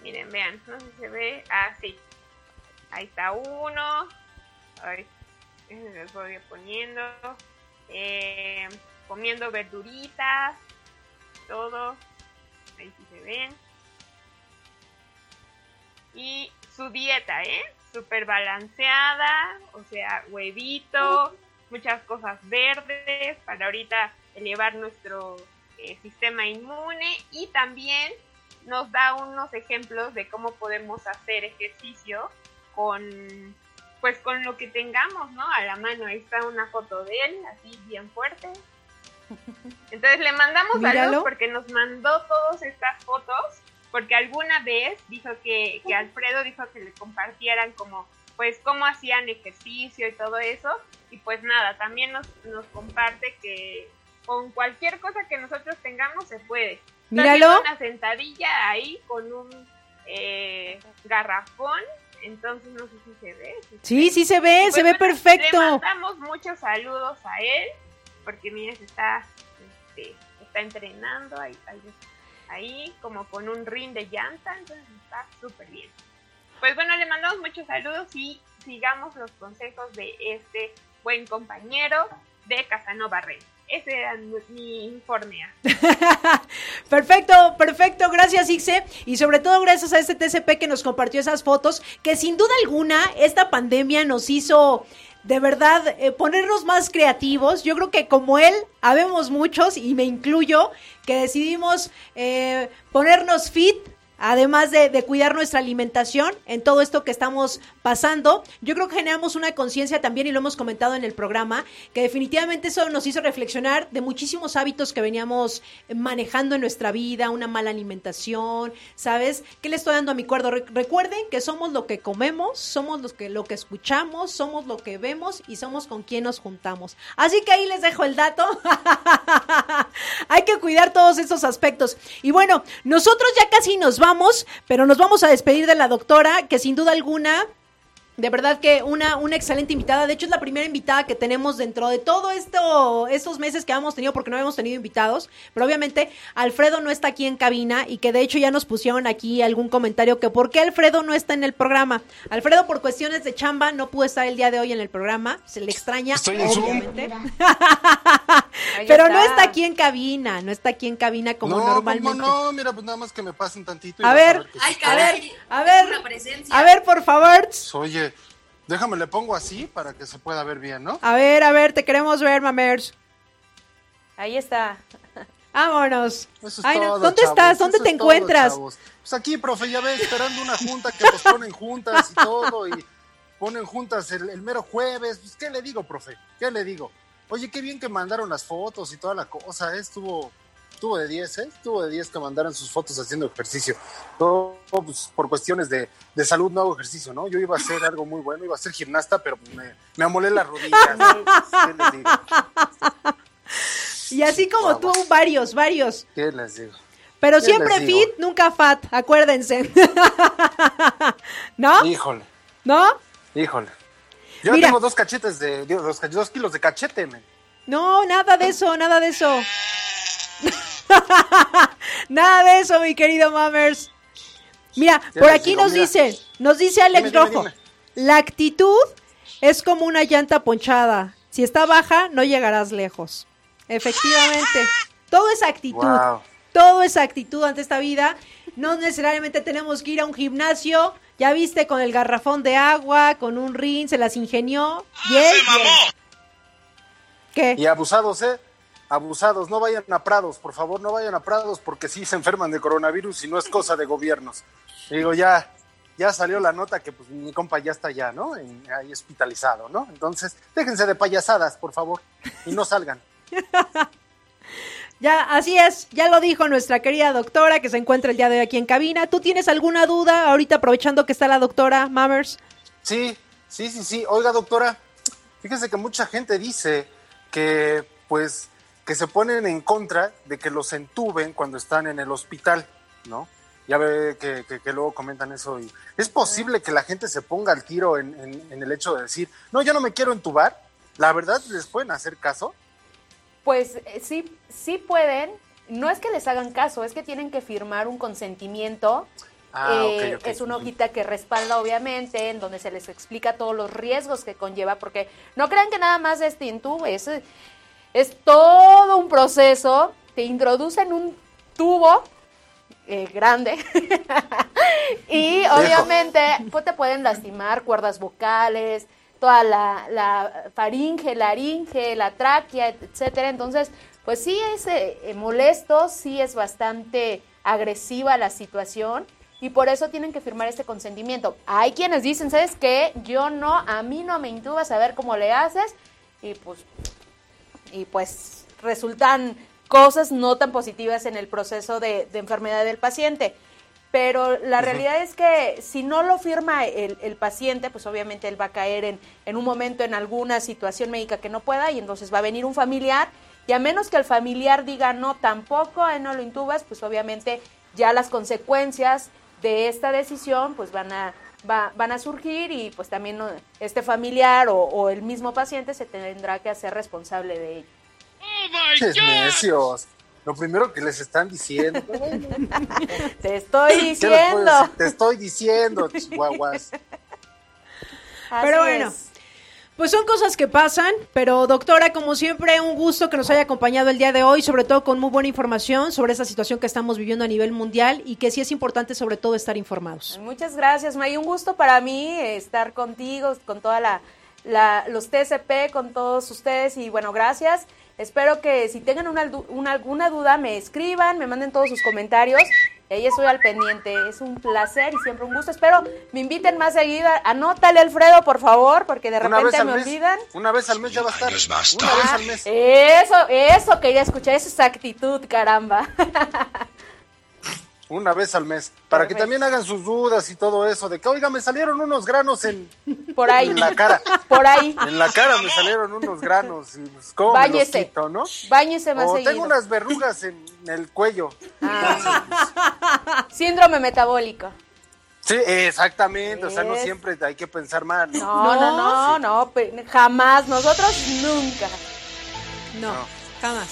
Speaker 7: Miren, vean, no sé si se ve. Ah. Ahí está uno. Ahí les voy poniendo. Eh, comiendo verduritas. Todo. Ahí sí se ven. Y su dieta, ¿eh? Súper balanceada. O sea, huevito. Muchas cosas verdes. Para ahorita elevar nuestro eh, sistema inmune y también nos da unos ejemplos de cómo podemos hacer ejercicio con pues con lo que tengamos, ¿no? A la mano. Ahí está una foto de él, así bien fuerte. Entonces le mandamos saludos porque nos mandó todas estas fotos, porque alguna vez dijo que, que Alfredo dijo que le compartieran como pues cómo hacían ejercicio y todo eso. Y pues nada, también nos, nos comparte que con cualquier cosa que nosotros tengamos se puede.
Speaker 2: Míralo.
Speaker 7: Una sentadilla ahí con un eh, garrafón, entonces no sé si se ve.
Speaker 2: sí, sí se ve, se ve perfecto. Le
Speaker 7: mandamos muchos saludos a él, porque mire, se está, este, está entrenando ahí, ahí, como con un ring de llanta, entonces está súper bien. Pues bueno, le mandamos muchos saludos y sigamos los consejos de este buen compañero de Casanova Rey. Ese era mi informe.
Speaker 2: perfecto, perfecto, gracias Ixe y sobre todo gracias a este TCP que nos compartió esas fotos, que sin duda alguna esta pandemia nos hizo de verdad eh, ponernos más creativos. Yo creo que como él, habemos muchos y me incluyo que decidimos eh, ponernos fit además de, cuidar nuestra alimentación en todo esto que estamos pasando, yo creo que generamos una conciencia también, y lo hemos comentado en el programa, que definitivamente eso nos hizo reflexionar de muchísimos hábitos que veníamos manejando en nuestra vida, una mala alimentación, ¿sabes? ¿Qué le estoy dando a mi cuerpo? recuerden que somos lo que comemos, somos los que, lo que escuchamos, somos lo que vemos y somos con quien nos juntamos. Así que ahí les dejo el dato. Hay que cuidar todos estos aspectos. Y bueno, nosotros ya casi nos vamos pero nos vamos a despedir de la doctora, que sin duda alguna de verdad que una, una excelente invitada. De hecho, es la primera invitada que tenemos dentro de todo esto, estos meses que hemos tenido, porque no habíamos tenido invitados. Pero obviamente, Alfredo no está aquí en cabina y que de hecho ya nos pusieron aquí algún comentario que por qué Alfredo no está en el programa. Alfredo, por cuestiones de chamba, no pudo estar el día de hoy en el programa. Se le extraña, obviamente. pero no está aquí en cabina, no está aquí en cabina como
Speaker 9: no,
Speaker 2: normalmente.
Speaker 9: no, mira, pues nada más que me pasen tantito.
Speaker 2: a, ver, a ver, a ver, a ver, por favor.
Speaker 9: Oye, déjame le pongo así para que se pueda ver bien, ¿no?
Speaker 2: A ver, a ver, te queremos ver, Mamers.
Speaker 3: Ahí está.
Speaker 2: Vámonos. ¿Dónde estás? ¿Dónde te encuentras?
Speaker 9: Pues aquí, profe, ya ves, esperando una junta que pues ponen juntas y todo, y ponen juntas el, mero jueves. Pues, ¿qué le digo, profe? ¿Qué le digo? Oye, qué bien que mandaron las fotos y toda la cosa, ¿eh? estuvo estuvo de 10, ¿eh? Estuvo de 10 que mandaran sus fotos haciendo ejercicio. Todo pues, por cuestiones de, de, salud no hago ejercicio, ¿no? Yo iba a hacer algo muy bueno, iba a ser gimnasta, pero me, me amolé las rodillas. ¿Qué les digo?
Speaker 2: Y así como tú, varios, varios.
Speaker 9: ¿Qué les digo?
Speaker 2: Pero siempre fit, nunca fat, acuérdense. ¿No?
Speaker 9: Híjole.
Speaker 2: ¿No?
Speaker 9: Híjole. Yo tengo dos cachetes de, dos, dos kilos de cachete.
Speaker 2: No, nada de eso, nada de eso. Nada de eso, mi querido Mammers. Mira, por aquí nos dice, nos dice Alex Rojo, la actitud es como una llanta ponchada. Si está baja, no llegarás lejos. Efectivamente, todo es actitud. Todo es actitud ante esta vida. No necesariamente tenemos que ir a un gimnasio. Ya viste con el garrafón de agua, con un rin, se las ingenió.
Speaker 9: ¿Qué? Y abusados, ¿eh? abusados, no vayan a Prados, por favor, no vayan a Prados porque sí se enferman de coronavirus y no es cosa de gobiernos. Digo, ya, ya salió la nota que pues mi compa ya está ya, ¿no? ahí hospitalizado, ¿no? Entonces, déjense de payasadas, por favor, y no salgan.
Speaker 2: ya, así es, ya lo dijo nuestra querida doctora que se encuentra el día de hoy aquí en cabina. ¿Tú tienes alguna duda ahorita aprovechando que está la doctora Mammers?
Speaker 9: Sí, sí, sí, sí. Oiga, doctora, fíjese que mucha gente dice que pues que se ponen en contra de que los entuben cuando están en el hospital, ¿no? Ya ve que, luego comentan eso y es posible que la gente se ponga al tiro en, el hecho de decir, no, yo no me quiero entubar. ¿La verdad les pueden hacer caso?
Speaker 3: Pues eh, sí, sí pueden. No es que les hagan caso, es que tienen que firmar un consentimiento. Ah, eh, es una hojita que respalda, obviamente, en donde se les explica todos los riesgos que conlleva, porque no crean que nada más intube, es, es todo un proceso, te introducen un tubo eh, grande y obviamente pues, te pueden lastimar cuerdas vocales, toda la, faringe, laringe, la tráquea, etcétera. Entonces, pues sí es eh, eh, molesto, sí es bastante agresiva la situación y por eso tienen que firmar este consentimiento. Hay quienes dicen, ¿sabes qué? Yo no, a mí no me intubas a ver cómo le haces y pues y pues resultan cosas no tan positivas en el proceso de, enfermedad del paciente. Pero la realidad es que si no lo firma el, paciente, pues obviamente él va a caer en, en, un momento en alguna situación médica que no pueda y entonces va a venir un familiar y a menos que el familiar diga no, tampoco, él no lo intubas, pues obviamente ya las consecuencias de esta decisión pues van a, van a surgir y pues también este familiar o, el mismo paciente se tendrá que hacer responsable de ello.
Speaker 9: ¡Oh, necios! Lo primero que les están diciendo.
Speaker 3: Te estoy diciendo.
Speaker 9: Te estoy diciendo, chihuahuas.
Speaker 3: Así
Speaker 2: Pero bueno.
Speaker 3: es.
Speaker 2: Pues son cosas que pasan, pero doctora, como siempre, un gusto que nos haya acompañado el día de hoy, sobre todo con muy buena información sobre esa situación que estamos viviendo a nivel mundial y que sí es importante sobre todo estar informados.
Speaker 3: Muchas gracias, May. Un gusto para mí estar contigo, con toda la, la- los TCP, con todos ustedes y bueno, gracias. Espero que si tengan una, una- alguna duda me escriban, me manden todos sus comentarios. Y ahí estoy al pendiente. Es un placer y siempre un gusto. Espero me inviten más seguido. Anótale, Alfredo, por favor, porque de repente me
Speaker 9: mes.
Speaker 3: olvidan.
Speaker 9: Una vez al mes ya va a estar. Una vez al mes.
Speaker 3: Eso, eso quería escuchar, esa es actitud, caramba.
Speaker 9: Una vez al mes. Para que también hagan sus dudas y todo eso. De que, oiga, me salieron unos granos en,
Speaker 3: Por ahí.
Speaker 9: en la cara.
Speaker 3: Por ahí.
Speaker 9: En la cara me salieron unos granos. Y pues, ¿Cómo me los
Speaker 3: Báñese.
Speaker 9: quito, no?
Speaker 3: Báñese más
Speaker 9: O
Speaker 3: seguido.
Speaker 9: tengo unas verrugas en el cuello.
Speaker 3: Ah. Síndrome metabólico.
Speaker 9: Sí, exactamente. O sea, no
Speaker 3: Es-
Speaker 9: siempre hay que pensar mal. ¿no?
Speaker 3: No, no, no, no, pe- jamás. Nosotros nunca.
Speaker 2: No, jamás.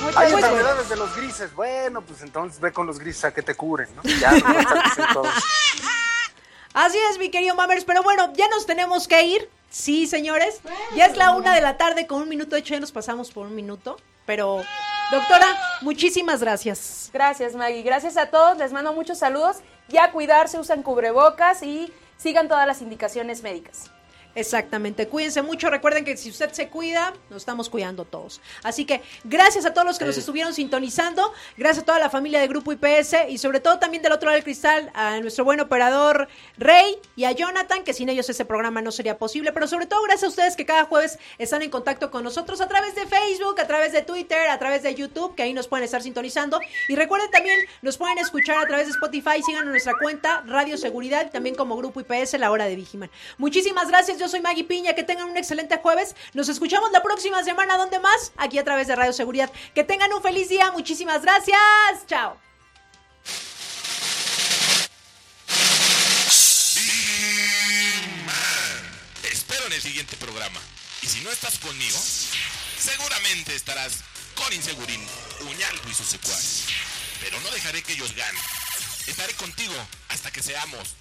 Speaker 3: Muchas
Speaker 9: Hay
Speaker 3: gracias.
Speaker 9: enfermedades de los grises. Bueno, pues entonces ve con los grises a que te cubren, ¿no? Ya, no.
Speaker 2: Así es, mi querido Mammers, pero bueno, ya nos tenemos que ir. Sí, señores. Ya es la una de la tarde con un minuto. De hecho, ya nos pasamos por un minuto. Pero, doctora, muchísimas gracias.
Speaker 3: Gracias, Maggie. Gracias a todos. Les mando muchos saludos. Ya cuidarse, usan cubrebocas y sigan todas las indicaciones médicas.
Speaker 2: Exactamente, cuídense mucho. Recuerden que si usted se cuida, nos estamos cuidando todos. Así que gracias a todos los que nos estuvieron sintonizando, gracias a toda la familia de Grupo IPS y sobre todo también del otro lado del cristal a nuestro buen operador Rey y a Jonathan, que sin ellos ese programa no sería posible, pero sobre todo gracias a ustedes que cada jueves están en contacto con nosotros a través de Facebook, a través de Twitter, a través de YouTube, que ahí nos pueden estar sintonizando. Y recuerden también, nos pueden escuchar a través de Spotify, sigan nuestra cuenta Radio Seguridad, también como Grupo IPS, la hora de Vigiman. Muchísimas gracias, yo soy Maggie Piña, que tengan un excelente jueves. Nos escuchamos la próxima semana, ¿dónde más? Aquí a través de Radio Seguridad. Que tengan un feliz día, muchísimas gracias. Chao.
Speaker 1: Espero en el siguiente programa. Y si no estás conmigo, seguramente estarás con Insegurín, Uñalco y sus secuaces. Pero no dejaré que ellos ganen. Estaré contigo hasta que seamos